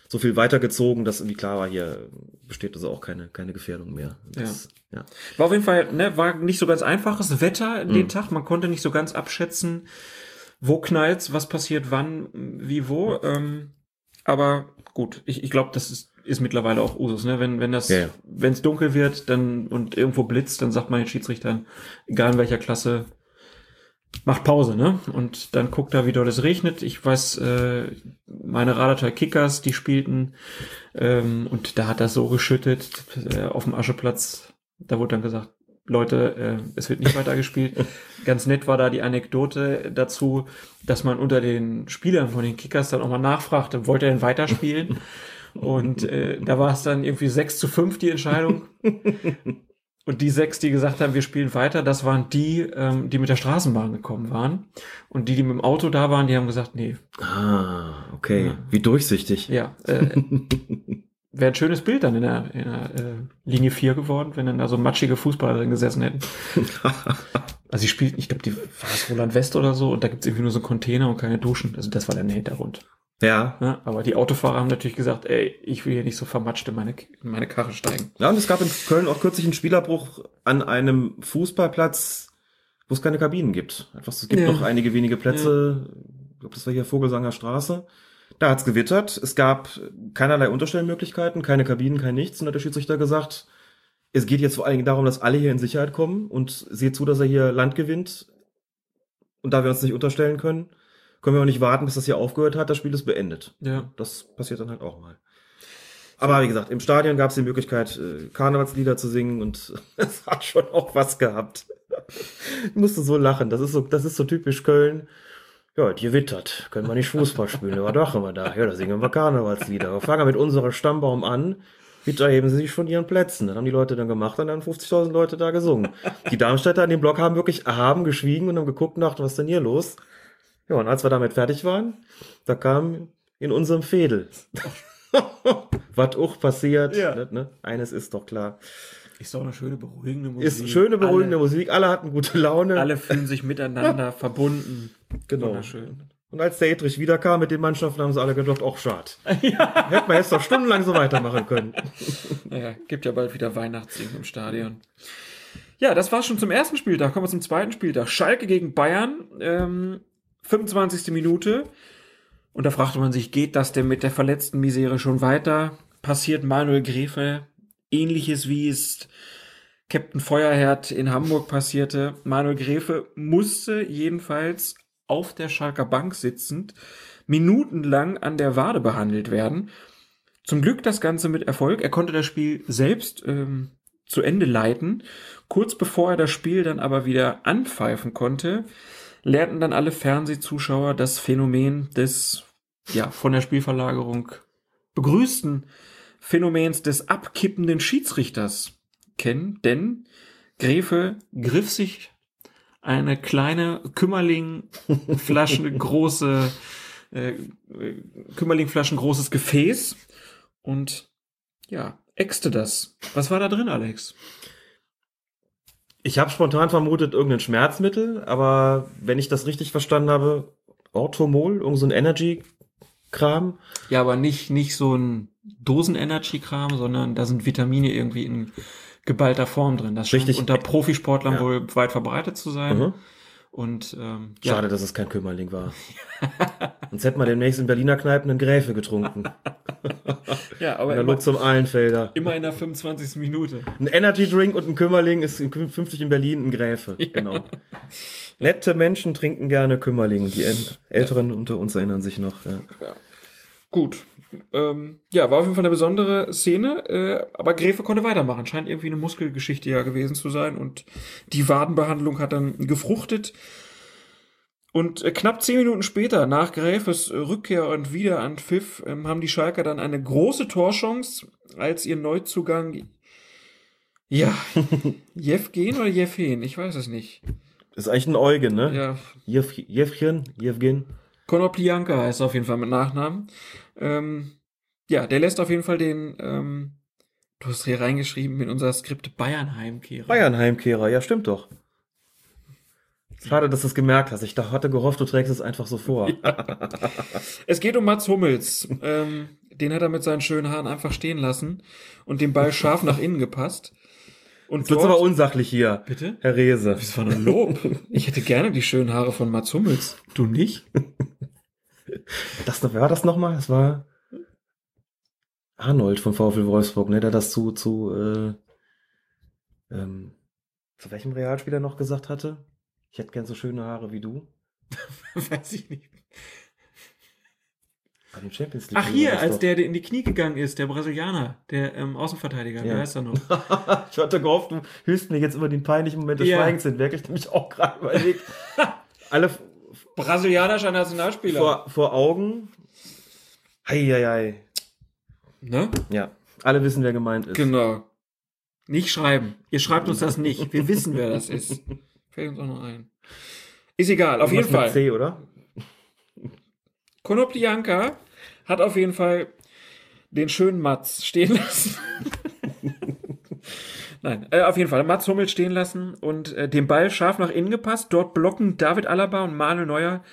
so viel weitergezogen, dass irgendwie klar war, hier besteht also auch keine, keine Gefährdung mehr. Das, ja. War auf jeden Fall, ne, war nicht so ganz einfaches Wetter den Mhm. Tag. Man konnte nicht so ganz abschätzen, wo knallt's, was passiert wann, wie wo. Ähm, aber gut, ich, ich glaube, das ist, ist mittlerweile auch Usus, ne? Wenn, wenn das, Ja, ja. wenn es dunkel wird, dann und irgendwo blitzt, dann sagt man den Schiedsrichtern, egal in welcher Klasse, macht Pause, ne? Und dann guckt er, wie dort es regnet. Ich weiß, äh, meine Radartal Kickers, die spielten, ähm, und da hat das so geschüttet äh, auf dem Ascheplatz. Da wurde dann gesagt, Leute, äh, es wird nicht weiter gespielt. Ganz nett war da die Anekdote dazu, dass man unter den Spielern von den Kickers dann auch mal nachfragte, wollte er denn weiterspielen? Und äh, da war es dann irgendwie 6 zu 5 die Entscheidung. Und die sechs, die gesagt haben, wir spielen weiter, das waren die, ähm, die mit der Straßenbahn gekommen waren. Und die, die mit dem Auto da waren, die haben gesagt, nee. Ah, okay. Ja. Wie durchsichtig. Ja. Äh, Wäre ein schönes Bild dann in der, in der äh, Linie 4 geworden, wenn dann da so matschige Fußballer drin gesessen hätten. also sie spielten, ich glaube, die war es Roland West oder so, und da gibt's irgendwie nur so einen Container und keine Duschen. Also das war dann der Hintergrund. Ja. Ja, aber die Autofahrer haben natürlich gesagt, ey, ich will hier nicht so vermatscht in meine, in meine Karre steigen. Ja, und es gab in Köln auch kürzlich einen Spielerbruch an einem Fußballplatz, wo es keine Kabinen gibt. Einfach, es gibt Ja. noch einige wenige Plätze. Ich glaube, das war hier Vogelsanger Straße. Da hat's gewittert. Es gab keinerlei Unterstellmöglichkeiten, keine Kabinen, kein nichts. Und da hat der Schiedsrichter gesagt, es geht jetzt vor allen Dingen darum, dass alle hier in Sicherheit kommen und seht zu, dass er hier Land gewinnt. Und da wir uns nicht unterstellen können, können wir auch nicht warten, bis das hier aufgehört hat. Das Spiel ist beendet. Ja. Das passiert dann halt auch mal. Aber wie gesagt, im Stadion gab es die Möglichkeit, äh, Karnevalslieder zu singen und es hat schon auch was gehabt. Ich musste so lachen. Das ist so, das ist so typisch Köln. Ja, die wittert. Können wir nicht Fußball spielen. Was machen wir da? Ja, da singen wir Karnevalslieder. Wir fangen mit unserem Stammbaum an. Bitte erheben sie sich von ihren Plätzen. Das haben die Leute dann gemacht und dann 50.000 Leute da gesungen. Die Darmstädter an dem Block haben wirklich erhaben geschwiegen und haben geguckt nach, was ist denn hier los? Ja, und als wir damit fertig waren, da kam in unserem Fädel. was auch passiert. Ja. Ne, ne? Eines ist doch klar. Ist doch eine schöne, beruhigende Musik. Ist schöne, beruhigende alle, Musik. Alle hatten gute Laune. Alle fühlen sich miteinander verbunden. Genau. Wunderschön. Und als der Edrich wiederkam mit den Mannschaften, haben sie alle gedacht, auch schade. Hätten wir jetzt doch stundenlang so weitermachen können. Naja, gibt ja bald wieder Weihnachtssingen im Stadion. Ja, das war's schon zum ersten Spieltag. Kommen wir zum zweiten Spieltag. Schalke gegen Bayern, ähm, 25. Minute. Und da fragte man sich, geht das denn mit der verletzten Misere schon weiter? Passiert Manuel Gräfe ähnliches wie es Captain Feuerherd in Hamburg passierte. Manuel Gräfe musste jedenfalls auf der Schalker Bank sitzend minutenlang an der Wade behandelt werden. Zum Glück das Ganze mit Erfolg. Er konnte das Spiel selbst ähm, zu Ende leiten. Kurz bevor er das Spiel dann aber wieder anpfeifen konnte, lernten dann alle Fernsehzuschauer das Phänomen des, ja, von der Spielverlagerung begrüßten Phänomens des abkippenden Schiedsrichters kennen, denn Gräfe griff sich eine kleine Kümmerling-Flaschen große, äh, Kümmerling-Flaschen großes Gefäß und ja, äxte das. Was war da drin, Alex? Ich habe spontan vermutet irgendein Schmerzmittel, aber wenn ich das richtig verstanden habe, Orthomol, irgend so ein Energy-Kram. Ja, aber nicht, nicht so ein Dosen-Energy-Kram, sondern da sind Vitamine irgendwie in geballter Form drin. Das scheint Richtig. unter Profisportlern Ja. wohl weit verbreitet zu sein. Mhm. Und ähm, Schade, dass es kein Kümmerling war. Sonst hätten wir demnächst in Berliner Kneipen einen Gräfe getrunken. ja, aber immer, zum Ahlenfelder. immer in der 25. Minute. Ein Energy Drink und ein Kümmerling ist in 50 in Berlin ein Gräfe. Genau. Nette Menschen trinken gerne Kümmerling. Die Äl- Älteren unter uns erinnern sich noch. Ja. Gut. Ähm, ja, war auf jeden Fall eine besondere Szene, äh, aber Gräfe konnte weitermachen. Scheint irgendwie eine Muskelgeschichte ja gewesen zu sein und die Wadenbehandlung hat dann gefruchtet. Und äh, knapp zehn Minuten später, nach Gräfes Rückkehr und wieder an Pfiff, ähm, haben die Schalker dann eine große Torchance, als ihr Neuzugang, ja, Jevgen oder Jevhen, ich weiß es nicht. Ist eigentlich ein Eugen, ne? Ja, Jev Jevchen, Jevgen. Konoplyanka heißt er auf jeden Fall mit Nachnamen. Ähm, ja, der lässt auf jeden Fall den, ähm, du hast hier reingeschrieben in unser Skript Bayern-Heimkehrer. Bayern-Heimkehrer, ja, stimmt doch. Schade, dass du es gemerkt hast. Ich hatte gehofft, du trägst es einfach so vor. Es geht um Mats Hummels. ähm, den hat er mit seinen schönen Haaren einfach stehen lassen und dem Ball scharf nach innen gepasst. Und Jetzt wird's aber unsachlich hier. Bitte? Herr Rehse. Das war ein Lob. Ich hätte gerne die schönen Haare von Mats Hummels. Du nicht? Das, wer war das nochmal? Das war Arnold von VfL Wolfsburg, ne, der das zu, zu, äh, ähm, zu welchem Realspieler noch gesagt hatte? Ich hätte gern so schöne Haare wie du. Weiß ich nicht. Bei dem Champions League. Ach hier, als der, der in die Knie gegangen ist, der Brasilianer, der ähm, Außenverteidiger, wie Ja. heißt er noch? ich hatte gehofft, du hilfst mir jetzt über den peinlichen Moment des Ja. Schweigens hinweg. Ich hab mich auch gerade überlegt. Alle Brasilianischer Nationalspieler. vor, vor Augen. Heieiei. Ne? Ja, alle wissen, wer gemeint ist. Genau. Nicht schreiben. Ihr schreibt uns das nicht. Wir wissen, wer das ist. Fällt uns auch noch ein. Ist egal, auf jeden Fall. C, oder? Konoplyanka hat auf jeden Fall den schönen Mats stehen lassen. Nein, äh, auf jeden Fall. Mats Hummels stehen lassen und äh, den Ball scharf nach innen gepasst. Dort blocken David Alaba und Manuel Neuer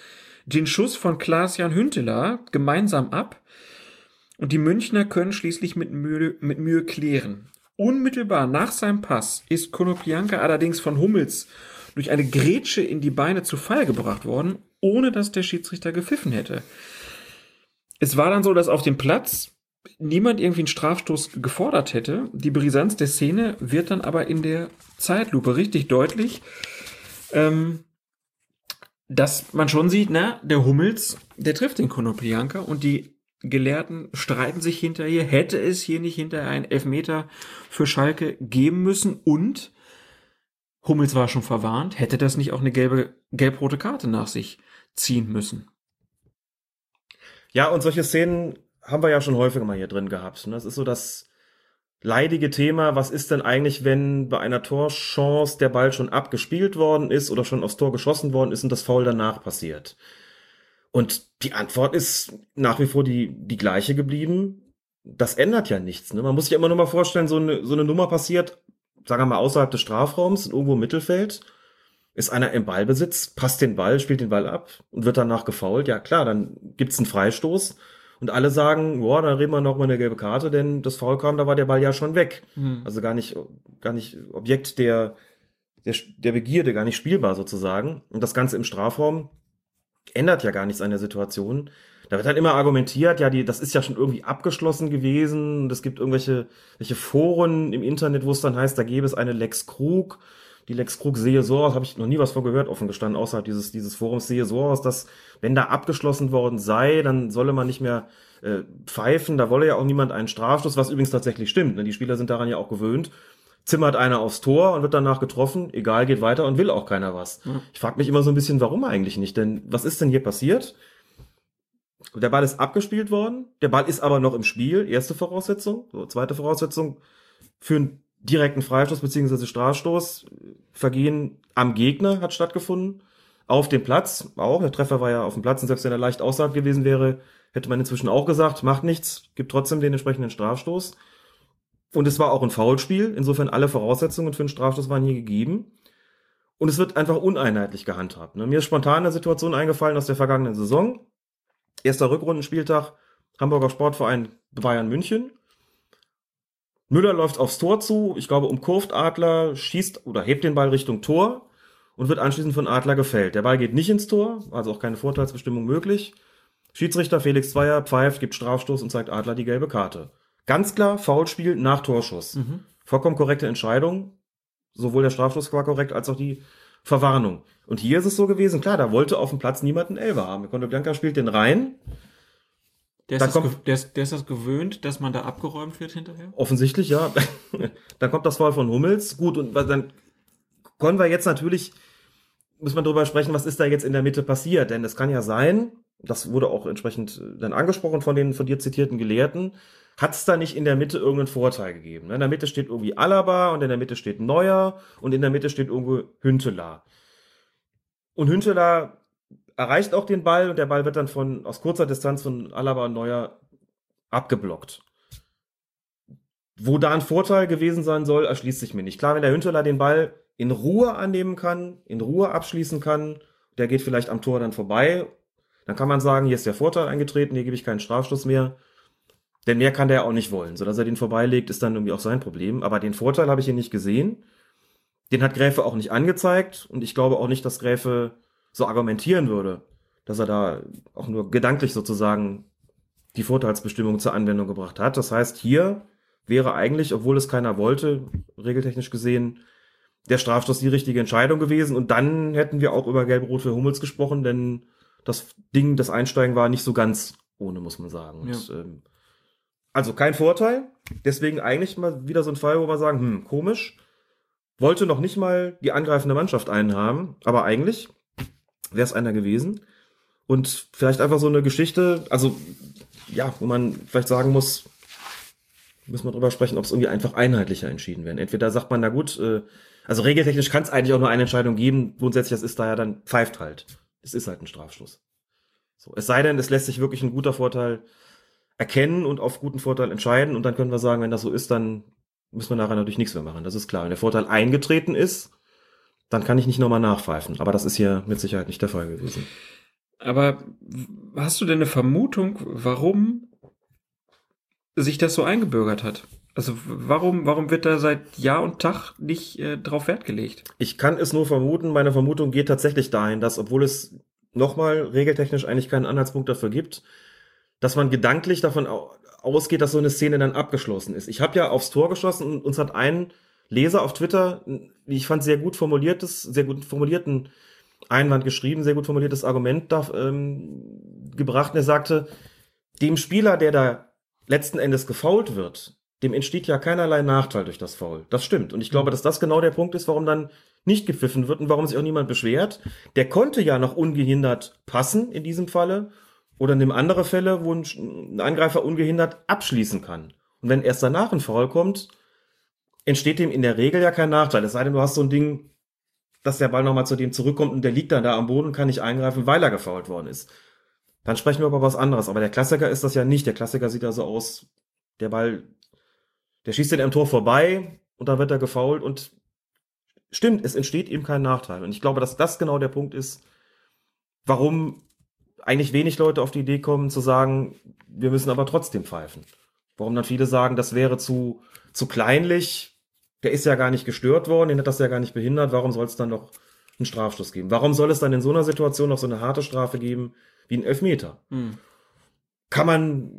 den Schuss von Klaas-Jan Hünteler gemeinsam ab. Und die Münchner können schließlich mit Mühe, mit Mühe klären. Unmittelbar nach seinem Pass ist Konoplyanka allerdings von Hummels durch eine Grätsche in die Beine zu Fall gebracht worden, ohne dass der Schiedsrichter gepfiffen hätte. Es war dann so, dass auf dem Platz niemand irgendwie einen Strafstoß gefordert hätte. Die Brisanz der Szene wird dann aber in der Zeitlupe richtig deutlich, ähm, dass man schon sieht, na, der Hummels, der trifft den Konoplyanka und die Gelehrten streiten sich hinterher, hätte es hier nicht hinterher einen Elfmeter für Schalke geben müssen und Hummels war schon verwarnt, hätte das nicht auch eine gelbe, gelb-rote Karte nach sich ziehen müssen. Ja, und solche Szenen haben wir ja schon häufiger mal hier drin gehabt. ne? Das ist so das leidige Thema. Was ist denn eigentlich, wenn bei einer Torchance der Ball schon abgespielt worden ist oder schon aufs Tor geschossen worden ist und das Foul danach passiert? Und die Antwort ist nach wie vor die, die gleiche geblieben. Das ändert ja nichts. Ne? Man muss sich immer nur mal vorstellen, so eine, so eine Nummer passiert, sagen wir mal, außerhalb des Strafraums, irgendwo im Mittelfeld ist einer im Ballbesitz, passt den Ball, spielt den Ball ab und wird danach gefoult, ja klar, dann gibt's einen Freistoß und alle sagen, boah, dann reden wir noch mal eine gelbe Karte, denn das Foul kam, da war der Ball ja schon weg. Hm. Also gar nicht, gar nicht Objekt der, der, der Begierde, gar nicht spielbar sozusagen. Und das Ganze im Strafraum ändert ja gar nichts an der Situation. Da wird halt immer argumentiert, ja, die, das ist ja schon irgendwie abgeschlossen gewesen. Und es gibt irgendwelche welche Foren im Internet, wo es dann heißt, da gäbe es eine Lex Krug. Die Lex Krug sehe so aus, habe ich noch nie was von gehört, offen gestanden, außerhalb dieses, dieses Forums sehe so aus, dass wenn da abgeschlossen worden sei, dann solle man nicht mehr äh, pfeifen, da wolle ja auch niemand einen Strafstoß, was übrigens tatsächlich stimmt. Ne? Die Spieler sind daran ja auch gewöhnt. Zimmert einer aufs Tor und wird danach getroffen, egal, geht weiter und will auch keiner was. Ja. Ich frage mich immer so ein bisschen, warum eigentlich nicht? Denn was ist denn hier passiert? Der Ball ist abgespielt worden, der Ball ist aber noch im Spiel, erste Voraussetzung. So, zweite Voraussetzung für einen direkten Freistoß bzw. Strafstoß. Vergehen am Gegner hat stattgefunden. Auf dem Platz auch. Der Treffer war ja auf dem Platz und selbst wenn er leicht außerhalb gewesen wäre, hätte man inzwischen auch gesagt, macht nichts, gibt trotzdem den entsprechenden Strafstoß. Und es war auch ein Foulspiel. Insofern alle Voraussetzungen für einen Strafstoß waren hier gegeben. Und es wird einfach uneinheitlich gehandhabt. Ne? Mir ist spontan eine Situation eingefallen aus der vergangenen Saison. Erster Rückrundenspieltag, Hamburger Sportverein Bayern München. Müller läuft aufs Tor zu, ich glaube umkurvt Adler, schießt oder hebt den Ball Richtung Tor. und wird anschließend von Adler gefällt. Der Ball geht nicht ins Tor, also auch keine Vorteilsbestimmung möglich. Schiedsrichter Felix Zweier pfeift, gibt Strafstoß und zeigt Adler die gelbe Karte. Ganz klar, Foulspiel nach Torschuss. Mhm. Vollkommen korrekte Entscheidung. Sowohl der Strafstoß war korrekt, als auch die Verwarnung. Und hier ist es so gewesen, klar, da wollte auf dem Platz niemand einen Elber haben. Kondobianka spielt den rein. Der ist, das, kommt- der, ist, der ist das gewöhnt, dass man da abgeräumt wird hinterher? Offensichtlich, ja. dann kommt das Foul von Hummels. Gut, und dann können wir jetzt natürlich, müssen wir darüber sprechen, was ist da jetzt in der Mitte passiert. Denn es kann ja sein, das wurde auch entsprechend äh, dann angesprochen von den von dir zitierten Gelehrten, hat es da nicht in der Mitte irgendeinen Vorteil gegeben. ne? In der Mitte steht irgendwie Alaba und in der Mitte steht Neuer und in der Mitte steht irgendwo Hünteler. Und Hünteler erreicht auch den Ball und der Ball wird dann von aus kurzer Distanz von Alaba und Neuer abgeblockt. Wo da ein Vorteil gewesen sein soll, erschließt sich mir nicht. Klar, wenn der Hünteler den Ball in Ruhe annehmen kann, in Ruhe abschließen kann, der geht vielleicht am Tor dann vorbei, dann kann man sagen, hier ist der Vorteil eingetreten, hier gebe ich keinen Strafstoß mehr. Denn mehr kann der auch nicht wollen. So dass er den vorbeilegt, ist dann irgendwie auch sein Problem. Aber den Vorteil habe ich hier nicht gesehen. Den hat Gräfe auch nicht angezeigt. Und ich glaube auch nicht, dass Gräfe so argumentieren würde, dass er da auch nur gedanklich sozusagen die Vorteilsbestimmung zur Anwendung gebracht hat. Das heißt, hier wäre eigentlich, obwohl es keiner wollte, regeltechnisch gesehen, der Strafstoß die richtige Entscheidung gewesen. Und dann hätten wir auch über Gelb-Rot für Hummels gesprochen, denn das Ding, das Einsteigen war nicht so ganz ohne, muss man sagen. Und, ähm, also kein Vorteil. Deswegen eigentlich mal wieder so ein Fall, wo wir sagen, hm, komisch. Wollte noch nicht mal die angreifende Mannschaft einen haben, aber eigentlich wäre es einer gewesen. Und vielleicht einfach so eine Geschichte, also ja, wo man vielleicht sagen muss, müssen wir drüber sprechen, ob es irgendwie einfach einheitlicher entschieden werden. Entweder sagt man, na gut, äh, also regeltechnisch kann es eigentlich auch nur eine Entscheidung geben. Grundsätzlich, das ist da ja dann pfeift halt. Es ist halt ein Strafstoß. So, es sei denn, es lässt sich wirklich ein guter Vorteil erkennen und auf guten Vorteil entscheiden. Und dann können wir sagen, wenn das so ist, dann müssen wir nachher natürlich nichts mehr machen. Das ist klar. Wenn der Vorteil eingetreten ist, dann kann ich nicht nochmal nachpfeifen. Aber das ist hier mit Sicherheit nicht der Fall gewesen. Aber hast du denn eine Vermutung, warum sich das so eingebürgert hat? Also warum, warum wird da seit Jahr und Tag nicht äh, drauf Wert gelegt? Ich kann es nur vermuten. Meine Vermutung geht tatsächlich dahin, dass, obwohl es nochmal regeltechnisch eigentlich keinen Anhaltspunkt dafür gibt, dass man gedanklich davon au- ausgeht, dass so eine Szene dann abgeschlossen ist. Ich habe ja aufs Tor geschossen und uns hat ein Leser auf Twitter, wie ich fand, sehr gut formuliertes, sehr gut formulierten Einwand geschrieben, sehr gut formuliertes Argument da, ähm, gebracht. Und er sagte, dem Spieler, der da letzten Endes gefault wird, dem entsteht ja keinerlei Nachteil durch das Foul. Das stimmt. Und ich glaube, dass das genau der Punkt ist, warum dann nicht gepfiffen wird und warum sich auch niemand beschwert. Der konnte ja noch ungehindert passen in diesem Falle oder nimm andere Fälle, wo ein Angreifer ungehindert abschließen kann. Und wenn erst danach ein Foul kommt, entsteht dem in der Regel ja kein Nachteil. Es sei denn, du hast so ein Ding, dass der Ball nochmal zu dem zurückkommt und der liegt dann da am Boden und kann nicht eingreifen, weil er gefoult worden ist. Dann sprechen wir über was anderes. Aber der Klassiker ist das ja nicht. Der Klassiker sieht ja so aus, der Ball, der schießt den am Tor vorbei und dann wird er gefoult und stimmt, es entsteht ihm kein Nachteil. Und ich glaube, dass das genau der Punkt ist, warum eigentlich wenig Leute auf die Idee kommen zu sagen, wir müssen aber trotzdem pfeifen. Warum dann viele sagen, das wäre zu, zu kleinlich, der ist ja gar nicht gestört worden, den hat das ja gar nicht behindert, warum soll es dann noch einen Strafstoß geben? Warum soll es dann in so einer Situation noch so eine harte Strafe geben wie ein Elfmeter? Hm. Kann man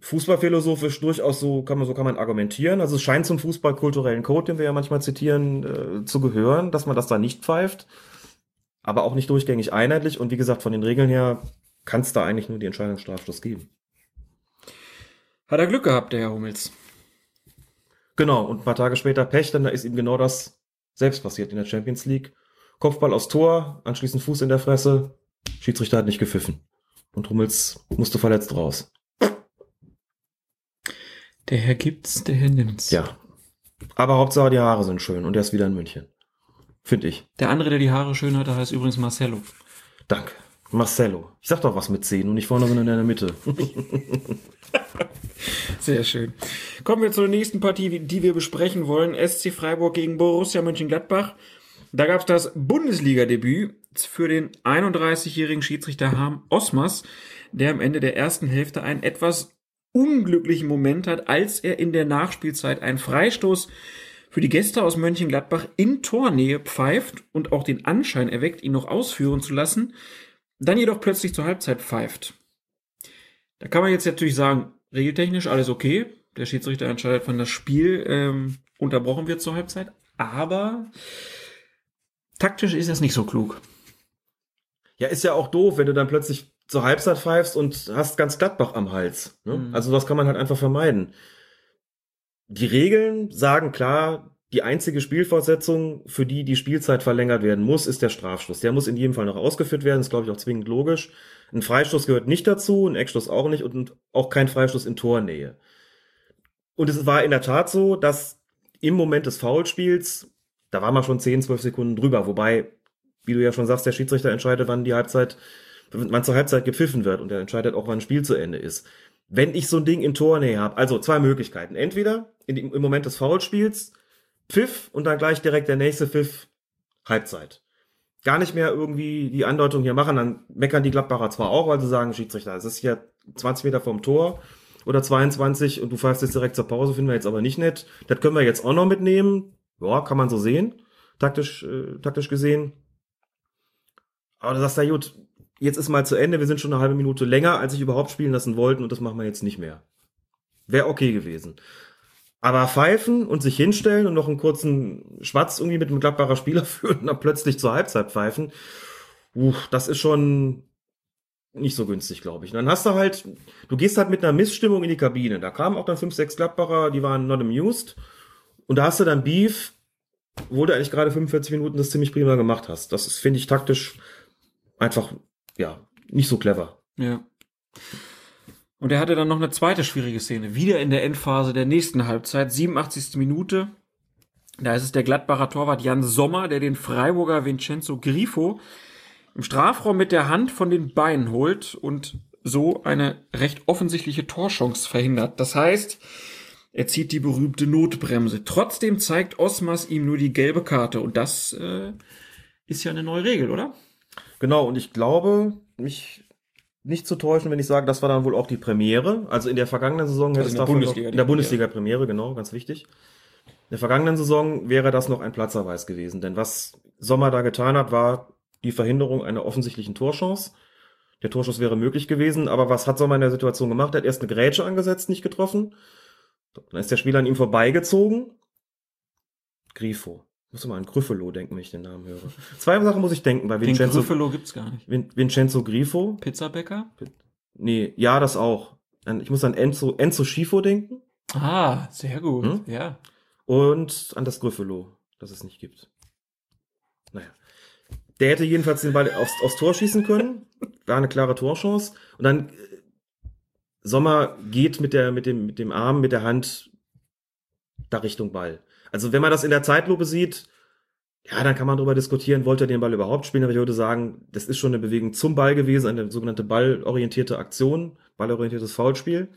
fußballphilosophisch durchaus so, kann man, so kann man argumentieren. Also es scheint zum fußballkulturellen Code, den wir ja manchmal zitieren, äh, zu gehören, dass man das da nicht pfeift, aber auch nicht durchgängig einheitlich. Und wie gesagt, von den Regeln her kann es da eigentlich nur die Entscheidung Strafstoß geben. Hat er Glück gehabt, der Herr Hummels. Genau, und ein paar Tage später Pech, denn da ist ihm genau das selbst passiert in der Champions League. Kopfball aus Tor, anschließend Fuß in der Fresse, Schiedsrichter hat nicht gepfiffen. Und Hummels musste verletzt raus. Der Herr gibt's, der Herr nimmt's. Ja. Aber Hauptsache die Haare sind schön und er ist wieder in München. Finde ich. Der andere, der die Haare schön hatte, heißt übrigens Marcello. Danke. Marcello. Ich sag doch was mit 10 und nicht vorne, sondern in der Mitte. Sehr schön. Kommen wir zur nächsten Partie, die wir besprechen wollen. SC Freiburg gegen Borussia Mönchengladbach. Da gab es das Bundesliga-Debüt für den 31-jährigen Schiedsrichter Harm Osmas, der am Ende der ersten Hälfte einen etwas unglücklichen Moment hat, als er in der Nachspielzeit einen Freistoß für die Gäste aus Mönchengladbach in Tornähe pfeift und auch den Anschein erweckt, ihn noch ausführen zu lassen, dann jedoch plötzlich zur Halbzeit pfeift. Da kann man jetzt natürlich sagen, regeltechnisch alles okay. Der Schiedsrichter entscheidet, wann das Spiel ähm, unterbrochen wird zur Halbzeit. Aber taktisch ist das nicht so klug. Ja, ist ja auch doof, wenn du dann plötzlich zur Halbzeit pfeifst und hast ganz Gladbach am Hals. Ne? Mhm. Also das kann man halt einfach vermeiden. Die Regeln sagen klar, die einzige Spielfortsetzung, für die die Spielzeit verlängert werden muss, ist der Strafstoß. Der muss in jedem Fall noch ausgeführt werden, ist glaube ich auch zwingend logisch. Ein Freistoß gehört nicht dazu, ein Eckstoß auch nicht und auch kein Freistoß in Tornähe. Und es war in der Tat so, dass im Moment des Foulspiels, da war man schon 10, 12 Sekunden drüber, wobei, wie du ja schon sagst, der Schiedsrichter entscheidet, wann die Halbzeit, wann zur Halbzeit gepfiffen wird und er entscheidet auch, wann ein Spiel zu Ende ist. Wenn ich so ein Ding in Tornähe habe, also zwei Möglichkeiten. Entweder in, im Moment des Foulspiels Pfiff und dann gleich direkt der nächste Pfiff Halbzeit. Gar nicht mehr irgendwie die Andeutung hier machen, dann meckern die Gladbacher zwar auch, weil sie sagen, Schiedsrichter, es ist hier 20 Meter vom Tor oder 22 und du pfeifst jetzt direkt zur Pause, finden wir jetzt aber nicht nett. Das können wir jetzt auch noch mitnehmen. Ja, kann man so sehen, taktisch, äh, taktisch gesehen. Aber du sagst, ja gut, jetzt ist mal zu Ende, wir sind schon eine halbe Minute länger, als ich überhaupt spielen lassen wollten und das machen wir jetzt nicht mehr. Wäre okay gewesen. Aber pfeifen und sich hinstellen und noch einen kurzen Schwatz irgendwie mit einem Gladbacher Spieler führen und dann plötzlich zur Halbzeit pfeifen, uff, das ist schon nicht so günstig, glaube ich. Und dann hast du halt, du gehst halt mit einer Missstimmung in die Kabine. Da kamen auch dann fünf, sechs Gladbacher, die waren not amused. Und da hast du dann Beef, wo du eigentlich gerade 45 Minuten das ziemlich prima gemacht hast. Das finde ich, taktisch einfach, ja, nicht so clever. Ja. Und er hatte dann noch eine zweite schwierige Szene. Wieder in der Endphase der nächsten Halbzeit, 87. Minute. Da ist es der Gladbacher Torwart Jan Sommer, der den Freiburger Vincenzo Grifo im Strafraum mit der Hand von den Beinen holt und so eine recht offensichtliche Torchance verhindert. Das heißt, er zieht die berühmte Notbremse. Trotzdem zeigt Osmas ihm nur die gelbe Karte und das äh, ist ja eine neue Regel, oder? Genau, und ich glaube, mich nicht zu täuschen, wenn ich sage, das war dann wohl auch die Premiere. Also in der vergangenen Saison hätte Also es davon noch, in der Bundesliga Premiere, genau, ganz wichtig. In der vergangenen Saison wäre das noch ein Platzerweis gewesen, denn was Sommer da getan hat, war die Verhinderung einer offensichtlichen Torchance. Der Torschuss wäre möglich gewesen, aber was hat Sommer in der Situation gemacht? Er hat erst eine Grätsche angesetzt, nicht getroffen. Dann ist der Spieler an ihm vorbeigezogen. Grifo. Muss mal an Gryffalo denken, wenn ich den Namen höre. Zwei Sachen muss ich denken bei Den Vincenzo. Gryffalo gibt's gar nicht. Vin Vincenzo Grifo. Pizzabäcker? Nee, ja, das auch. Ich muss an Enzo, Enzo Schifo denken Ah, sehr gut. Hm? Ja. und an das Gryffalo, das es nicht gibt. Naja. Der hätte jedenfalls den Ball aufs, aufs Tor schießen können. War eine klare Torchance. Und dann Sommer geht mit, der, mit, dem, mit dem Arm, mit der Hand da Richtung Ball. Also wenn man das in der Zeitlupe sieht, ja, dann kann man darüber diskutieren, wollte er den Ball überhaupt spielen, aber ich würde sagen, das ist schon eine Bewegung zum Ball gewesen, eine sogenannte ballorientierte Aktion, ballorientiertes Foulspiel.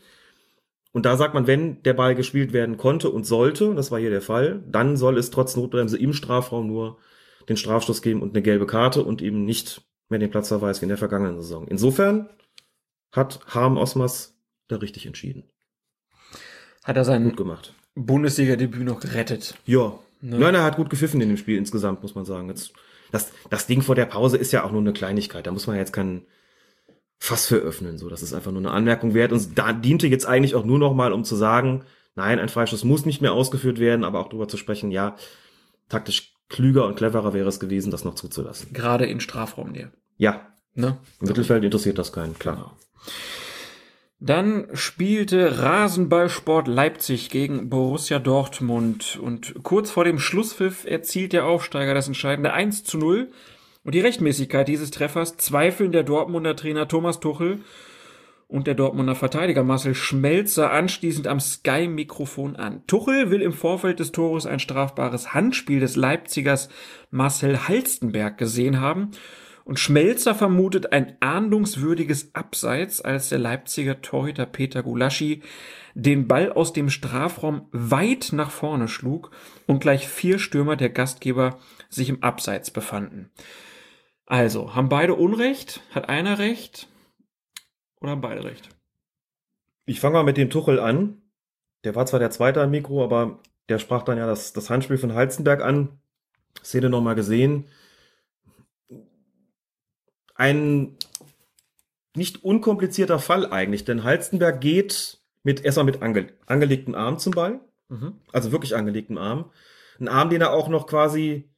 Und da sagt man, wenn der Ball gespielt werden konnte und sollte, und das war hier der Fall, dann soll es trotz Notbremse im Strafraum nur den Strafstoß geben und eine gelbe Karte und eben nicht mehr den Platzverweis wie in der vergangenen Saison. Insofern hat Harm Osmas da richtig entschieden. Hat er sein Gut gemacht. Bundesliga-Debüt noch gerettet. Ja. Ne? Nein, er hat gut gepfiffen in dem Spiel insgesamt, muss man sagen. Jetzt, das, das Ding vor der Pause ist ja auch nur eine Kleinigkeit. Da muss man jetzt kein Fass für öffnen. So, das ist einfach nur eine Anmerkung wert. Und da diente jetzt eigentlich auch nur noch mal, um zu sagen, nein, ein Freischuss muss nicht mehr ausgeführt werden, aber auch darüber zu sprechen, ja, taktisch klüger und cleverer wäre es gewesen, das noch zuzulassen. Gerade in Strafraumnähe. Ja, Ne? im Mittelfeld interessiert das keinen, klar. Dann spielte Rasenballsport Leipzig gegen Borussia Dortmund. Und kurz vor dem Schlusspfiff erzielt der Aufsteiger das entscheidende 1 zu 0 und die Rechtmäßigkeit dieses Treffers zweifeln der Dortmunder Trainer Thomas Tuchel und der Dortmunder Verteidiger Marcel Schmelzer anschließend am Sky-Mikrofon an. Tuchel will im Vorfeld des Tores ein strafbares Handspiel des Leipzigers Marcel Halstenberg gesehen haben und Schmelzer vermutet ein ahndungswürdiges Abseits, als der Leipziger Torhüter Peter Gulaschi den Ball aus dem Strafraum weit nach vorne schlug und gleich vier Stürmer der Gastgeber sich im Abseits befanden. Also, haben beide Unrecht? Hat einer Recht? Oder haben beide Recht? Ich fange mal mit dem Tuchel an. Der war zwar der Zweite am Mikro, aber der sprach dann ja das, das Handspiel von Halzenberg an. Szene nochmal gesehen. Ein nicht unkomplizierter Fall eigentlich, denn Halstenberg geht mit erstmal mit ange, angelegtem Arm zum Ball. Mhm. Also wirklich angelegtem Arm. Ein Arm, den er auch noch quasi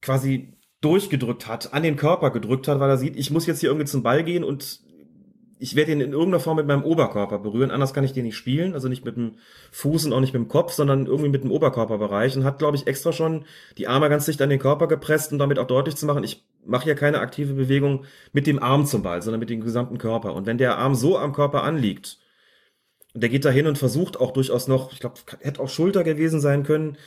quasi durchgedrückt hat, an den Körper gedrückt hat, weil er sieht, ich muss jetzt hier irgendwie zum Ball gehen und ich werde ihn in irgendeiner Form mit meinem Oberkörper berühren, anders kann ich den nicht spielen, also nicht mit dem Fuß und auch nicht mit dem Kopf, sondern irgendwie mit dem Oberkörperbereich und hat, glaube ich, extra schon die Arme ganz dicht an den Körper gepresst, um damit auch deutlich zu machen, ich mache hier keine aktive Bewegung mit dem Arm zum Ball, sondern mit dem gesamten Körper. Und wenn der Arm so am Körper anliegt, und der geht da hin und versucht auch durchaus noch, ich glaube, hätte auch Schulter gewesen sein können,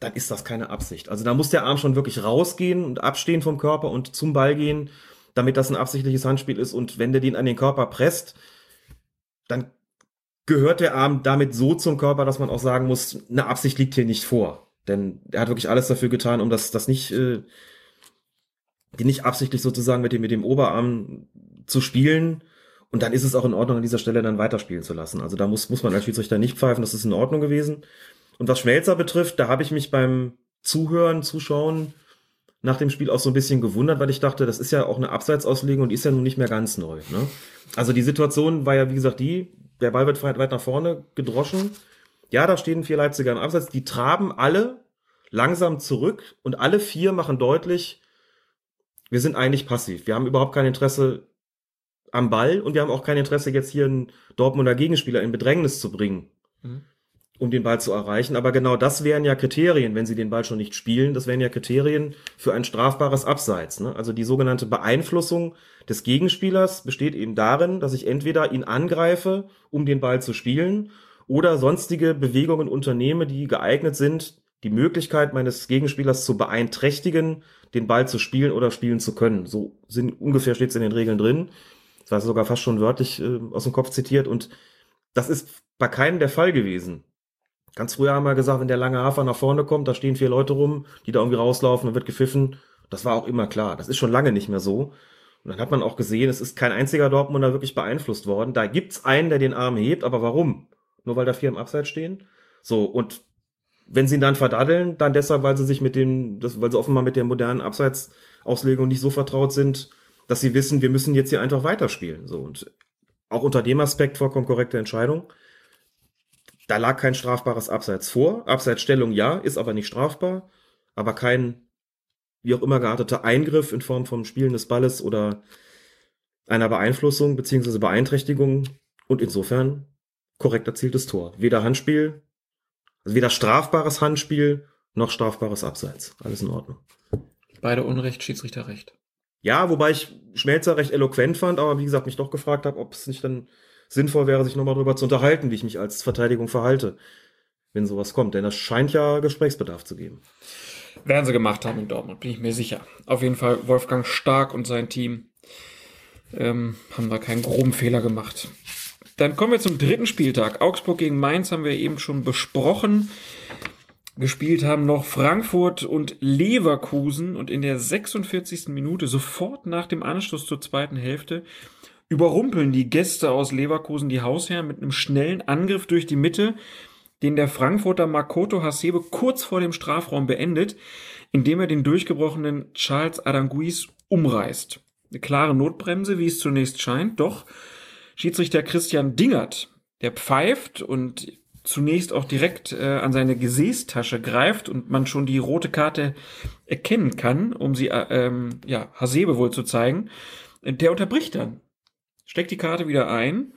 dann ist das keine Absicht. Also da muss der Arm schon wirklich rausgehen und abstehen vom Körper und zum Ball gehen, damit das ein absichtliches Handspiel ist. Und wenn der den an den Körper presst, dann gehört der Arm damit so zum Körper, dass man auch sagen muss, eine Absicht liegt hier nicht vor. Denn er hat wirklich alles dafür getan, um das, das nicht, äh, die nicht absichtlich sozusagen mit dem, mit dem Oberarm zu spielen. Und dann ist es auch in Ordnung, an dieser Stelle dann weiterspielen zu lassen. Also da muss, muss man als Schiedsrichter nicht pfeifen, das ist in Ordnung gewesen. Und was Schmelzer betrifft, da habe ich mich beim Zuhören, Zuschauen nach dem Spiel auch so ein bisschen gewundert, weil ich dachte, das ist ja auch eine Abseitsauslegung und die ist ja nun nicht mehr ganz neu. Ne? Also die Situation war ja, wie gesagt, die, der Ball wird weit nach vorne gedroschen. Ja, da stehen vier Leipziger im Abseits, die traben alle langsam zurück und alle vier machen deutlich, wir sind eigentlich passiv. Wir haben überhaupt kein Interesse am Ball und wir haben auch kein Interesse, jetzt hier einen Dortmunder Gegenspieler in Bedrängnis zu bringen. Mhm um den Ball zu erreichen. Aber genau das wären ja Kriterien, wenn sie den Ball schon nicht spielen. Das wären ja Kriterien für ein strafbares Abseits. Ne? Also die sogenannte Beeinflussung des Gegenspielers besteht eben darin, dass ich entweder ihn angreife, um den Ball zu spielen, oder sonstige Bewegungen unternehme, die geeignet sind, die Möglichkeit meines Gegenspielers zu beeinträchtigen, den Ball zu spielen oder spielen zu können. So sind ungefähr steht es in den Regeln drin. Das war sogar fast schon wörtlich äh, aus dem Kopf zitiert und das ist bei keinem der Fall gewesen. Ganz früher haben wir gesagt, wenn der lange Hafer nach vorne kommt, da stehen vier Leute rum, die da irgendwie rauslaufen und wird gepfiffen. Das war auch immer klar. Das ist schon lange nicht mehr so. Und dann hat man auch gesehen, es ist kein einziger Dortmunder wirklich beeinflusst worden. Da gibt's einen, der den Arm hebt, aber warum? Nur weil da vier im Abseits stehen? So, und wenn sie ihn dann verdaddeln, dann deshalb, weil sie sich mit dem, das, weil sie offenbar mit der modernen Abseitsauslegung nicht so vertraut sind, dass sie wissen, wir müssen jetzt hier einfach weiterspielen. So, und auch unter dem Aspekt vollkommen korrekte Entscheidung. Da lag kein strafbares Abseits vor. Abseitsstellung ja, ist aber nicht strafbar, aber kein wie auch immer gearteter Eingriff in Form vom Spielen des Balles oder einer Beeinflussung beziehungsweise Beeinträchtigung und insofern korrekt erzieltes Tor. Weder Handspiel, also weder strafbares Handspiel noch strafbares Abseits. Alles in Ordnung. Beide Unrecht, Schiedsrichter Recht. Ja, wobei ich Schmelzer recht eloquent fand, aber wie gesagt mich doch gefragt habe, ob es nicht dann sinnvoll wäre, sich nochmal darüber zu unterhalten, wie ich mich als Verteidigung verhalte, wenn sowas kommt. Denn das scheint ja Gesprächsbedarf zu geben. Werden sie gemacht haben in Dortmund, bin ich mir sicher. Auf jeden Fall Wolfgang Stark und sein Team ähm, haben da keinen groben Fehler gemacht. Dann kommen wir zum dritten Spieltag. Augsburg gegen Mainz haben wir eben schon besprochen. Gespielt haben noch Frankfurt und Leverkusen und in der 46. Minute, sofort nach dem Anschluss zur zweiten Hälfte, überrumpeln die Gäste aus Leverkusen die Hausherren mit einem schnellen Angriff durch die Mitte, den der Frankfurter Makoto Hasebe kurz vor dem Strafraum beendet, indem er den durchgebrochenen Charles Aranguiz umreißt. Eine klare Notbremse, wie es zunächst scheint, doch Schiedsrichter Christian Dingert, der pfeift und zunächst auch direkt äh, an seine Gesäßtasche greift und man schon die rote Karte erkennen kann, um sie äh, ähm, ja Hasebe wohl zu zeigen, der unterbricht dann steckt die Karte wieder ein,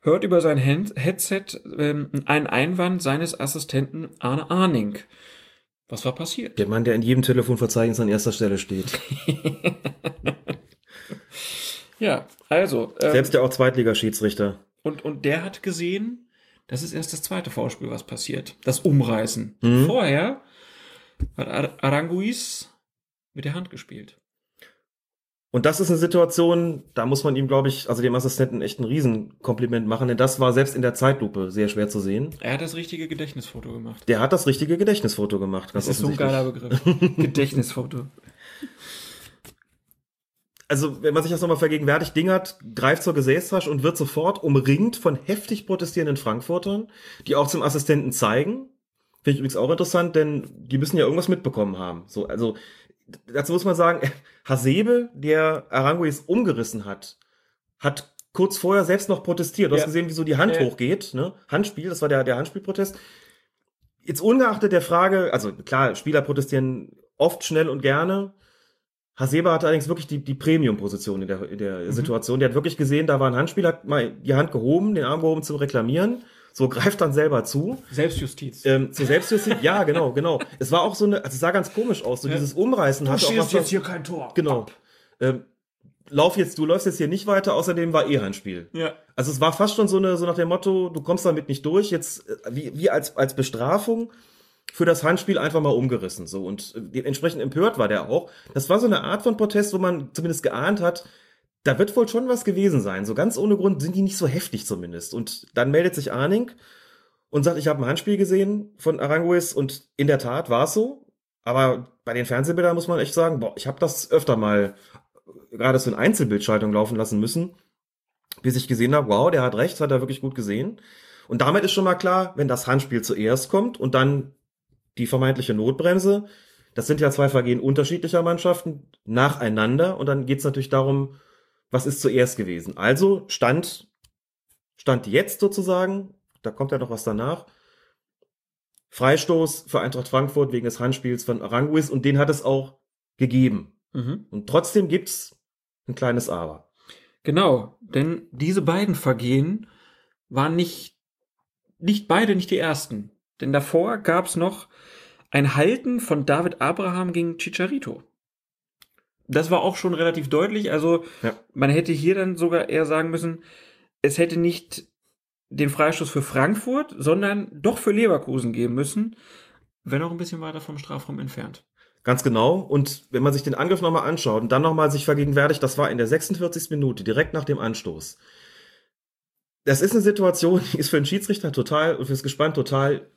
hört über sein Headset ähm, einen Einwand seines Assistenten Arne Arning. Was war passiert? Der Mann, der in jedem Telefonverzeichnis an erster Stelle steht. ja, also. Ähm, Selbst der auch Zweitligaschiedsrichter. Und, und der hat gesehen, das ist erst das zweite Vorspiel, was passiert. Das Umreißen. Mhm. Vorher hat Aranguiz mit der Hand gespielt. Und das ist eine Situation, da muss man ihm, glaube ich, also dem Assistenten echt ein Riesenkompliment machen, denn das war selbst in der Zeitlupe sehr schwer zu sehen. Er hat das richtige Gedächtnisfoto gemacht. Der hat das richtige Gedächtnisfoto gemacht. das ist so ein geiler Begriff. Gedächtnisfoto. also wenn man sich das nochmal vergegenwärtigt, Dingert greift zur Gesäßtasche und wird sofort umringt von heftig protestierenden Frankfurtern, die auch zum Assistenten zeigen. Finde ich übrigens auch interessant, denn die müssen ja irgendwas mitbekommen haben. So, also dazu muss man sagen, Hasebe, der Aranguis umgerissen hat, hat kurz vorher selbst noch protestiert. Du Ja. hast gesehen, wie so die Hand Ja. hochgeht, ne? Handspiel, das war der, der Handspielprotest. Jetzt ungeachtet der Frage, also klar, Spieler protestieren oft schnell und gerne. Hasebe hatte allerdings wirklich die, die Premium-Position in der, in der Situation. Der hat wirklich gesehen, da war ein Handspiel, hat mal die Hand gehoben, den Arm gehoben zum Reklamieren. So greift dann selber zu. Selbstjustiz. Ähm, zur Selbstjustiz, ja, genau, genau. Es war auch so eine, also es sah ganz komisch aus, so Ja. dieses Umreißen Du hatte auch schießt was- jetzt hier kein Tor. Genau. Ähm, lauf jetzt, du läufst jetzt hier nicht weiter, außerdem war eh Handspiel. Ja. Also es war fast schon so eine, so nach dem Motto, du kommst damit nicht durch, jetzt äh, wie, wie als, als Bestrafung für das Handspiel einfach mal umgerissen. So und äh, entsprechend empört war der auch. Das war so eine Art von Protest, wo man zumindest geahnt hat, da wird wohl schon was gewesen sein. So ganz ohne Grund sind die nicht so heftig zumindest. Und dann meldet sich Arning und sagt, ich habe ein Handspiel gesehen von Aranguis und in der Tat war es so. Aber bei den Fernsehbildern muss man echt sagen, boah, ich habe das öfter mal äh, gerade so in Einzelbildschaltung laufen lassen müssen, bis ich gesehen habe, wow, der hat recht, hat er wirklich gut gesehen. Und damit ist schon mal klar, wenn das Handspiel zuerst kommt und dann die vermeintliche Notbremse, das sind ja zwei Vergehen unterschiedlicher Mannschaften nacheinander und dann geht's natürlich darum, was ist zuerst gewesen. Also stand, stand jetzt sozusagen, da kommt ja noch was danach, Freistoß für Eintracht Frankfurt wegen des Handspiels von Aranguis und den hat es auch gegeben. Mhm. Und trotzdem gibt's ein kleines Aber. Genau, denn diese beiden Vergehen waren nicht, nicht beide nicht die ersten. Denn davor gab es noch ein Halten von David Abraham gegen Chicharito. Das war auch schon relativ deutlich. Also Ja. man hätte hier dann sogar eher sagen müssen, es hätte nicht den Freistoß für Frankfurt, sondern doch für Leverkusen geben müssen, wenn auch ein bisschen weiter vom Strafraum entfernt. Ganz genau. Und wenn man sich den Angriff nochmal anschaut und dann nochmal sich vergegenwärtigt, das war in der 46. Minute, direkt nach dem Anstoß. Das ist eine Situation, die ist für den Schiedsrichter total und fürs Gespann total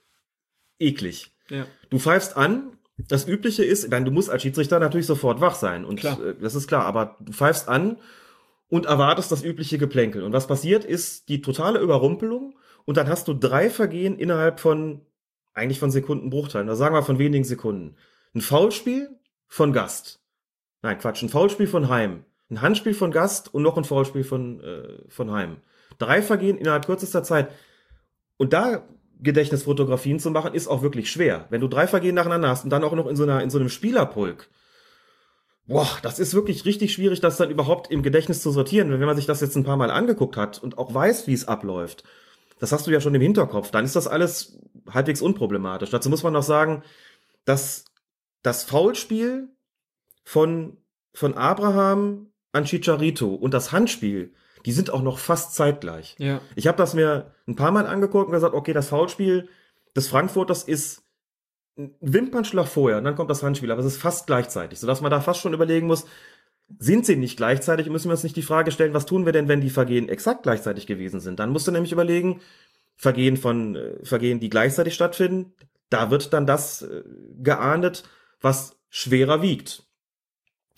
eklig. Ja. Du pfeifst an, das Übliche ist, meine, du musst als Schiedsrichter natürlich sofort wach sein und Klar. äh, das ist klar, aber du pfeifst an und erwartest das übliche Geplänkel. Und was passiert, ist die totale Überrumpelung und dann hast du drei Vergehen innerhalb von, eigentlich von Sekundenbruchteilen, oder sagen wir von wenigen Sekunden. Ein Foulspiel von Gast. Nein, Quatsch, ein Foulspiel von Heim. Ein Handspiel von Gast und noch ein Foulspiel von, äh, von Heim. Drei Vergehen innerhalb kürzester Zeit. Und da Gedächtnisfotografien zu machen, ist auch wirklich schwer. Wenn du drei Vergehen nacheinander hast und dann auch noch in so, einer, in so einem Spielerpulk. Boah, das ist wirklich richtig schwierig, das dann überhaupt im Gedächtnis zu sortieren. Wenn man sich das jetzt ein paar Mal angeguckt hat und auch weiß, wie es abläuft, das hast du ja schon im Hinterkopf, dann ist das alles halbwegs unproblematisch. Dazu muss man noch sagen, dass das Foulspiel von, von Abraham an Chicharito und das Handspiel, die sind auch noch fast zeitgleich. Ja. Ich habe das mir ein paar Mal angeguckt und gesagt, okay, das Foulspiel des Frankfurters ist ein Wimpernschlag vorher und dann kommt das Handspiel, aber es ist fast gleichzeitig, sodass man da fast schon überlegen muss, sind sie nicht gleichzeitig, müssen wir uns nicht die Frage stellen, was tun wir denn, wenn die Vergehen exakt gleichzeitig gewesen sind? Dann musst du nämlich überlegen, Vergehen von äh, Vergehen, die gleichzeitig stattfinden, da wird dann das äh, geahndet, was schwerer wiegt.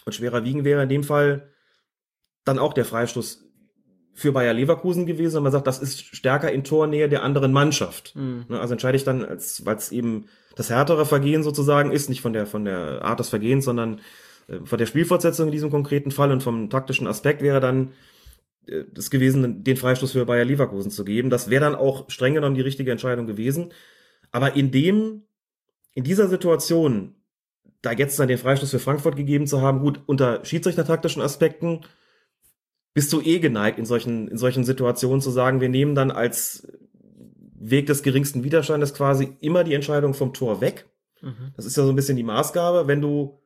Und schwerer wiegen wäre in dem Fall dann auch der Freistoß für Bayer Leverkusen gewesen, und man sagt, das ist stärker in Tornähe der anderen Mannschaft. Mhm. Also entscheide ich dann, als weil es eben das härtere Vergehen sozusagen ist, nicht von der von der Art des Vergehens, sondern äh, von der Spielfortsetzung in diesem konkreten Fall und vom taktischen Aspekt wäre dann äh, das gewesen, den Freistoß für Bayer Leverkusen zu geben. Das wäre dann auch streng genommen die richtige Entscheidung gewesen. Aber in dem, in dieser Situation, da jetzt dann den Freistoß für Frankfurt gegeben zu haben, gut, unter schiedsrichtertaktischen Aspekten, bist du eh geneigt, in solchen, in solchen Situationen zu sagen, wir nehmen dann als Weg des geringsten Widerstandes quasi immer die Entscheidung vom Tor weg. Mhm. Das ist ja so ein bisschen die Maßgabe. Wenn du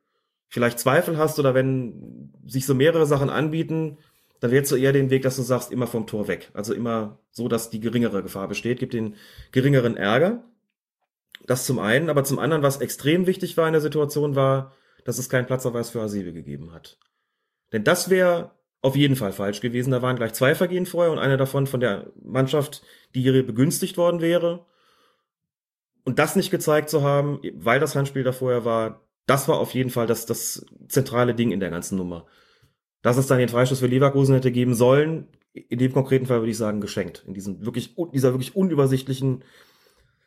vielleicht Zweifel hast oder wenn sich so mehrere Sachen anbieten, dann wählst du eher den Weg, dass du sagst, immer vom Tor weg. Also immer so, dass die geringere Gefahr besteht, gibt den geringeren Ärger. Das zum einen, aber zum anderen, was extrem wichtig war in der Situation, war, dass es keinen Platzerweis für Hasebe gegeben hat. Denn das wäre auf jeden Fall falsch gewesen. Da waren gleich zwei Vergehen vorher und eine davon von der Mannschaft, die hier begünstigt worden wäre. Und das nicht gezeigt zu haben, weil das Handspiel da vorher war, das war auf jeden Fall das, das zentrale Ding in der ganzen Nummer. Dass es dann den Freistoß für Leverkusen hätte geben sollen, in dem konkreten Fall würde ich sagen, geschenkt. In diesem wirklich, dieser wirklich unübersichtlichen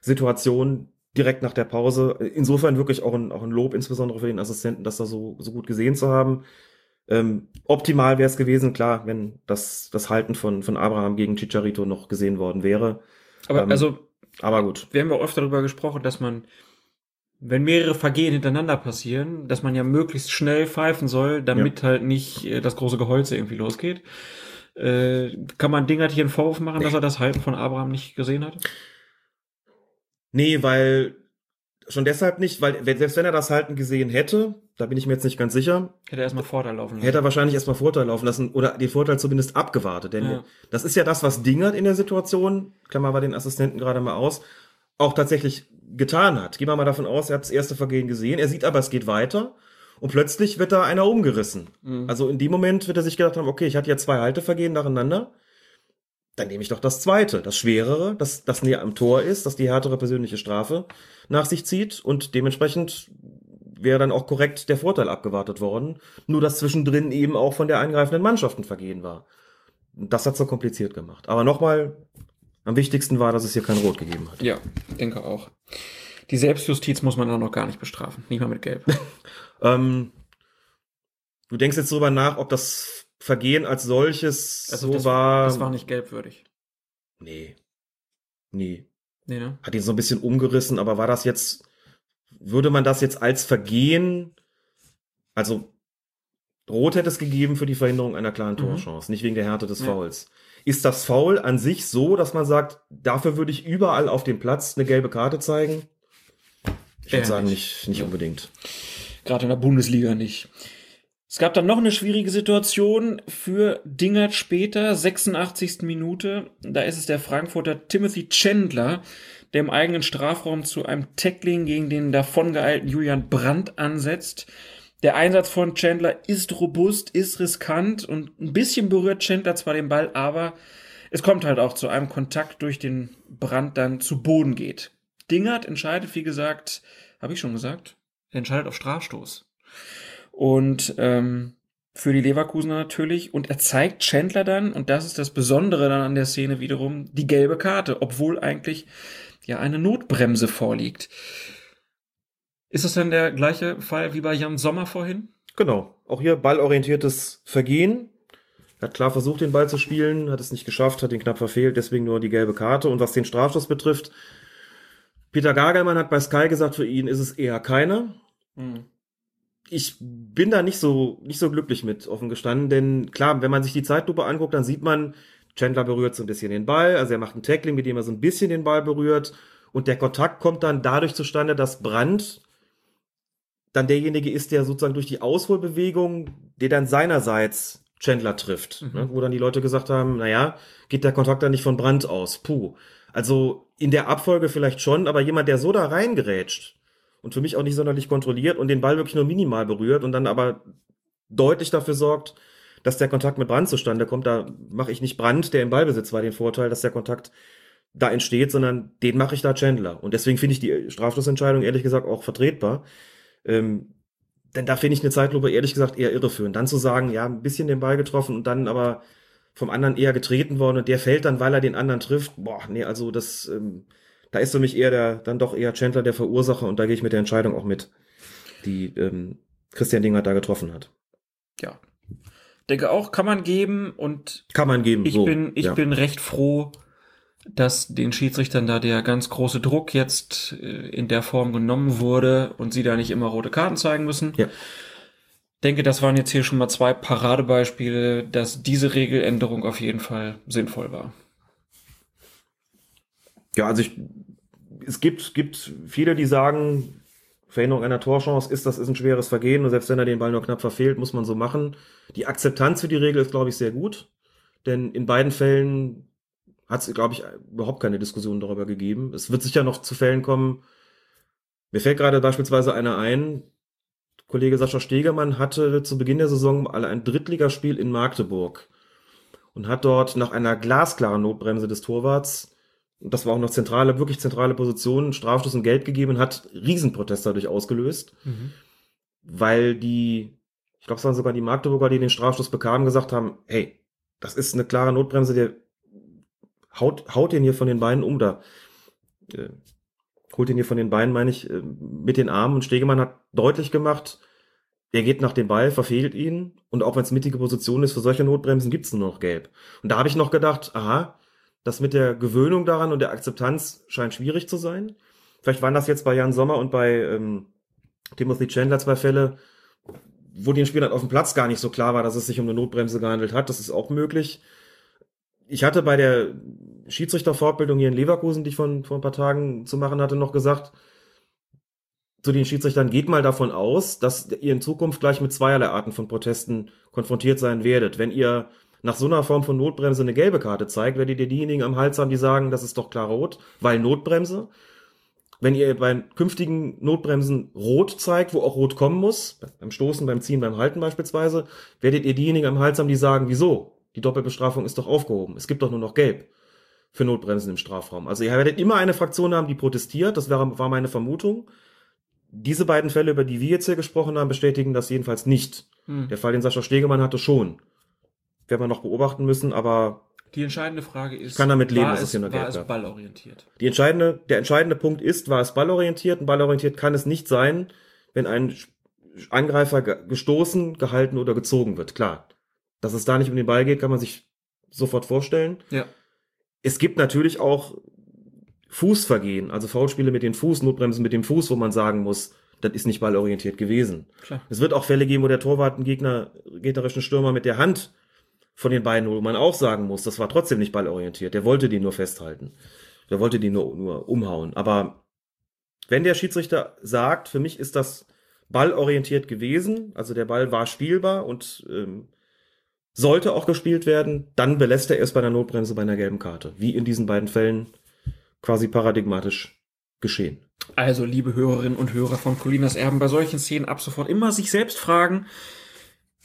Situation direkt nach der Pause. Insofern wirklich auch ein, auch ein Lob, insbesondere für den Assistenten, das da so, so gut gesehen zu haben. Ähm, optimal wäre es gewesen, klar, wenn das, das Halten von, von Abraham gegen Chicharito noch gesehen worden wäre. Aber Ähm, also, aber gut. wir haben ja oft darüber gesprochen, dass man, wenn mehrere Vergehen hintereinander passieren, dass man ja möglichst schnell pfeifen soll, damit halt nicht äh, das große Geholze irgendwie losgeht. Äh, kann man Dingert hier einen Vorwurf machen, dass er das Halten von Abraham nicht gesehen hat? Nee, weil schon deshalb nicht, weil selbst wenn er das Halten gesehen hätte, da bin ich mir jetzt nicht ganz sicher, Hätte er erstmal Vorteil laufen lassen. hätte er wahrscheinlich erstmal Vorteil laufen lassen oder den Vorteil zumindest abgewartet. Denn Ja. das ist ja das, was Dingert in der Situation, Klammer wir den Assistenten gerade mal aus, auch tatsächlich getan hat. Gehen wir mal davon aus, er hat das erste Vergehen gesehen, er sieht aber, es geht weiter und plötzlich wird da einer umgerissen. Mhm. Also in dem Moment wird er sich gedacht haben, okay, ich hatte ja zwei Haltevergehen nacheinander, dann nehme ich doch das zweite, das schwerere, das, das näher am Tor ist, das die härtere persönliche Strafe nach sich zieht und dementsprechend wäre dann auch korrekt der Vorteil abgewartet worden. Nur dass zwischendrin eben auch von der eingreifenden Mannschaft ein Vergehen war. Das hat's so kompliziert gemacht. Aber nochmal, am wichtigsten war, dass es hier kein Rot gegeben hat. Ja, denke auch. Die Selbstjustiz muss man auch noch gar nicht bestrafen. Nicht mal mit Gelb. Ähm, du denkst jetzt darüber nach, ob das Vergehen als solches so Also das war. Das war nicht gelbwürdig. Nee. Nee. Nee, ne? Hat ihn so ein bisschen umgerissen, aber war das jetzt, würde man das jetzt als Vergehen, also Rot hätte es gegeben für die Verhinderung einer klaren Torchance, nicht wegen der Härte des Mhm. Ja. Fouls. Ist das Foul an sich so, dass man sagt, dafür würde ich überall auf dem Platz eine gelbe Karte zeigen? Ich würde sagen, nicht. nicht, nicht unbedingt. Gerade in der Bundesliga nicht. Es gab dann noch eine schwierige Situation für Dingert später, 86. Minute. Da ist es der Frankfurter Timothy Chandler, der im eigenen Strafraum zu einem Tackling gegen den davongeeilten Julian Brandt ansetzt. Der Einsatz von Chandler ist robust, ist riskant und ein bisschen berührt Chandler zwar den Ball, aber es kommt halt auch zu einem Kontakt durch den Brand dann zu Boden geht. Dingert entscheidet, wie gesagt, habe ich schon gesagt, entscheidet auf Strafstoß. Und ähm, für die Leverkusener natürlich. Und er zeigt Chandler dann, und das ist das Besondere dann an der Szene wiederum, die gelbe Karte, obwohl eigentlich ja eine Notbremse vorliegt. Ist das dann der gleiche Fall wie bei Jan Sommer vorhin? Genau. Auch hier ballorientiertes Vergehen. Er hat klar versucht, den Ball zu spielen, hat es nicht geschafft, hat ihn knapp verfehlt, deswegen nur die gelbe Karte. Und was den Strafstoß betrifft, Peter Gagelmann hat bei Sky gesagt, für ihn ist es eher keiner. Ich bin da nicht so, nicht so glücklich mit, offen gestanden, denn klar, wenn man sich die Zeitlupe anguckt, dann sieht man, Chandler berührt so ein bisschen den Ball, also er macht ein Tackling, mit dem er so ein bisschen den Ball berührt und der Kontakt kommt dann dadurch zustande, dass Brandt dann derjenige ist, der sozusagen durch die Ausholbewegung, der dann seinerseits Chandler trifft, Mhm. ne, wo dann die Leute gesagt haben, naja, geht der Kontakt dann nicht von Brandt aus, puh. Also in der Abfolge vielleicht schon, aber jemand, der so da reingerätscht und für mich auch nicht sonderlich kontrolliert und den Ball wirklich nur minimal berührt und dann aber deutlich dafür sorgt, dass der Kontakt mit Brand zustande kommt, da mache ich nicht Brand, der im Ballbesitz war, den Vorteil, dass der Kontakt da entsteht, sondern den mache ich da Chandler. Und deswegen finde ich die Strafschlussentscheidung ehrlich gesagt auch vertretbar. Ähm, denn da finde ich eine Zeitlupe ehrlich gesagt eher irreführend. Dann zu sagen, ja, ein bisschen den Ball getroffen und dann aber vom anderen eher getreten worden und der fällt dann, weil er den anderen trifft. Boah, nee, also das, ähm, da ist für mich eher der, dann doch eher Chandler der Verursacher und da gehe ich mit der Entscheidung auch mit, die ähm, Christian Dingert da getroffen hat. Ja. Denke auch, kann man geben und Kann man geben. ich so, bin, ich ja. bin recht froh, dass den Schiedsrichtern da der ganz große Druck jetzt äh, in der Form genommen wurde und sie da nicht immer rote Karten zeigen müssen. Ja. Denke, das waren jetzt hier schon mal zwei Paradebeispiele, dass diese Regeländerung auf jeden Fall sinnvoll war. Ja, also ich, es gibt, gibt viele, die sagen, Verhinderung einer Torchance ist, das ist ein schweres Vergehen und selbst wenn er den Ball nur knapp verfehlt, muss man so machen. Die Akzeptanz für die Regel ist, glaube ich, sehr gut, denn in beiden Fällen hat es, glaube ich, überhaupt keine Diskussion darüber gegeben. Es wird sicher noch zu Fällen kommen. Mir fällt gerade beispielsweise einer ein, Kollege Sascha Stegemann hatte zu Beginn der Saison mal ein Drittligaspiel in Magdeburg und hat dort nach einer glasklaren Notbremse des Torwarts das war auch noch zentrale, wirklich zentrale Position, Strafstoß und Geld gegeben hat Riesenprotest dadurch ausgelöst, weil die, ich glaube, es waren sogar die Magdeburger, die den Strafstoß bekamen, gesagt haben, hey, das ist eine klare Notbremse, der haut, haut den hier von den Beinen um da. Äh, holt ihn hier von den Beinen, meine ich, äh, mit den Armen. Und Stegemann hat deutlich gemacht, er geht nach dem Ball, verfehlt ihn. Und auch wenn es mittige Position ist, für solche Notbremsen gibt's nur noch gelb. Und da habe ich noch gedacht, aha, das mit der Gewöhnung daran und der Akzeptanz scheint schwierig zu sein. Vielleicht waren das jetzt bei Jan Sommer und bei ähm, Timothy Chandler zwei Fälle, wo den Spielern auf dem Platz gar nicht so klar war, dass es sich um eine Notbremse gehandelt hat. Das ist auch möglich. Ich hatte bei der Schiedsrichterfortbildung hier in Leverkusen, die ich von, vor ein paar Tagen zu machen hatte, noch gesagt, zu den Schiedsrichtern geht mal davon aus, dass ihr in Zukunft gleich mit zweierlei Arten von Protesten konfrontiert sein werdet. Wenn ihr nach so einer Form von Notbremse eine gelbe Karte zeigt, werdet ihr diejenigen am Hals haben, die sagen, das ist doch klar rot, weil Notbremse. Wenn ihr bei künftigen Notbremsen rot zeigt, wo auch rot kommen muss, beim Stoßen, beim Ziehen, beim Halten beispielsweise, werdet ihr diejenigen am Hals haben, die sagen, wieso? Die Doppelbestrafung ist doch aufgehoben. Es gibt doch nur noch gelb für Notbremsen im Strafraum. Also ihr werdet immer eine Fraktion haben, die protestiert. Das war, war meine Vermutung. Diese beiden Fälle, über die wir jetzt hier gesprochen haben, bestätigen das jedenfalls nicht. Hm. Der Fall, den Sascha Stegemann hatte, schon. Werden wir noch beobachten müssen, aber Die entscheidende Frage ist, Ich kann damit leben, war dass es hier eine war es ballorientiert? die entscheidende, der entscheidende Punkt ist, war es ballorientiert? Und ballorientiert kann es nicht sein, wenn ein Angreifer ge- gestoßen, gehalten oder gezogen wird. Klar. Dass es da nicht um den Ball geht, kann man sich sofort vorstellen. Ja. Es gibt natürlich auch Fußvergehen, also Foulspiele mit den Fuß, Notbremsen mit dem Fuß, wo man sagen muss, das ist nicht ballorientiert gewesen. Klar. Es wird auch Fälle geben, wo der Torwart einen Gegner, gegnerischen Stürmer mit der Hand von den Beinen, holt, wo man auch sagen muss, das war trotzdem nicht ballorientiert. Der wollte den nur festhalten. Der wollte den nur, nur umhauen. Aber wenn der Schiedsrichter sagt, für mich ist das ballorientiert gewesen, also der Ball war spielbar und ähm, sollte auch gespielt werden, dann belässt er es bei einer Notbremse bei einer gelben Karte. Wie in diesen beiden Fällen quasi paradigmatisch geschehen. Also, liebe Hörerinnen und Hörer von Colinas Erben, bei solchen Szenen ab sofort immer sich selbst fragen,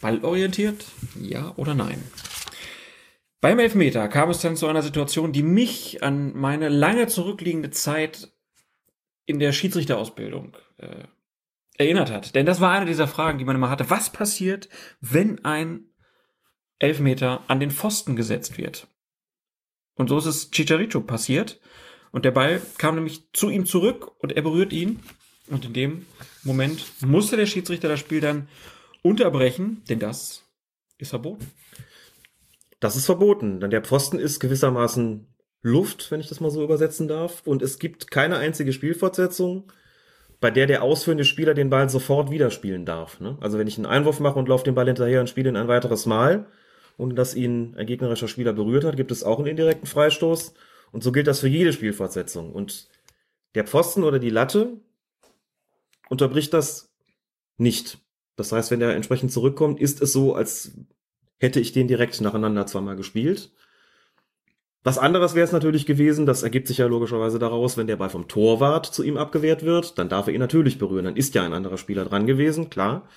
ballorientiert, ja oder nein? Beim Elfmeter kam es dann zu einer Situation, die mich an meine lange zurückliegende Zeit in der Schiedsrichterausbildung äh, erinnert hat. Denn das war eine dieser Fragen, die man immer hatte. Was passiert, wenn ein Elfmeter an den Pfosten gesetzt wird? Und so ist es Chicharito passiert. Und der Ball kam nämlich zu ihm zurück und er berührt ihn. Und in dem Moment musste der Schiedsrichter das Spiel dann unterbrechen, denn das ist verboten. Das ist verboten, denn der Pfosten ist gewissermaßen Luft, wenn ich das mal so übersetzen darf. Und es gibt keine einzige Spielfortsetzung, bei der der ausführende Spieler den Ball sofort wieder spielen darf. Ne? Also wenn ich einen Einwurf mache und laufe den Ball hinterher und spiele ihn ein weiteres Mal, ohne dass ihn ein gegnerischer Spieler berührt hat, gibt es auch einen indirekten Freistoß. Und so gilt das für jede Spielfortsetzung. Und der Pfosten oder die Latte unterbricht das nicht. Das heißt, wenn der entsprechend zurückkommt, ist es so, als hätte ich den direkt nacheinander zweimal gespielt. Was anderes wäre es natürlich gewesen, das ergibt sich ja logischerweise daraus, wenn der Ball vom Torwart zu ihm abgewehrt wird, dann darf er ihn natürlich berühren, dann ist ja ein anderer Spieler dran gewesen, klar.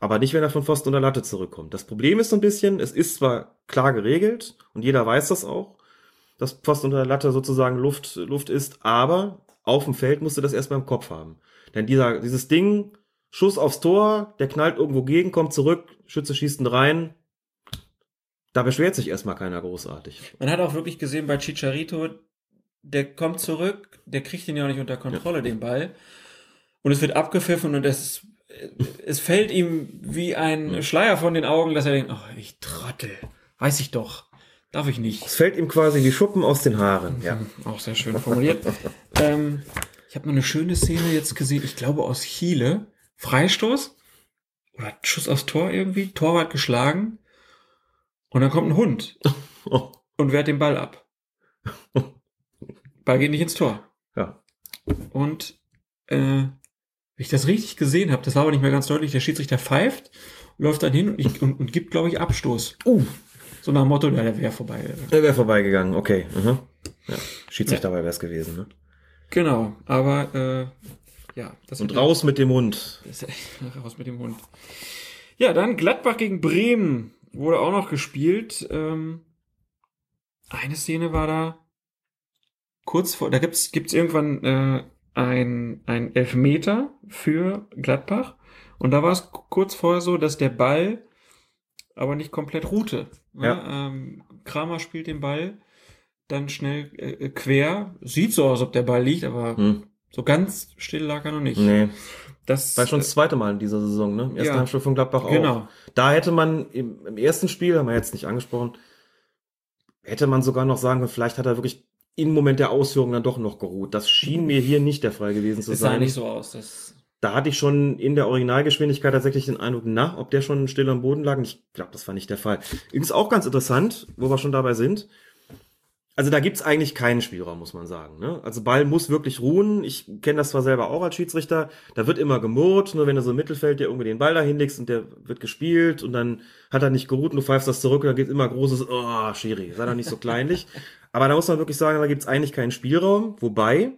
Aber nicht, wenn er von Pfosten oder Latte zurückkommt. Das Problem ist so ein bisschen, es ist zwar klar geregelt und jeder weiß das auch, dass Pfosten oder Latte sozusagen Luft, Luft ist, aber auf dem Feld musst du das erstmal im Kopf haben. Denn dieser, dieses Ding, Schuss aufs Tor, der knallt irgendwo gegen, kommt zurück, Schütze schießt ihn rein, da beschwert sich erstmal keiner großartig. Man hat auch wirklich gesehen bei Chicharito, der kommt zurück, der kriegt ihn ja auch nicht unter Kontrolle, den Ball. Und es wird abgepfiffen und es, es fällt ihm wie ein Schleier von den Augen, dass er denkt, oh, ich Trottel, weiß ich doch, darf ich nicht. Es fällt ihm quasi wie Schuppen aus den Haaren, ja. Auch sehr schön formuliert. ähm, ich habe noch eine schöne Szene jetzt gesehen, ich glaube aus Chile, Freistoß oder Schuss aufs Tor irgendwie, Torwart geschlagen und dann kommt ein Hund und wehrt den Ball ab. Ball geht nicht ins Tor. Ja. Und äh, wenn ich das richtig gesehen habe, das war aber nicht mehr ganz deutlich, der Schiedsrichter pfeift, läuft dann hin und, ich, und, und gibt, glaube ich, Abstoß. Uh. So nach dem Motto, ja, der wäre vorbei. Er wäre vorbeigegangen, okay. Mhm. Ja. Schiedsrichter dabei wäre es gewesen, ne? Genau, aber äh, ja. Das Und raus mit dem Hund. Das, raus mit dem Hund. Ja, dann Gladbach gegen Bremen wurde auch noch gespielt. Ähm, eine Szene war da kurz vor, da gibt's gibt's irgendwann äh, ein, ein Elfmeter für Gladbach. Und da war es kurz vorher so, dass der Ball aber nicht komplett ruhte. Ja. Ähm, Kramer spielt den Ball dann schnell äh, quer. Sieht so aus, ob der Ball liegt, aber Hm. So ganz still lag er noch nicht. Nee. Das War schon das zweite Mal in dieser Saison, ne? Im ersten Ja. Heimspiel von Gladbach auch. Genau. Da hätte man im, im ersten Spiel, haben wir jetzt nicht angesprochen, hätte man sogar noch sagen können, vielleicht hat er wirklich im Moment der Ausführung dann doch noch geruht. Das schien mir hier nicht der Fall gewesen zu es sah sein. nicht so aus. Das, Da hatte ich schon in der Originalgeschwindigkeit tatsächlich den Eindruck, na, ob der schon still am Boden lag. Und ich glaube, das war nicht der Fall. Übrigens auch ganz interessant, wo wir schon dabei sind. Also da gibt's eigentlich keinen Spielraum, muss man sagen. Ne? Also Ball muss wirklich ruhen. Ich kenne das zwar selber auch als Schiedsrichter. Da wird immer gemurrt, nur wenn du so im Mittelfeld dir irgendwie den Ball da hinlegst und der wird gespielt und dann hat er nicht geruht und du pfeifst das zurück und dann geht immer großes, oh, Schiri, sei doch nicht so kleinlich. Aber da muss man wirklich sagen, da gibt's eigentlich keinen Spielraum. Wobei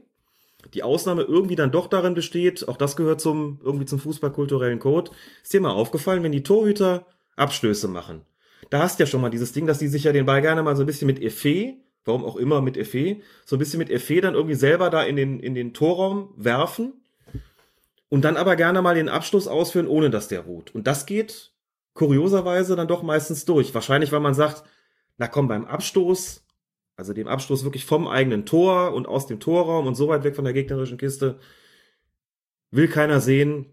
die Ausnahme irgendwie dann doch darin besteht, auch das gehört zum, irgendwie zum fußballkulturellen Code, ist dir mal aufgefallen, wenn die Torhüter Abstöße machen. Da hast du ja schon mal dieses Ding, dass die sich ja den Ball gerne mal so ein bisschen mit Effet, warum auch immer mit Effet, so ein bisschen mit Effet dann irgendwie selber da in den, in den Torraum werfen und dann aber gerne mal den Abschluss ausführen, ohne dass der ruht. Und das geht kurioserweise dann doch meistens durch. Wahrscheinlich, weil man sagt, na komm, beim Abstoß, also dem Abstoß wirklich vom eigenen Tor und aus dem Torraum und so weit weg von der gegnerischen Kiste, will keiner sehen,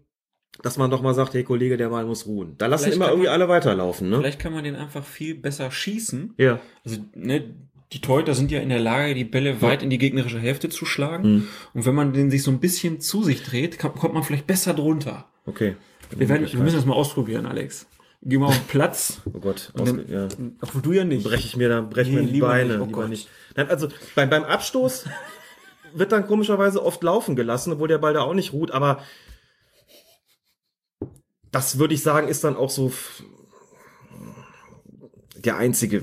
dass man doch mal sagt, hey Kollege, der Ball muss ruhen. Da lassen Vielleicht immer irgendwie man- alle weiterlaufen, ne? Vielleicht kann man den einfach viel besser schießen. Ja. Also, ne, die Torhüter sind ja in der Lage, die Bälle weit in die gegnerische Hälfte zu schlagen. Mhm. Und wenn man den sich so ein bisschen zu sich dreht, kann, kommt man vielleicht besser drunter. Okay. Wir, werden, wir müssen das mal ausprobieren, Alex. Geh mal auf den Platz. Oh Gott, Und dann- ja. Obwohl du ja nicht. breche ich mir da, breche Nee, mir die Beine. nicht, oh Gott. nicht. Nein, also beim, beim Abstoß wird dann komischerweise oft laufen gelassen, obwohl der Ball da auch nicht ruht, aber das würde ich sagen, ist dann auch so der einzige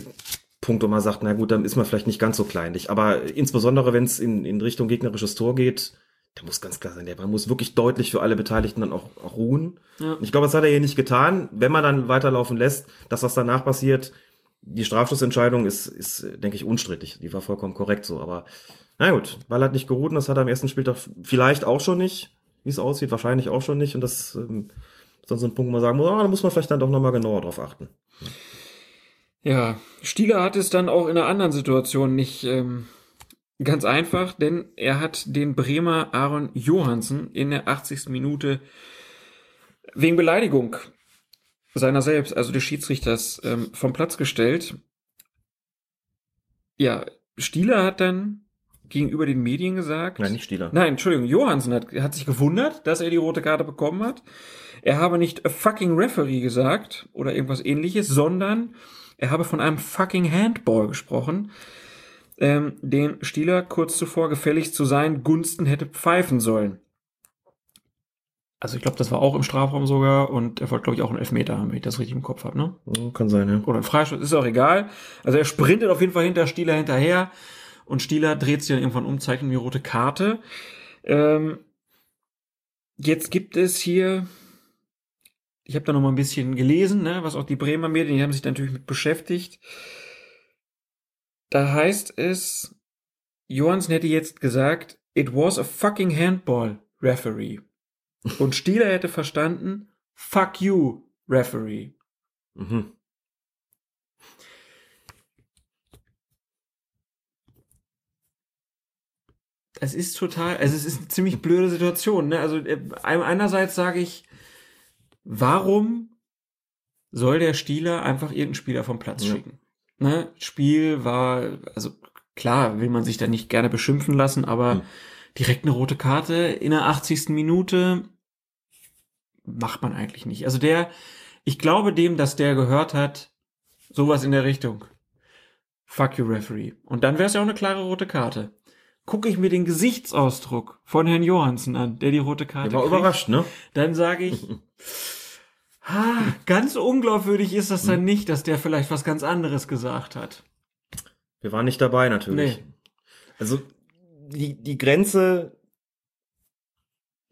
Punkt, wo man sagt, na gut, dann ist man vielleicht nicht ganz so kleinlich. Aber insbesondere, wenn es in, in Richtung gegnerisches Tor geht, da muss ganz klar sein, der Ball muss wirklich deutlich für alle Beteiligten dann auch, auch ruhen. Ja. Und ich glaube, das hat er hier nicht getan. Wenn man dann weiterlaufen lässt, das, was danach passiert, die Strafschussentscheidung ist, ist, denke ich, unstrittig. Die war vollkommen korrekt so. Aber na gut, Ball hat nicht geruht und das hat er am ersten Spieltag vielleicht auch schon nicht, wie es aussieht, wahrscheinlich auch schon nicht. Und das ähm, ist dann so ein Punkt, wo man sagen muss, ah, da muss man vielleicht dann doch nochmal genauer drauf achten. Ja, Stieler hat es dann auch in einer anderen Situation nicht ähm, ganz einfach, denn er hat den Bremer Aaron Johansen in der 80. Minute wegen Beleidigung seiner selbst, also des Schiedsrichters, ähm, vom Platz gestellt. Ja, Stieler hat dann gegenüber den Medien gesagt. Nein, nicht Stieler. Nein, Entschuldigung, Johansen hat, hat sich gewundert, dass er die rote Karte bekommen hat. Er habe nicht a fucking Referee gesagt oder irgendwas ähnliches, sondern er habe von einem fucking Handball gesprochen, ähm, den Stieler kurz zuvor gefällig zu sein Gunsten hätte pfeifen sollen. Also ich glaube, das war auch im Strafraum sogar und er wollte, glaube ich, auch einen Elfmeter haben, wenn ich das richtig im Kopf habe, ne? Kann sein, ja. Oder ein Freistoß, ist auch egal. Also er sprintet auf jeden Fall hinter Stieler hinterher und Stieler dreht sich dann irgendwann um, zeigt ihm die rote Karte. Ähm, jetzt gibt es hier, ich habe da noch mal ein bisschen gelesen, ne, was auch die Bremer Medien, die haben sich da natürlich mit beschäftigt. Da heißt es, Johansen hätte jetzt gesagt, it was a fucking handball, Referee. Und Stieler hätte verstanden, fuck you, Referee. Mhm. Es ist total, also es ist eine ziemlich blöde Situation. Ne? Also äh, einerseits sage ich, warum soll der Stieler einfach irgendeinen Spieler vom Platz Ja. schicken? Ne? Spiel war, also klar, will man sich da nicht gerne beschimpfen lassen, aber Hm. direkt eine rote Karte in der 80. Minute macht man eigentlich nicht. Also der, ich glaube dem, dass der gehört hat, sowas in der Richtung. Fuck you, Referee. Und dann wäre es ja auch eine klare rote Karte. Gucke ich mir den Gesichtsausdruck von Herrn Johansen an, der die rote Karte Der war kriegt, überrascht, ne? dann sage ich, ha, ganz unglaubwürdig ist das Hm. dann nicht, dass der vielleicht was ganz anderes gesagt hat. Wir waren nicht dabei, natürlich. Nee. Also, die, die Grenze,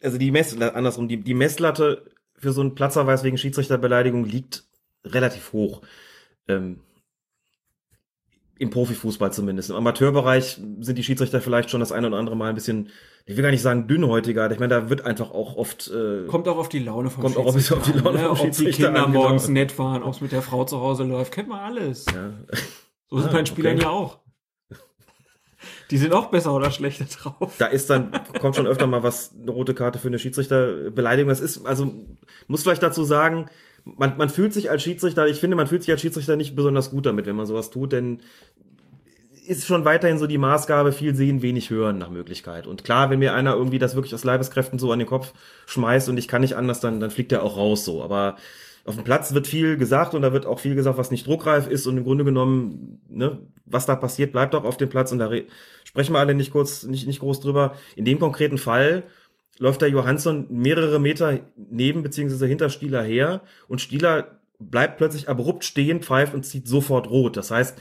also die Mess, andersrum, die, die Messlatte für so einen Platzerweis wegen Schiedsrichterbeleidigung liegt relativ hoch. Ähm, im Profifußball zumindest. Im Amateurbereich sind die Schiedsrichter vielleicht schon das eine oder andere Mal ein bisschen, ich will gar nicht sagen dünnhäutiger. Ich meine, da wird einfach auch oft. Äh, kommt auch auf die Laune vom kommt auch ein bisschen auf die Laune ne? vom Ob die Schiedsrichter Kinder an, morgens nett waren, ob es mit der Frau zu Hause läuft, kennt man alles. Ja. So Ah, bei den Spielern okay. ja auch. Die sind auch besser oder schlechter drauf. Da ist dann, kommt schon öfter mal was, eine rote Karte für eine Schiedsrichterbeleidigung. Das ist, also, muss vielleicht dazu sagen, man, man fühlt sich als Schiedsrichter, ich finde, man fühlt sich als Schiedsrichter nicht besonders gut damit, wenn man sowas tut, denn ist schon weiterhin so die Maßgabe, viel sehen, wenig hören nach Möglichkeit. Und klar, wenn mir einer irgendwie das wirklich aus Leibeskräften so an den Kopf schmeißt und ich kann nicht anders, dann, dann fliegt er auch raus so. Aber auf dem Platz wird viel gesagt und da wird auch viel gesagt, was nicht druckreif ist und im Grunde genommen, ne, was da passiert, bleibt auch auf dem Platz und da re- sprechen wir alle nicht kurz, nicht, nicht groß drüber. In dem konkreten Fall läuft der Johansson mehrere Meter neben beziehungsweise hinter Stieler her und Stieler bleibt plötzlich abrupt stehen, pfeift und zieht sofort rot. Das heißt,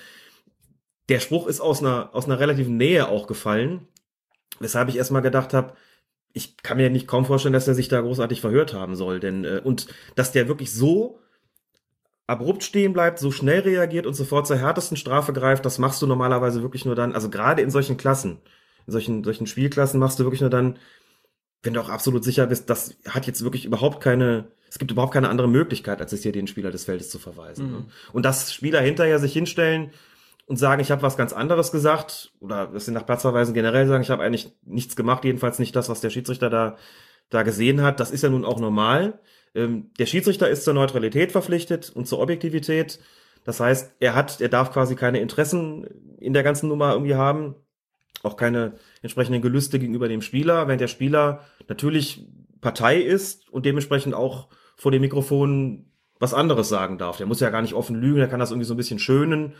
der Spruch ist aus einer, aus einer relativen Nähe auch gefallen, weshalb ich erstmal gedacht habe, ich kann mir nicht kaum vorstellen, dass er sich da großartig verhört haben soll, denn äh, und dass der wirklich so abrupt stehen bleibt, so schnell reagiert und sofort zur härtesten Strafe greift, das machst du normalerweise wirklich nur dann, also gerade in solchen Klassen, in solchen, solchen Spielklassen machst du wirklich nur dann, wenn du auch absolut sicher bist, das hat jetzt wirklich überhaupt keine, es gibt überhaupt keine andere Möglichkeit, als es hier den Spieler des Feldes zu verweisen. Mhm. ne? Und dass Spieler hinterher sich hinstellen und sagen, ich habe was ganz anderes gesagt, oder dass sie nach Platzverweisen generell sagen, ich habe eigentlich nichts gemacht, jedenfalls nicht das, was der Schiedsrichter da, da gesehen hat, das ist ja nun auch normal. Ähm, der Schiedsrichter ist zur Neutralität verpflichtet und zur Objektivität. Das heißt, er hat, er darf quasi keine Interessen in der ganzen Nummer irgendwie haben, auch keine entsprechenden Gelüste gegenüber dem Spieler, während der Spieler natürlich Partei ist und dementsprechend auch vor dem Mikrofon was anderes sagen darf. Der muss ja gar nicht offen lügen, der kann das irgendwie so ein bisschen schönen,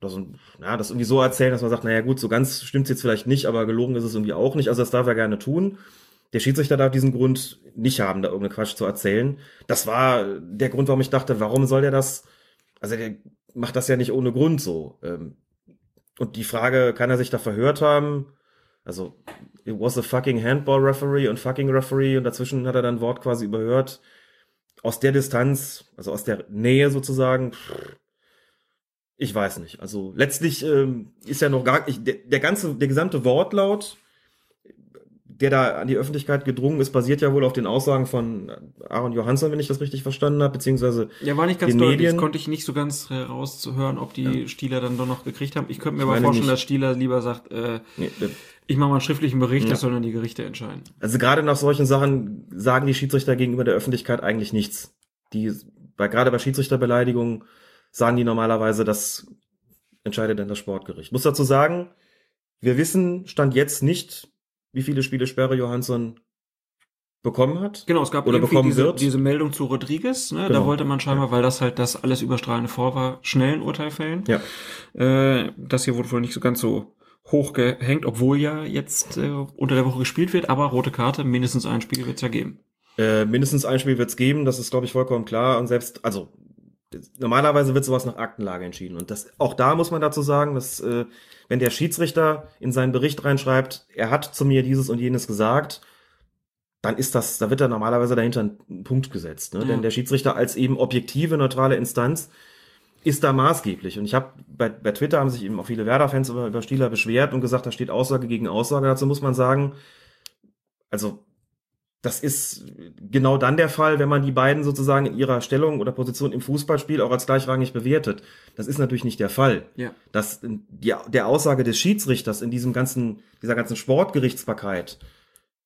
oder so, ja, das irgendwie so erzählen, dass man sagt, naja gut, so ganz stimmt's jetzt vielleicht nicht, aber gelogen ist es irgendwie auch nicht. Also das darf er gerne tun. Der Schiedsrichter darf diesen Grund nicht haben, da irgendeinen Quatsch zu erzählen. Das war der Grund, warum ich dachte, warum soll der das? Also der macht das ja nicht ohne Grund so. Ähm, Und die Frage, kann er sich da verhört haben? Also, it was a fucking handball referee und fucking referee und dazwischen hat er dann Wort quasi überhört. Aus der Distanz, also aus der Nähe sozusagen, ich weiß nicht. Also letztlich ähm, ist ja noch gar ich, der, der ganze, der gesamte Wortlaut, der da an die Öffentlichkeit gedrungen ist, basiert ja wohl auf den Aussagen von Aaron Johansson, wenn ich das richtig verstanden habe, beziehungsweise Ja, war nicht ganz deutlich. Medien. Das konnte ich nicht so ganz herauszuhören, ob die Stieler dann doch noch gekriegt haben. Ich könnte mir Ich aber vorstellen, nicht. dass Stieler lieber sagt, äh, Nee, ich mache mal einen schriftlichen Bericht, Ja. das sollen dann die Gerichte entscheiden. Also gerade nach solchen Sachen sagen die Schiedsrichter gegenüber der Öffentlichkeit eigentlich nichts. Die, bei, gerade bei Schiedsrichterbeleidigungen sagen die normalerweise, das entscheidet dann das Sportgericht. Muss dazu sagen, wir wissen, stand jetzt nicht, wie viele Spiele Sperre Johansson bekommen hat. Genau, es gab Oder irgendwie bekommen diese, wird. diese Meldung zu Rodriguez. Ne? Da Genau. wollte man scheinbar, weil das halt das alles überstrahlende vor war, schnell ein Urteil fällen. Ja. Äh, das hier wurde wohl nicht so ganz so hoch gehängt, obwohl ja jetzt äh, unter der Woche gespielt wird, aber rote Karte, mindestens ein Spiel wird es ja geben. Äh, mindestens ein Spiel wird es geben, das ist, glaube ich, vollkommen klar. Und selbst, also normalerweise wird sowas nach Aktenlage entschieden. Und das, auch da muss man dazu sagen, dass äh, wenn der Schiedsrichter in seinen Bericht reinschreibt, er hat zu mir dieses und jenes gesagt, dann ist das, da wird da normalerweise dahinter ein Punkt gesetzt. Ne? Ja. Denn der Schiedsrichter als eben objektive, neutrale Instanz ist da maßgeblich. Und ich habe bei, bei Twitter haben sich eben auch viele Werder-Fans über, über Stieler beschwert und gesagt, da steht Aussage gegen Aussage. Dazu muss man sagen, also das ist genau dann der Fall, wenn man die beiden sozusagen in ihrer Stellung oder Position im Fußballspiel auch als gleichrangig bewertet. Das ist natürlich nicht der Fall. Ja. Dass die, der Aussage des Schiedsrichters in diesem ganzen, dieser ganzen Sportgerichtsbarkeit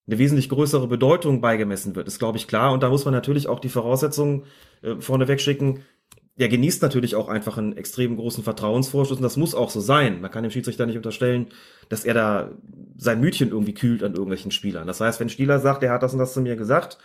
eine wesentlich größere Bedeutung beigemessen wird, ist, glaube ich, klar. Und da muss man natürlich auch die Voraussetzungen äh, vorneweg schicken. Der genießt natürlich auch einfach einen extrem großen Vertrauensvorschuss und das muss auch so sein. Man kann dem Schiedsrichter nicht unterstellen, dass er da sein Mütchen irgendwie kühlt an irgendwelchen Spielern. Das heißt, wenn ein Spieler sagt, er hat das und das zu mir gesagt,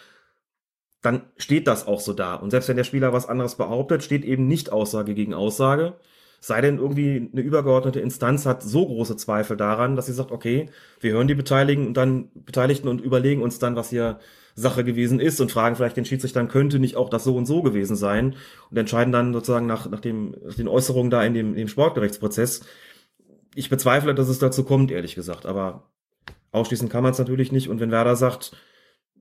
dann steht das auch so da. Und selbst wenn der Spieler was anderes behauptet, steht eben nicht Aussage gegen Aussage. Sei denn irgendwie eine übergeordnete Instanz hat so große Zweifel daran, dass sie sagt, okay, wir hören die Beteiligten und dann Beteiligten und überlegen uns dann, was hier Sache gewesen ist und fragen vielleicht den Schiedsrichter, dann könnte nicht auch das so und so gewesen sein und entscheiden dann sozusagen nach, nach, dem, nach den Äußerungen da in dem, in dem Sportgerichtsprozess. Ich bezweifle, dass es dazu kommt, ehrlich gesagt, aber ausschließen kann man es natürlich nicht und wenn Werder sagt,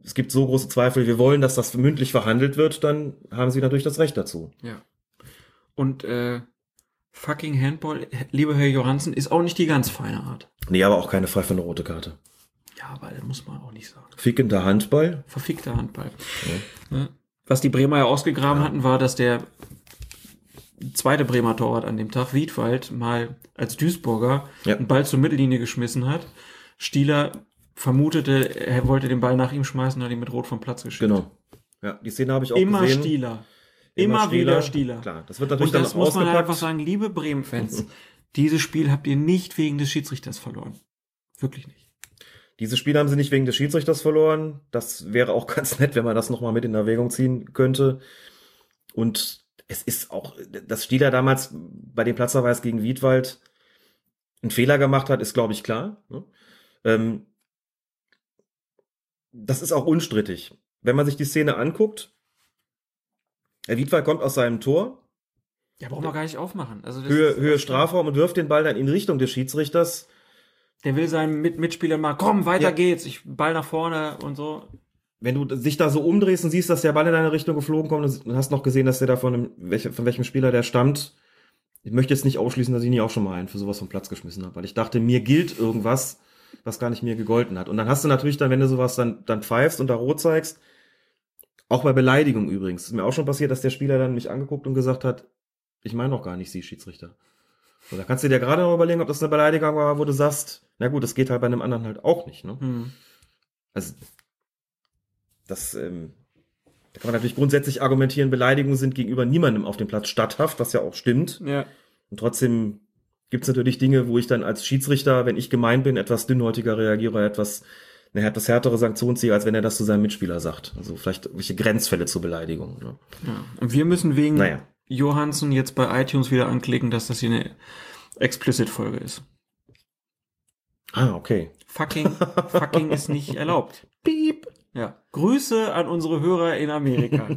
es gibt so große Zweifel, wir wollen, dass das mündlich verhandelt wird, dann haben sie natürlich das Recht dazu. Ja. Und äh, Fucking Handball, lieber Herr Johansen, ist auch nicht die ganz feine Art. Nee, aber auch keine pfeifende rote Karte. Ja, aber das muss man auch nicht sagen. Fickender Handball. Verfickter Handball. Ja. Was die Bremer ja ausgegraben hatten, war, dass der zweite Bremer Torwart an dem Tag, Wiedwald, mal als Duisburger Ja. einen Ball zur Mittellinie geschmissen hat. Stieler vermutete, er wollte den Ball nach ihm schmeißen, hat ihn mit Rot vom Platz geschickt. Genau. Ja, die Szene habe ich auch Immer gesehen. Stieler. Immer, wieder Stieler. Klar, das wird natürlich Und das dann muss man halt ausgepackt. einfach sagen, liebe Bremen-Fans, dieses Spiel habt ihr nicht wegen des Schiedsrichters verloren. Wirklich nicht. Dieses Spiel haben sie nicht wegen des Schiedsrichters verloren. Das wäre auch ganz nett, wenn man das nochmal mit in Erwägung ziehen könnte. Und es ist auch, dass Stieler damals bei dem Platzverweis gegen Wiedwald einen Fehler gemacht hat, ist, glaube ich, klar. ne? Ähm, das ist auch unstrittig. Wenn man sich die Szene anguckt, Wiedwald kommt aus seinem Tor, Ja, brauchen wir gar nicht aufmachen. Also Höhe, ist- Höhe Strafraum und wirft den Ball dann in Richtung des Schiedsrichters. Der will seinen Mit Mitspieler mal, komm, weiter Ja. geht's, ich Ball nach vorne und so. wenn du dich da so umdrehst und siehst, dass der Ball in deine Richtung geflogen kommt und hast noch gesehen, dass der da von, einem, welche, von welchem Spieler der stammt, ich möchte jetzt nicht ausschließen, dass ich nie auch schon mal einen für sowas vom Platz geschmissen habe, weil ich dachte, mir gilt irgendwas, was gar nicht mir gegolten hat. Und dann hast du natürlich dann, wenn du sowas dann, dann pfeifst und da rot zeigst, auch bei Beleidigung übrigens, ist mir auch schon passiert, dass der Spieler dann mich angeguckt und gesagt hat, ich meine doch gar nicht Sie, Schiedsrichter. So, da kannst du dir gerade noch überlegen, ob das eine Beleidigung war, wo du sagst, na gut, das geht halt bei einem anderen halt auch nicht, ne? Hm. Also, das, ähm, da kann man natürlich grundsätzlich argumentieren, Beleidigungen sind gegenüber niemandem auf dem Platz statthaft, was ja auch stimmt. Ja. Und trotzdem gibt es natürlich Dinge, wo ich dann als Schiedsrichter, wenn ich gemein bin, etwas dünnhäutiger reagiere, etwas, eine etwas härtere Sanktion ziehe, als wenn er das zu seinem Mitspieler sagt. Also vielleicht irgendwelche Grenzfälle zur Beleidigung. Ne? Ja. Und wir müssen wegen Naja. Johansen jetzt bei iTunes wieder anklicken, dass das hier eine Explicit-Folge ist. Ah, okay. Fucking, fucking ist nicht erlaubt. Piep. Ja. Grüße an unsere Hörer in Amerika.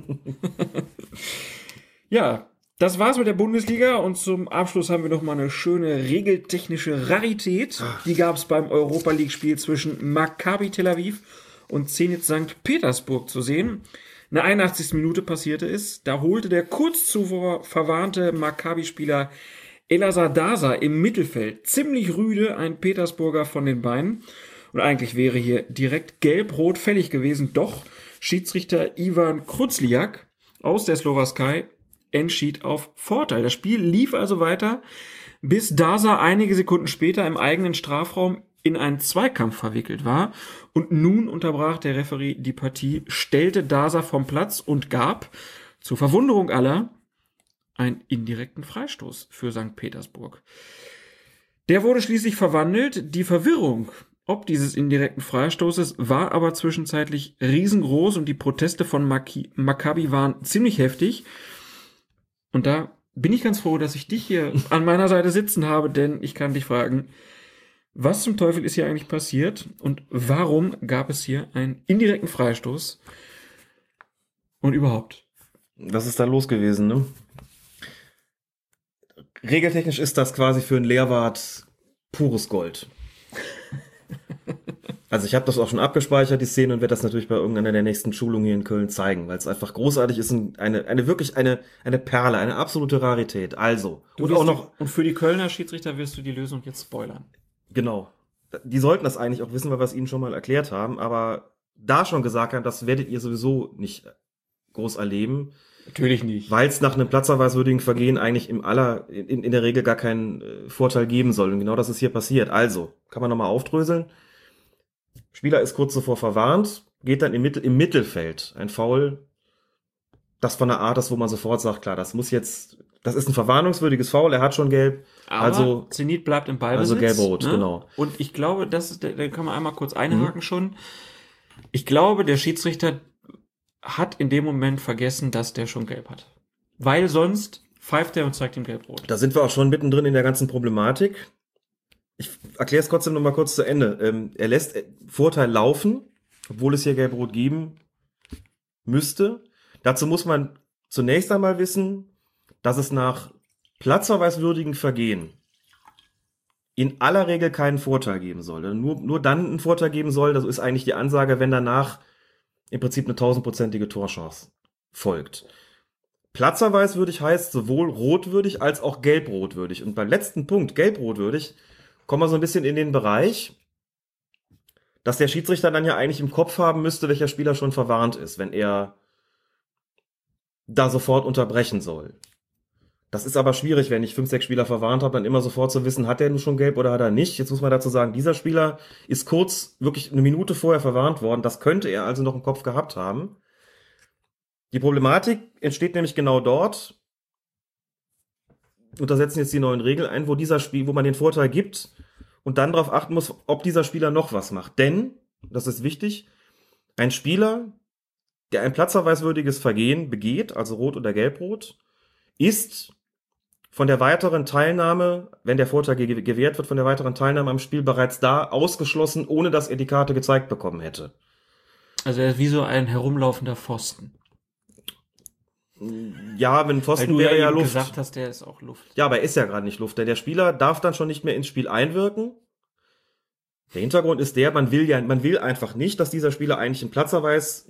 ja, das war's mit der Bundesliga und zum Abschluss haben wir noch mal eine schöne regeltechnische Rarität. Die gab's beim Europa League Spiel zwischen Maccabi Tel Aviv und Zenit St. Petersburg zu sehen. In der 81. Minute passierte es. Da holte der kurz zuvor verwarnte Maccabi-Spieler Elazar Daza im Mittelfeld ziemlich rüde ein Petersburger von den Beinen. Und eigentlich wäre hier direkt gelb-rot fällig gewesen. Doch Schiedsrichter Ivan Kruzliak aus der Slowakei entschied auf Vorteil. Das Spiel lief also weiter, bis Daza einige Sekunden später im eigenen Strafraum in einen Zweikampf verwickelt war. Und nun unterbrach der Referee die Partie, stellte Daza vom Platz und gab, zur Verwunderung aller, einen indirekten Freistoß für St. Petersburg. Der wurde schließlich verwandelt. Die Verwirrung ob dieses indirekten Freistoßes war aber zwischenzeitlich riesengroß und die Proteste von Maccabi waren ziemlich heftig. Und da bin ich ganz froh, dass ich dich hier an meiner Seite sitzen habe, denn ich kann dich fragen, was zum Teufel ist hier eigentlich passiert und warum gab es hier einen indirekten Freistoß und überhaupt? Was ist da los gewesen, ne? Regeltechnisch ist das quasi für einen Lehrwart pures Gold. Also ich habe das auch schon abgespeichert, die Szene, und werde das natürlich bei irgendeiner der nächsten Schulungen hier in Köln zeigen, weil es einfach großartig ist und eine, eine wirklich eine, eine Perle, eine absolute Rarität. Also, Du und auch noch, und für die Kölner Schiedsrichter wirst du die Lösung jetzt spoilern. genau. Die sollten das eigentlich auch wissen, weil wir es ihnen schon mal erklärt haben, aber da schon gesagt haben, das werdet ihr sowieso nicht groß erleben. Natürlich nicht. Weil es nach einem platzerweiswürdigen Vergehen eigentlich im aller, in, in der Regel gar keinen äh, Vorteil geben soll. Und genau das ist hier passiert. Also, kann man nochmal aufdröseln. Spieler ist kurz zuvor verwarnt, geht dann im, Mittel, im Mittelfeld. Ein Foul, das von der Art ist, wo man sofort sagt, klar, das muss jetzt, das ist ein verwarnungswürdiges Foul, er hat schon gelb. Aber also, Zenit bleibt im Ballbesitz. Also gelb-rot, genau. Und ich glaube, das ist, da kann man einmal kurz einhaken schon. Ich glaube, der Schiedsrichter hat in dem Moment vergessen, dass der schon gelb hat. Weil sonst pfeift er und zeigt ihm gelb-rot. da sind wir auch schon mittendrin in der ganzen Problematik. Ich erkläre es trotzdem noch mal kurz zu Ende. Ähm, er lässt äh, Vorteil laufen, obwohl es hier gelb-rot geben müsste. Dazu muss man zunächst einmal wissen, dass es nach platzverweiswürdigen Vergehen in aller Regel keinen Vorteil geben soll. Nur, nur dann einen Vorteil geben soll, das ist eigentlich die Ansage, wenn danach im Prinzip eine tausendprozentige Torchance folgt. Platzerweiswürdig heißt sowohl rotwürdig als auch gelbrotwürdig. Und beim letzten Punkt, gelbrotwürdig, kommen wir so ein bisschen in den Bereich, dass der Schiedsrichter dann ja eigentlich im Kopf haben müsste, welcher Spieler schon verwarnt ist, wenn er da sofort unterbrechen soll. Das ist aber schwierig, wenn ich fünf, sechs Spieler verwarnt habe, dann immer sofort zu wissen, hat er nun schon gelb oder hat er nicht. Jetzt muss man dazu sagen, dieser Spieler ist kurz, wirklich eine Minute vorher verwarnt worden. Das könnte er also noch im Kopf gehabt haben. Die Problematik entsteht nämlich genau dort, und da setzen jetzt die neuen Regeln ein, wo dieser Spiel, wo man den Vorteil gibt und dann darauf achten muss, ob dieser Spieler noch was macht. Denn, das ist wichtig, ein Spieler, der ein platzverweiswürdiges Vergehen begeht, also rot oder gelbrot, ist von der weiteren Teilnahme, wenn der Vorteil ge gewährt wird, von der weiteren Teilnahme am Spiel bereits da ausgeschlossen, ohne dass er die Karte gezeigt bekommen hätte. Also er ist wie so ein herumlaufender Pfosten. Ja, wenn Pfosten wäre ja, Luft. gesagt hast, der ist auch Luft. Ja, aber er ist ja gerade nicht Luft, denn der Spieler darf dann schon nicht mehr ins Spiel einwirken. Der Hintergrund ist der, man will ja, man will einfach nicht, dass dieser Spieler eigentlich einen Platzerweis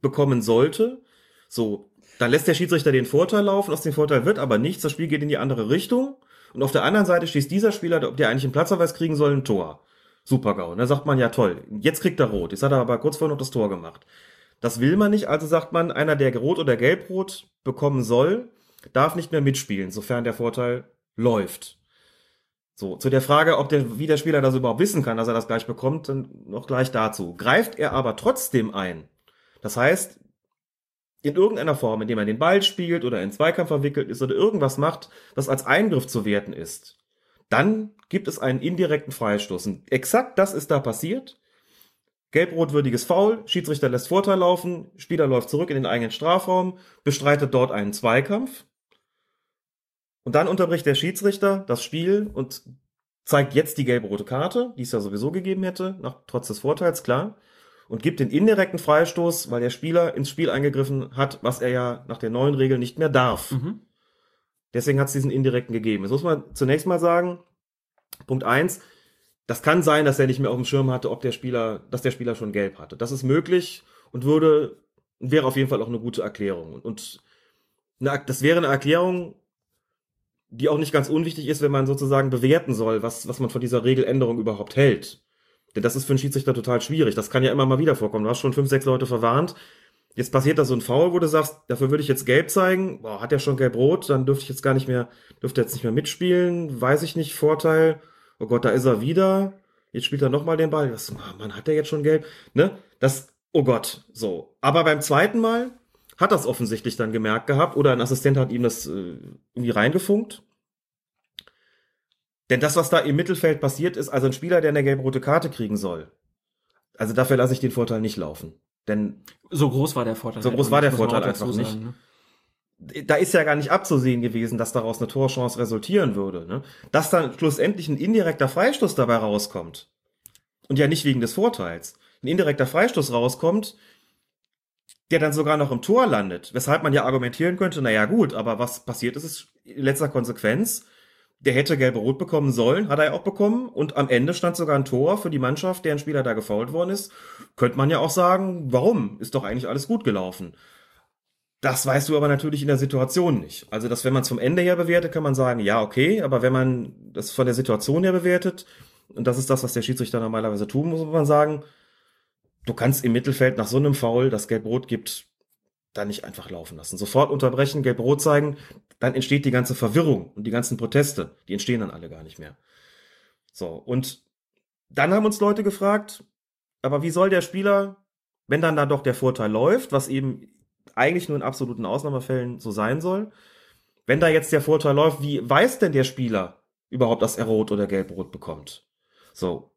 bekommen sollte. So, dann lässt der Schiedsrichter den Vorteil laufen, aus dem Vorteil wird aber nichts, das Spiel geht in die andere Richtung. Und auf der anderen Seite schießt dieser Spieler, der eigentlich einen Platzerweis kriegen soll, ein Tor. Super GAU. Und dann sagt man, ja toll, jetzt kriegt er rot. Jetzt hat er aber kurz vorher noch das Tor gemacht. Das will man nicht, also sagt man, einer, der rot oder gelbrot bekommen soll, darf nicht mehr mitspielen, sofern der Vorteil läuft. So, zu der Frage, ob der, wie der Spieler das überhaupt wissen kann, dass er das gleich bekommt, dann noch gleich dazu. Greift er aber trotzdem ein, das heißt, in irgendeiner Form, indem er den Ball spielt oder in Zweikampf verwickelt ist oder irgendwas macht, was als Eingriff zu werten ist, dann gibt es einen indirekten Freistoß. Und exakt das ist da passiert. Gelb-rot-würdiges Foul, Schiedsrichter lässt Vorteil laufen, Spieler läuft zurück in den eigenen Strafraum, bestreitet dort einen Zweikampf. Und dann unterbricht der Schiedsrichter das Spiel und zeigt jetzt die gelb-rote Karte, die es ja sowieso gegeben hätte, nach, trotz des Vorteils, klar, und gibt den indirekten Freistoß, weil der Spieler ins Spiel eingegriffen hat, was er ja nach der neuen Regel nicht mehr darf. Mhm. Deswegen hat es diesen indirekten gegeben. Jetzt muss man zunächst mal sagen, Punkt eins: das kann sein, dass er nicht mehr auf dem Schirm hatte, ob der Spieler, dass der Spieler schon gelb hatte. Das ist möglich und würde, wäre auf jeden Fall auch eine gute Erklärung. Und eine, das wäre eine Erklärung, die auch nicht ganz unwichtig ist, wenn man sozusagen bewerten soll, was, was man von dieser Regeländerung überhaupt hält. Denn das ist für einen Schiedsrichter total schwierig. Das kann ja immer mal wieder vorkommen. Du hast schon fünf, sechs Leute verwarnt. Jetzt passiert da so ein Foul, wo du sagst, dafür würde ich jetzt gelb zeigen. Boah, hat er schon gelb-rot, dann dürfte ich jetzt gar nicht mehr, dürfte jetzt nicht mehr mitspielen. Weiß ich nicht, Vorteil. Oh Gott, da ist er wieder. Jetzt spielt er nochmal den Ball. Das, man hat er jetzt schon gelb. Ne? Das, oh Gott, so. Aber beim zweiten Mal hat das offensichtlich dann gemerkt gehabt oder ein Assistent hat ihm das äh, irgendwie reingefunkt. Denn das, was da im Mittelfeld passiert ist, also ein Spieler, der eine gelb-rote Karte kriegen soll, also dafür lasse ich den Vorteil nicht laufen. Denn So groß war der Vorteil. so halt groß war nicht, der Vorteil einfach nicht. sagen, ne? Da ist ja gar nicht abzusehen gewesen, dass daraus eine Torchance resultieren würde. Ne? Dass dann schlussendlich ein indirekter Freistoß dabei rauskommt. Und ja nicht wegen des Vorteils. Ein indirekter Freistoß rauskommt, der dann sogar noch im Tor landet. Weshalb man ja argumentieren könnte, naja gut, aber was passiert ist, ist in letzter Konsequenz, der hätte gelbe-rot bekommen sollen, hat er ja auch bekommen. Und am Ende stand sogar ein Tor für die Mannschaft, deren Spieler da gefault worden ist. Könnte man ja auch sagen, warum? Ist doch eigentlich alles gut gelaufen. Das weißt du aber natürlich in der Situation nicht. Also, dass wenn man es vom Ende her bewertet, kann man sagen, ja, okay, aber wenn man das von der Situation her bewertet, und das ist das, was der Schiedsrichter normalerweise tun muss, muss man sagen, du kannst im Mittelfeld nach so einem Foul, das Gelb-Rot gibt, dann nicht einfach laufen lassen. Sofort unterbrechen, Gelb-Rot zeigen, dann entsteht die ganze Verwirrung und die ganzen Proteste, die entstehen dann alle gar nicht mehr. So, und dann haben uns Leute gefragt, aber wie soll der Spieler, wenn dann da doch der Vorteil läuft, was eben eigentlich nur in absoluten Ausnahmefällen so sein soll, wenn da jetzt der Vorteil läuft, wie weiß denn der Spieler überhaupt, dass er rot oder gelb-rot bekommt? So.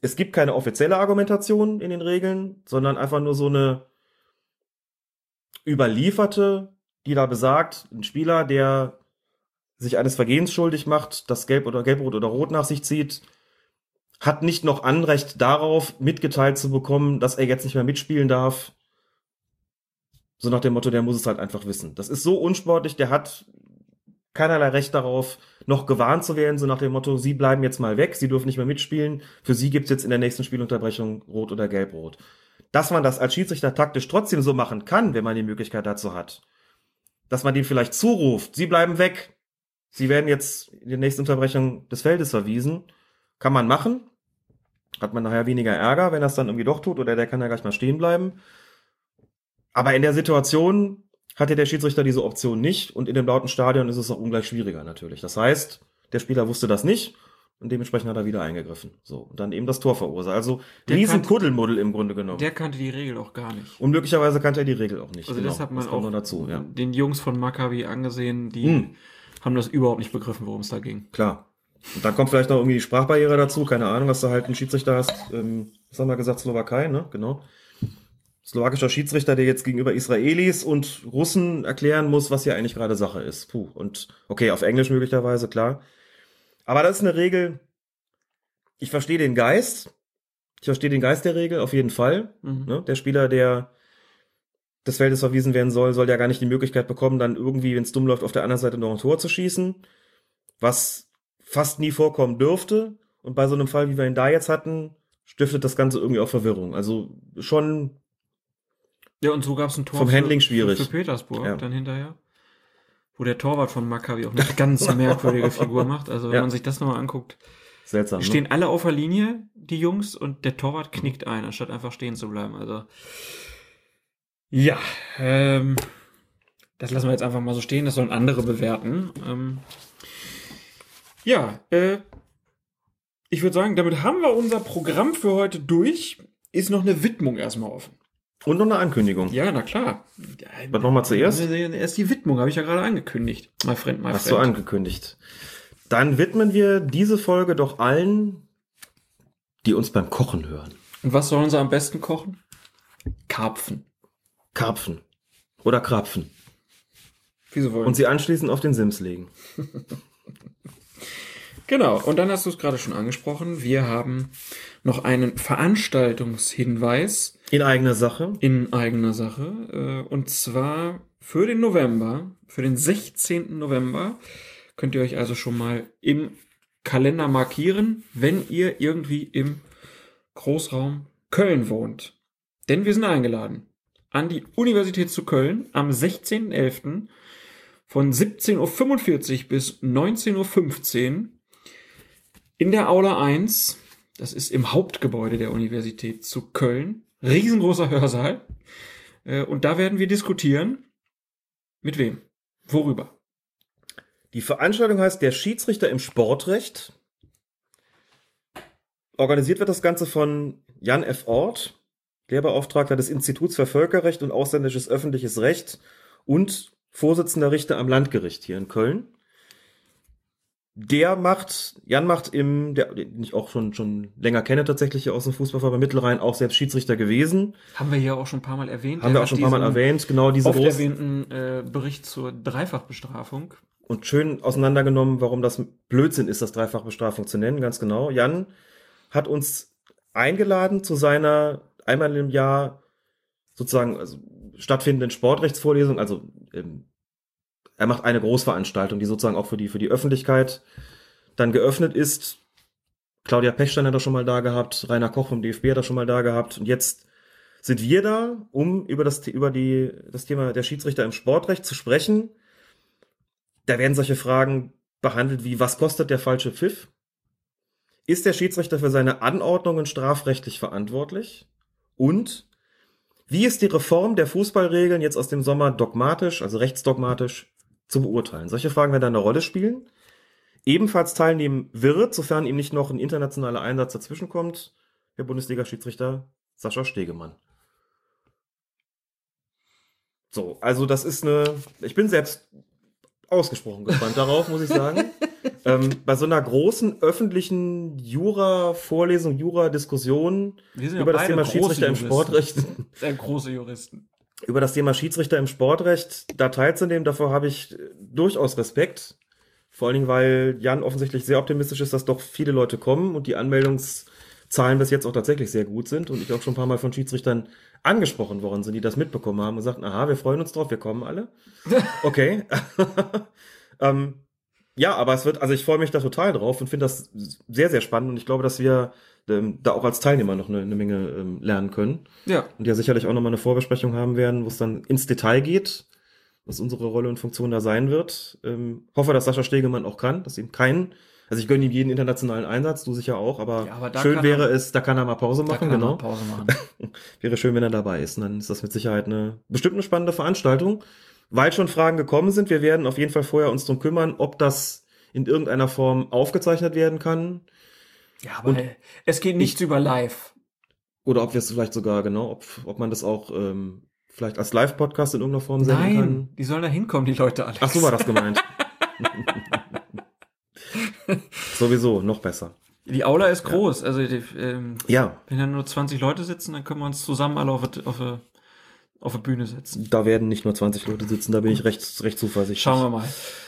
Es gibt keine offizielle Argumentation in den Regeln, sondern einfach nur so eine überlieferte, die da besagt, ein Spieler, der sich eines Vergehens schuldig macht, das Gelb oder Gelb-Rot oder Rot nach sich zieht, hat nicht noch Anrecht darauf, mitgeteilt zu bekommen, dass er jetzt nicht mehr mitspielen darf. So nach dem Motto, der muss es halt einfach wissen. Das ist so unsportlich, der hat keinerlei Recht darauf, noch gewarnt zu werden, so nach dem Motto, Sie bleiben jetzt mal weg, Sie dürfen nicht mehr mitspielen. Für Sie gibt's jetzt in der nächsten Spielunterbrechung Rot oder Gelb-Rot. Dass man das als Schiedsrichter taktisch trotzdem so machen kann, wenn man die Möglichkeit dazu hat, dass man denen vielleicht zuruft, sie bleiben weg. Sie werden jetzt in der nächsten Unterbrechung des Feldes verwiesen. Kann man machen. Hat man nachher weniger Ärger, wenn es dann irgendwie doch tut, oder der kann ja gleich mal stehen bleiben. Aber in der Situation hatte der Schiedsrichter diese Option nicht und in dem lauten Stadion ist es auch ungleich schwieriger natürlich. Das heißt, der Spieler wusste das nicht und dementsprechend hat er wieder eingegriffen. So, und dann eben das Tor verursacht. Also Der riesen kannte- Kuddelmuddel im Grunde genommen. Der kannte die Regel auch gar nicht. und möglicherweise kannte er die Regel auch nicht. Also Genau, das hat man kommt auch noch dazu, ja. den Jungs von Maccabi angesehen, die Hm. haben das überhaupt nicht begriffen, worum es da ging. Klar. Und dann kommt vielleicht noch irgendwie die Sprachbarriere dazu. Keine Ahnung, was du halt einen Schiedsrichter hast. Ähm, was haben wir gesagt? Slowakei, ne? Genau. Slowakischer Schiedsrichter, der jetzt gegenüber Israelis und Russen erklären muss, was hier eigentlich gerade Sache ist. Puh. Und okay, auf Englisch möglicherweise, klar. Aber das ist eine Regel. Ich verstehe den Geist. Ich verstehe den Geist der Regel, auf jeden Fall. Mhm. Ne? Der Spieler, der des Feldes verwiesen werden soll, soll ja gar nicht die Möglichkeit bekommen, dann irgendwie, wenn es dumm läuft, auf der anderen Seite noch ein Tor zu schießen. Was fast nie vorkommen dürfte. Und bei so einem Fall, wie wir ihn da jetzt hatten, stiftet das Ganze irgendwie auch Verwirrung. Also schon Ja, und so gab es ein Tor Vom für, Handling schwierig. Für, Petersburg Ja. dann hinterher. Wo der Torwart von Maccabi auch eine ganz merkwürdige Figur macht. Also wenn Ja. man sich das nochmal anguckt, seltsam. die Ne? stehen alle auf der Linie, die Jungs, und der Torwart knickt ein, anstatt einfach stehen zu bleiben. Also ja, ähm, das lassen wir jetzt einfach mal so stehen, das sollen andere bewerten. Ähm, ja, äh, ich würde sagen, damit haben wir unser Programm für heute durch. Ist noch eine Widmung erstmal offen. Und noch eine Ankündigung. Ja, na klar. Was wir zuerst? Erst die Widmung, habe ich ja gerade angekündigt. My friend, my Hast du friend. angekündigt. Dann widmen wir diese Folge doch allen, die uns beim Kochen hören. Und was sollen sie am besten kochen? Karpfen. Karpfen. Oder Krapfen. Wie sie wollen. Und sie anschließend auf den Sims legen. Genau, und dann hast du es gerade schon angesprochen. Wir haben noch einen Veranstaltungshinweis In eigener Sache. in eigener Sache. äh, Und zwar für den November, für den 16. November, könnt ihr euch also schon mal im Kalender markieren, wenn ihr irgendwie im Großraum Köln wohnt. Denn wir sind eingeladen an die Universität zu Köln am 16.11. von 17.45 Uhr bis 19.15 Uhr in der Aula 1. Das ist im Hauptgebäude der Universität zu Köln. Riesengroßer Hörsaal. Äh, Und da werden wir diskutieren. Mit wem? Worüber? Die Veranstaltung heißt Der Schiedsrichter im Sportrecht. Organisiert wird das Ganze von Jan F. Ort, Lehrbeauftragter des Instituts für Völkerrecht und ausländisches öffentliches Recht und Vorsitzender Richter am Landgericht hier in Köln. Der macht, Jan macht im, der, den ich auch schon, schon länger kenne tatsächlich hier aus dem Fußballverband Mittelrhein, auch selbst Schiedsrichter gewesen. Haben wir hier auch schon ein paar Mal erwähnt. Haben Er wir auch schon ein paar Mal erwähnt. Genau diese Oft großen, erwähnten äh, Bericht zur Dreifachbestrafung. und schön auseinandergenommen, warum das Blödsinn ist, das Dreifachbestrafung zu nennen, ganz genau. Jan hat uns eingeladen zu seiner einmal im Jahr sozusagen also, stattfindenden Sportrechtsvorlesung. Also ähm, er macht eine Großveranstaltung, die sozusagen auch für die, für die Öffentlichkeit dann geöffnet ist. Claudia Pechstein hat das schon mal da gehabt, Rainer Koch vom DFB hat das schon mal da gehabt. Und jetzt sind wir da, um über das, über die, das Thema der Schiedsrichter im Sportrecht zu sprechen. Da werden solche Fragen behandelt wie, was kostet der falsche Pfiff? Ist der Schiedsrichter für seine Anordnungen strafrechtlich verantwortlich? Und wie ist die Reform der Fußballregeln jetzt aus dem Sommer dogmatisch, also rechtsdogmatisch, zu beurteilen? Solche Fragen werden da eine Rolle spielen. Ebenfalls teilnehmen wird, sofern ihm nicht noch ein internationaler Einsatz dazwischenkommt, der Bundesliga-Schiedsrichter Sascha Stegemann. So, also das ist eine, ich bin selbst ausgesprochen gespannt darauf, muss ich sagen. ähm, bei so einer großen öffentlichen Jura-Vorlesung, Jura-Diskussion sind ja über das Thema Schiedsrichter im. Sportrecht, Sehr große Juristen. Über das Thema Schiedsrichter im Sportrecht da teilzunehmen, davor habe ich äh, durchaus Respekt. Vor allen Dingen, weil Jan offensichtlich sehr optimistisch ist, dass doch viele Leute kommen und die Anmeldungszahlen bis jetzt auch tatsächlich sehr gut sind und ich auch schon ein paar Mal von Schiedsrichtern angesprochen worden sind, die das mitbekommen haben und sagten, aha, wir freuen uns drauf, wir kommen alle. Okay. ähm, ja, aber es wird, also ich freue mich da total drauf und finde das sehr, sehr spannend und ich glaube, dass wir ähm, da auch als Teilnehmer noch eine, eine Menge ähm, lernen können Ja. und ja sicherlich auch nochmal eine Vorbesprechung haben werden, wo es dann ins Detail geht. was unsere Rolle und Funktion da sein wird. Ähm, hoffe, dass Sascha Stegemann auch kann, dass ihm keinen, also ich gönne ihm jeden internationalen Einsatz, du sicher auch, aber, Ja, aber schön wäre er- es, da kann er mal Pause machen, genau. Pause machen. wäre schön, wenn er dabei ist. Und dann ist das mit Sicherheit eine bestimmt eine spannende Veranstaltung. Weil schon Fragen gekommen sind, wir werden auf jeden Fall vorher uns drum kümmern, ob das in irgendeiner Form aufgezeichnet werden kann. Ja, aber es geht nichts über live. Oder ob wir es vielleicht sogar, genau, ob, ob man das auch ähm, vielleicht als Live-Podcast in irgendeiner Form senden Nein, kann. die sollen da hinkommen, die Leute alle. Ach, so war das gemeint. Sowieso, noch besser. Die Aula ist groß. Also die, ähm, Ja. wenn da nur 20 Leute sitzen, dann können wir uns zusammen alle auf, der- auf, auf der Bühne setzen. Da werden nicht nur 20 Leute sitzen, da bin ich recht, recht zuversichtlich. Schauen wir mal.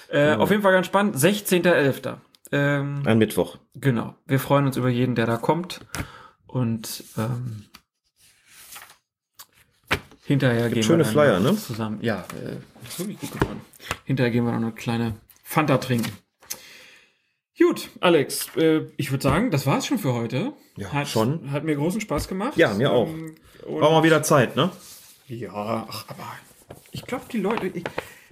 Äh, Genau. Auf jeden Fall ganz spannend. 16.11. Ähm, Ein Mittwoch. Genau. Wir freuen uns über jeden, der da kommt. Und ähm, hinterher gehen schöne wir Flyer, noch ne? Zusammen. Ja, äh, ist wirklich gut geworden. Hinterher gehen wir noch eine kleine Fanta trinken. Gut, Alex, äh, ich würde sagen, das war's schon für heute. Ja, hat, schon. Hat mir großen Spaß gemacht. Ja, mir auch. Ähm, Brauchen wir wieder Zeit, ne? ja, ach, aber ich glaube, die Leute, ich,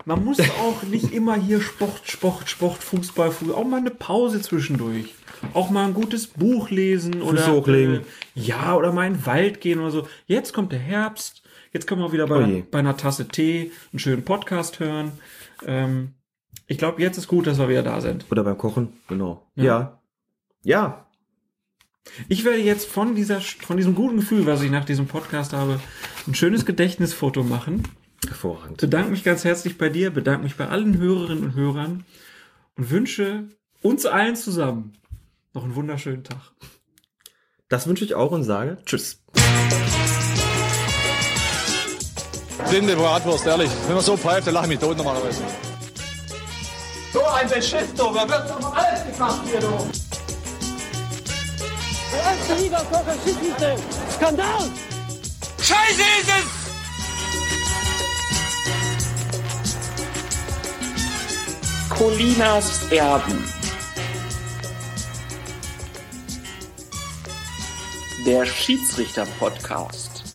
man muss auch nicht immer hier Sport, Sport, Sport, Fußball, Fußball, auch mal eine Pause zwischendurch. Auch mal ein gutes Buch lesen oder hochlegen. Äh, ja, oder mal in den Wald gehen oder so. Jetzt kommt der Herbst. Jetzt können wir wieder bei, Oh bei einer Tasse Tee einen schönen Podcast hören. Ähm, ich glaube, jetzt ist gut, dass wir wieder da sind. Oder beim Kochen, genau. Ja. Ja. Ja. Ich werde jetzt von dieser, von diesem guten Gefühl, was ich nach diesem Podcast habe, ein schönes Gedächtnisfoto machen. Hervorragend. bedanke mich ganz herzlich bei dir, bedanke mich bei allen Hörerinnen und Hörern und wünsche uns allen zusammen noch einen wunderschönen Tag. Das wünsche ich auch und sage Tschüss. Blinde Bratwurst, ehrlich. Wenn man so pfeift, dann lache ich mich tot normalerweise. So ein Beschiss, du. Da wird doch mal alles gemacht hier, du. Der erste Liga Kocher Schiedsrichter. Skandal! Scheiße ist es! Colinas Erben. Der Schiedsrichter-Podcast.